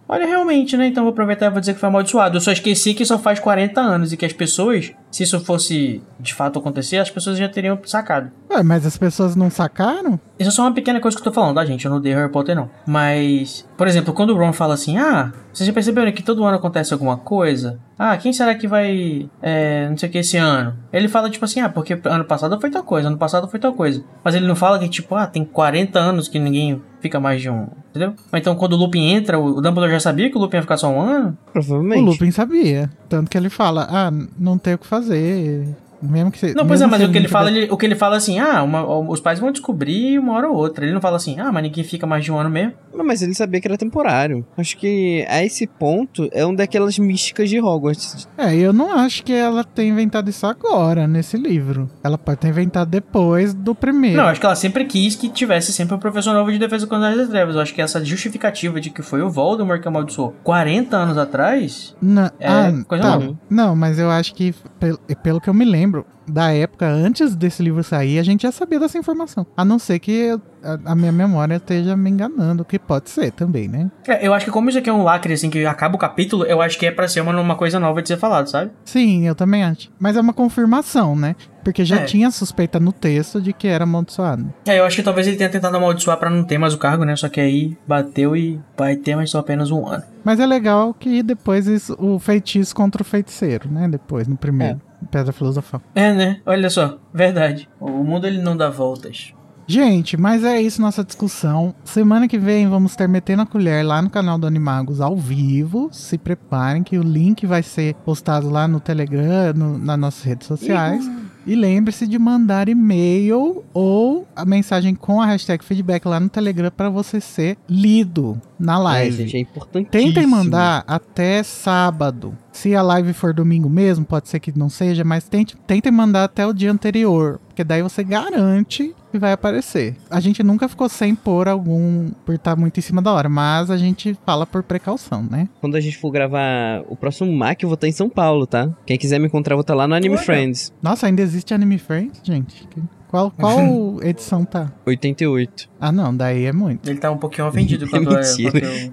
olha realmente, né? Então vou aproveitar e vou dizer que foi amaldiçoado. Eu só esqueci que só faz 40 anos e que as pessoas, se isso fosse de fato acontecer, as pessoas já teriam sacado. Ué, mas as pessoas não sacaram? Isso é só uma pequena coisa que eu tô falando, tá, gente? Eu não odeio Harry Potter, não. Mas, por exemplo, quando o Ron fala assim, ah, vocês já perceberam que todo ano acontece alguma coisa? Ah, quem será que vai, é, não sei o que, esse ano? Ele fala, tipo assim, ah, porque ano passado foi tal coisa, ano passado foi tal coisa. Mas ele não fala que, tipo, ah, tem 40 anos que ninguém fica mais de um, entendeu? Ou então, quando o Lupin entra, o Dumbledore já sabia que o Lupin ia ficar só um ano? Provavelmente. O Lupin sabia. Tanto que ele fala, ah, não tem o que fazer. Mesmo que você. Não, pois é, mas o que ele fala, ele- o que ele fala assim, ah, uma- os pais vão descobrir uma hora ou outra. Ele não fala assim, ah, mas ninguém fica mais de um ano mesmo. Não, mas ele sabia que era temporário. Acho que a esse ponto é um daquelas místicas de Hogwarts. É, eu não acho que ela tenha inventado isso agora, nesse livro. Ela pode ter inventado depois do primeiro. Não, acho que ela sempre quis que tivesse sempre um professor novo de defesa contra as trevas. Eu acho que essa justificativa de que foi o Voldemort que amaldiçoou 40 anos atrás. Não, É, ah, coisa tá. nova. Não, mas eu acho que, pelo, pelo que eu me lembro, da época antes desse livro sair, a gente já sabia dessa informação. A não ser que eu- a, a minha memória esteja me enganando, que pode ser também, né? É, eu acho que como isso aqui é um lacre, assim, que acaba o capítulo, eu acho que é pra ser uma, uma coisa nova de ser falado, sabe? Sim, eu também acho. Mas é uma confirmação, né? Porque já É. tinha suspeita no texto de que era amaldiçoado. É, eu acho que talvez ele tenha tentado amaldiçoar pra não ter mais o cargo, né? Só que aí bateu e vai ter, mas só apenas um ano. Mas é legal que depois isso- o feitiço contra o feiticeiro, né? Depois, no primeiro. Pedra Filosofal. É, né? Olha só, verdade. O mundo ele não dá voltas. Gente, mas é isso nossa discussão. Semana que vem vamos ter Metendo a Colher lá no canal do Animagos ao vivo. Se preparem que o link vai ser postado lá no Telegram, no- nas nossas redes sociais. E lembre-se de mandar e-mail ou a mensagem com a hashtag feedback lá no Telegram para você ser lido na É, live. gente, é importantíssimo. Tentem mandar até sábado. Se a live for domingo mesmo, pode ser que não seja, mas tente, tentem mandar até o dia anterior. Porque daí você garante que vai aparecer. A gente nunca ficou sem pôr algum por estar muito em cima da hora, mas a gente fala por precaução, né? Quando a gente for gravar o próximo MAC, eu vou estar em São Paulo, tá? Quem quiser me encontrar, eu vou estar lá no Anime Olha. Friends. Nossa, ainda existe Anime Friends, gente? Qual, qual edição tá? 88. Ah, não, daí é muito. Ele tá um pouquinho ofendido quando é. Mentira. quando eu-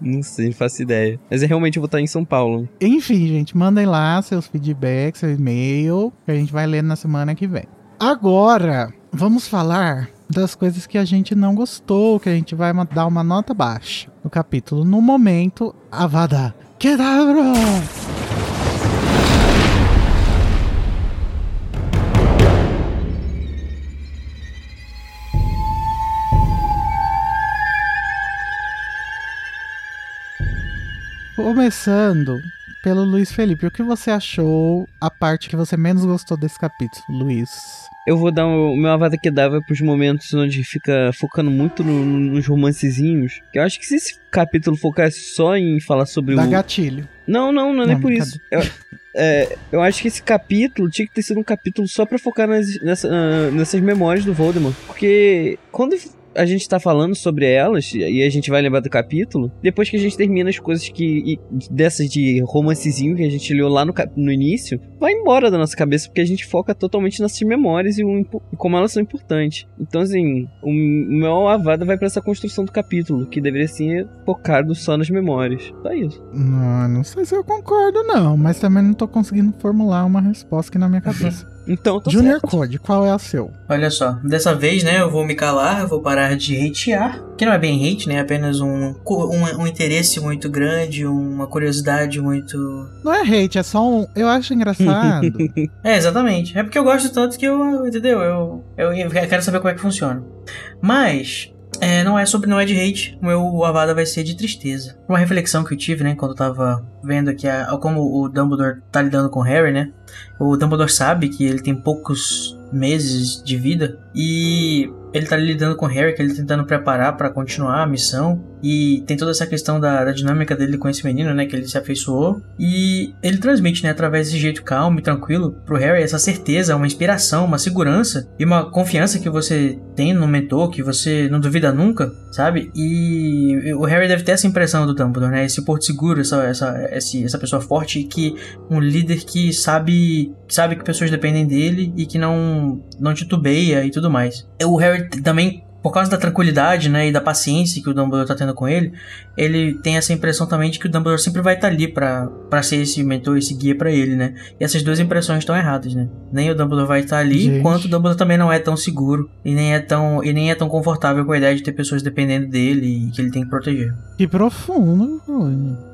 Não sei, não faço ideia. Mas é realmente eu vou estar em São Paulo. Enfim, gente, mandem lá seus feedbacks, seu e-mail, que a gente vai ler na semana que vem. Agora, vamos falar das coisas que a gente não gostou, que a gente vai dar uma nota baixa no capítulo. No momento, Avada Kedavra! Começando pelo Luiz Felipe, o que você achou a parte que você menos gostou desse capítulo, Luiz? Eu vou dar o meu Avada Kedavra pros momentos onde fica focando muito no- nos romancezinhos. Que eu acho que se esse capítulo focasse só em falar sobre Da o. gatilho. Não, não, não é nem Não, por isso. Eu, é, eu acho que esse capítulo tinha que ter sido um capítulo só pra focar nas, nessa, ah, nessas memórias do Voldemort. Porque quando a gente tá falando sobre elas, e a gente vai lembrar do capítulo, depois que a gente termina as coisas que. dessas de romancezinho que a gente leu lá no, no início, vai embora da nossa cabeça, porque a gente foca totalmente nessas memórias e, e como elas são importantes. Então, assim, o meu avada vai pra essa construção do capítulo, que deveria ser focado só nas memórias. Só isso. Não, não sei se eu concordo, não, mas também não tô conseguindo formular uma resposta aqui na minha cabeça. Então, tô Junior certo. Code, qual é o seu? Olha só, dessa vez, né, eu vou me calar, eu vou parar de hatear, que não é bem hate, né, é apenas um, um, um interesse muito grande, uma curiosidade muito... Não é hate, é só um. Eu acho engraçado. É, exatamente, é porque eu gosto tanto que eu, entendeu, eu, eu, eu quero saber como é que funciona. Mas, é, não é sobre, não é de hate, o meu Avada vai ser de tristeza. Uma reflexão que eu tive, né, quando eu tava vendo aqui a, como o Dumbledore tá lidando com o Harry, né, o Dumbledore sabe que ele tem poucos meses de vida e ele tá lidando com o Harry, que ele tá tentando preparar para continuar a missão. E tem toda essa questão da, da, dinâmica dele com esse menino, né? Que ele se afeiçoou. E ele transmite, né? Através desse jeito calmo e tranquilo pro Harry essa certeza, uma inspiração, uma segurança e uma confiança que você tem no mentor, que você não duvida nunca, sabe? E o Harry deve ter essa impressão do Dumbledore, né? Esse porto seguro, essa, essa, essa pessoa forte que um líder que sabe, sabe que pessoas dependem dele e que não, não titubeia e tudo mais. O Harry também por causa da tranquilidade, né, e da paciência que o Dumbledore tá tendo com ele, ele tem essa impressão também de que o Dumbledore sempre vai estar tá ali para ser esse mentor, esse guia para ele, né? E essas duas impressões estão erradas, né? Nem o Dumbledore vai estar tá ali, Gente. quanto o Dumbledore também não é tão seguro e nem é tão e nem é tão confortável com a ideia de ter pessoas dependendo dele e que ele tem que proteger. Que profundo.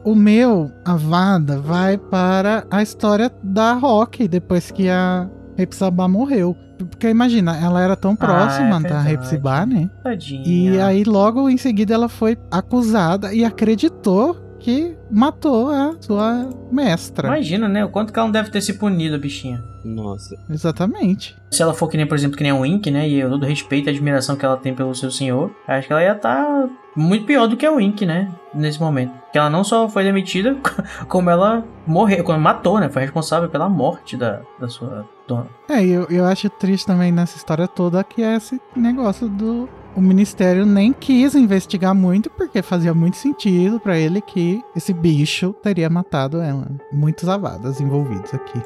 O meu, a Vada, vai para a história da Rock depois que a Hepzibah morreu. Porque imagina, ela era tão próxima ah, é da Hepzibah, né? Tadinha. E aí logo em seguida ela foi acusada e acreditou que matou a sua mestra. Imagina, né? O quanto que ela não deve ter se punido, a bichinha. Nossa. Exatamente. Se ela for que nem, por exemplo, que nem a Wink, né? E eu todo respeito e admiração que ela tem pelo seu senhor, acho que ela ia estar tá muito pior do que a Wink, né? Nesse momento. Que ela não só foi demitida, como ela morreu, quando matou, né? Foi responsável pela morte da, da sua dona. É, eu, eu acho triste também nessa história toda que é esse negócio do. O ministério nem quis investigar muito, porque fazia muito sentido para ele que esse bicho teria matado ela. Muitos avadas envolvidos aqui.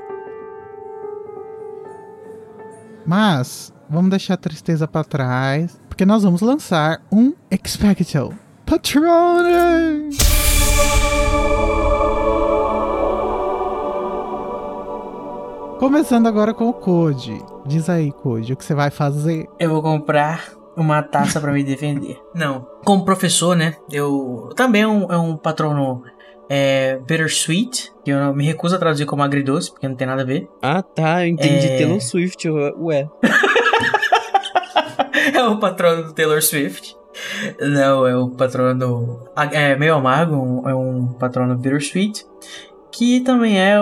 Mas vamos deixar a tristeza para trás, porque nós vamos lançar um Expecto Patronum! Começando agora com o Code. Diz aí, Code, o que você vai fazer? Eu vou comprar uma taça para me defender. Não. Como professor, né? Eu também é um, é um patrono é, bittersweet, que eu me recuso a traduzir como agridoce, porque não tem nada a ver. Ah, tá. Eu entendi é... Taylor Swift, ué. é o patrono do Taylor Swift. Não, é o patrono é meio amargo, é um patrono bittersweet, que também é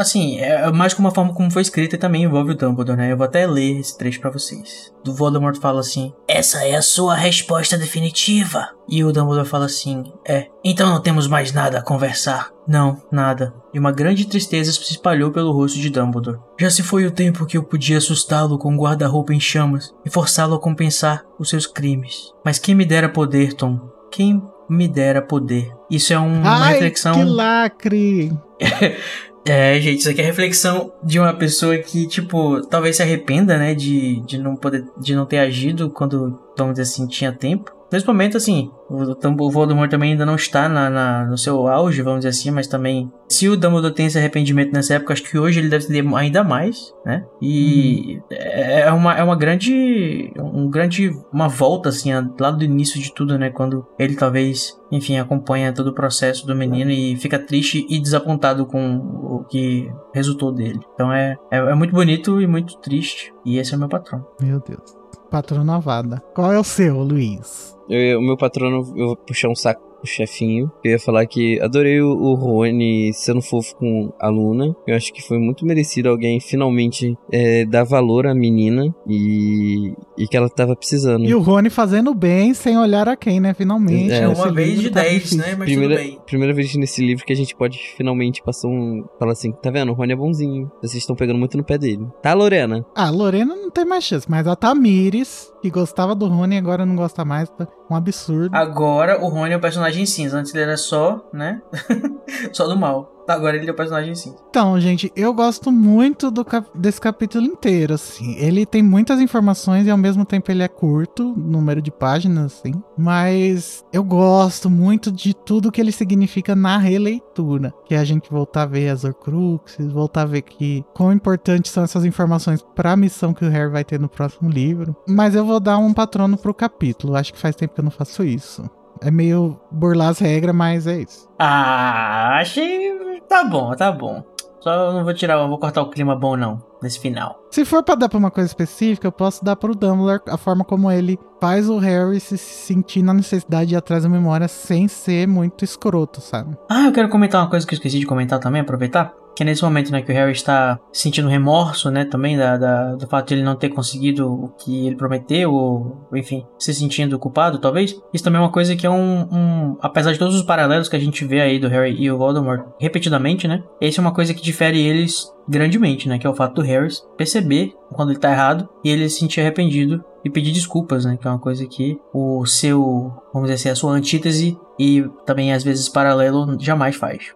assim, é mais como a forma como foi escrita e também envolve o Dumbledore, né? Eu vou até ler esse trecho para vocês. Do Voldemort fala assim: "Essa é a sua resposta definitiva". E o Dumbledore fala assim: "É. Então não temos mais nada a conversar". Não, nada. E uma grande tristeza se espalhou pelo rosto de Dumbledore. Já se foi o tempo que eu podia assustá-lo com um guarda-roupa em chamas e forçá-lo a compensar os seus crimes. Mas quem me dera poder, Tom? Quem me dera poder? Isso é um, uma Ai, reflexão. Que lacre! É, gente, isso aqui é reflexão de uma pessoa que, tipo, talvez se arrependa, né, de, de não poder, de não ter agido quando, vamos dizer assim, tinha tempo. Nesse momento, assim, o, Voldemort também ainda não está na, na, no seu auge, vamos dizer assim, mas também, se o Dumbledore tem esse arrependimento nessa época, acho que hoje ele deve ter ainda mais, né? E é, é, uma, é uma grande, um grande, uma volta, assim, lá do início de tudo, né? Quando ele talvez, enfim, acompanha todo o processo do menino e fica triste e desapontado com o que resultou dele. Então é, é, é muito bonito e muito triste, e esse é o meu patrão. Meu Deus. Patrono Avada. Qual é o seu, Luiz? Eu, o meu patrono, eu vou puxar um saco pro chefinho. Eu ia falar que adorei o, o Rony sendo fofo com a Luna. Eu acho que foi muito merecido alguém finalmente é, dar valor à menina e, e que ela tava precisando. E o Rony fazendo bem sem olhar a quem, né? Finalmente. É, uma vez de tá dez, né? Mas primeira, tudo bem. Primeira vez nesse livro que a gente pode finalmente passar um. Falar assim: tá vendo? O Rony é bonzinho. Vocês estão pegando muito no pé dele. Tá, Lorena? Ah, Lorena não tem mais chance, mas a Tamires, que gostava do Rony, agora não gosta mais. Tá um absurdo. Agora o Rony é o personagem personagem cinza. Antes ele era só, né? só do mal. Agora ele é o personagem cinza. Então, gente, eu gosto muito do cap desse capítulo inteiro, assim. Ele tem muitas informações e ao mesmo tempo ele é curto, número de páginas, assim. Mas eu gosto muito de tudo que ele significa na releitura. Que é a gente voltar a ver as Horcruxes, voltar a ver que quão importantes são essas informações para a missão que o Harry vai ter no próximo livro. Mas eu vou dar um patrono pro capítulo. Acho que faz tempo que eu não faço isso. É meio burlar as regras, mas é isso. Ah, achei. Tá bom, tá bom. Só não vou tirar, não vou cortar o clima bom, não, nesse final. Se for pra dar pra uma coisa específica, eu posso dar pro Dumbledore a forma como ele faz o Harry se sentir na necessidade de ir atrás da memória sem ser muito escroto, sabe? Ah, eu quero comentar uma coisa que eu esqueci de comentar também, aproveitar que é nesse momento, né, que o Harry está sentindo remorso, né, também da, da, do fato de ele não ter conseguido o que ele prometeu, ou, enfim, se sentindo culpado, talvez. Isso também é uma coisa que é um, um, apesar de todos os paralelos que a gente vê aí do Harry e o Voldemort repetidamente, né, esse é uma coisa que difere eles grandemente, né, que é o fato do Harry perceber quando ele tá errado e ele se sentir arrependido e pedir desculpas, né, que é uma coisa que o seu, vamos dizer assim, a sua antítese e também às vezes paralelo jamais faz.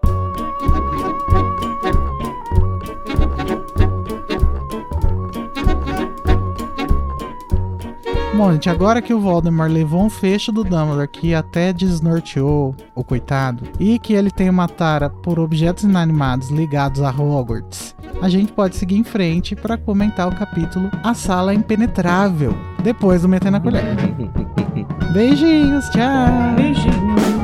Bom, gente, agora que o Voldemort levou um fecho do Dumbledore que até desnorteou o coitado, e que ele tem uma tara por objetos inanimados ligados a Hogwarts, a gente pode seguir em frente para comentar o capítulo A Sala Impenetrável, depois do Meter na Colher. Beijinhos, tchau! Beijinhos!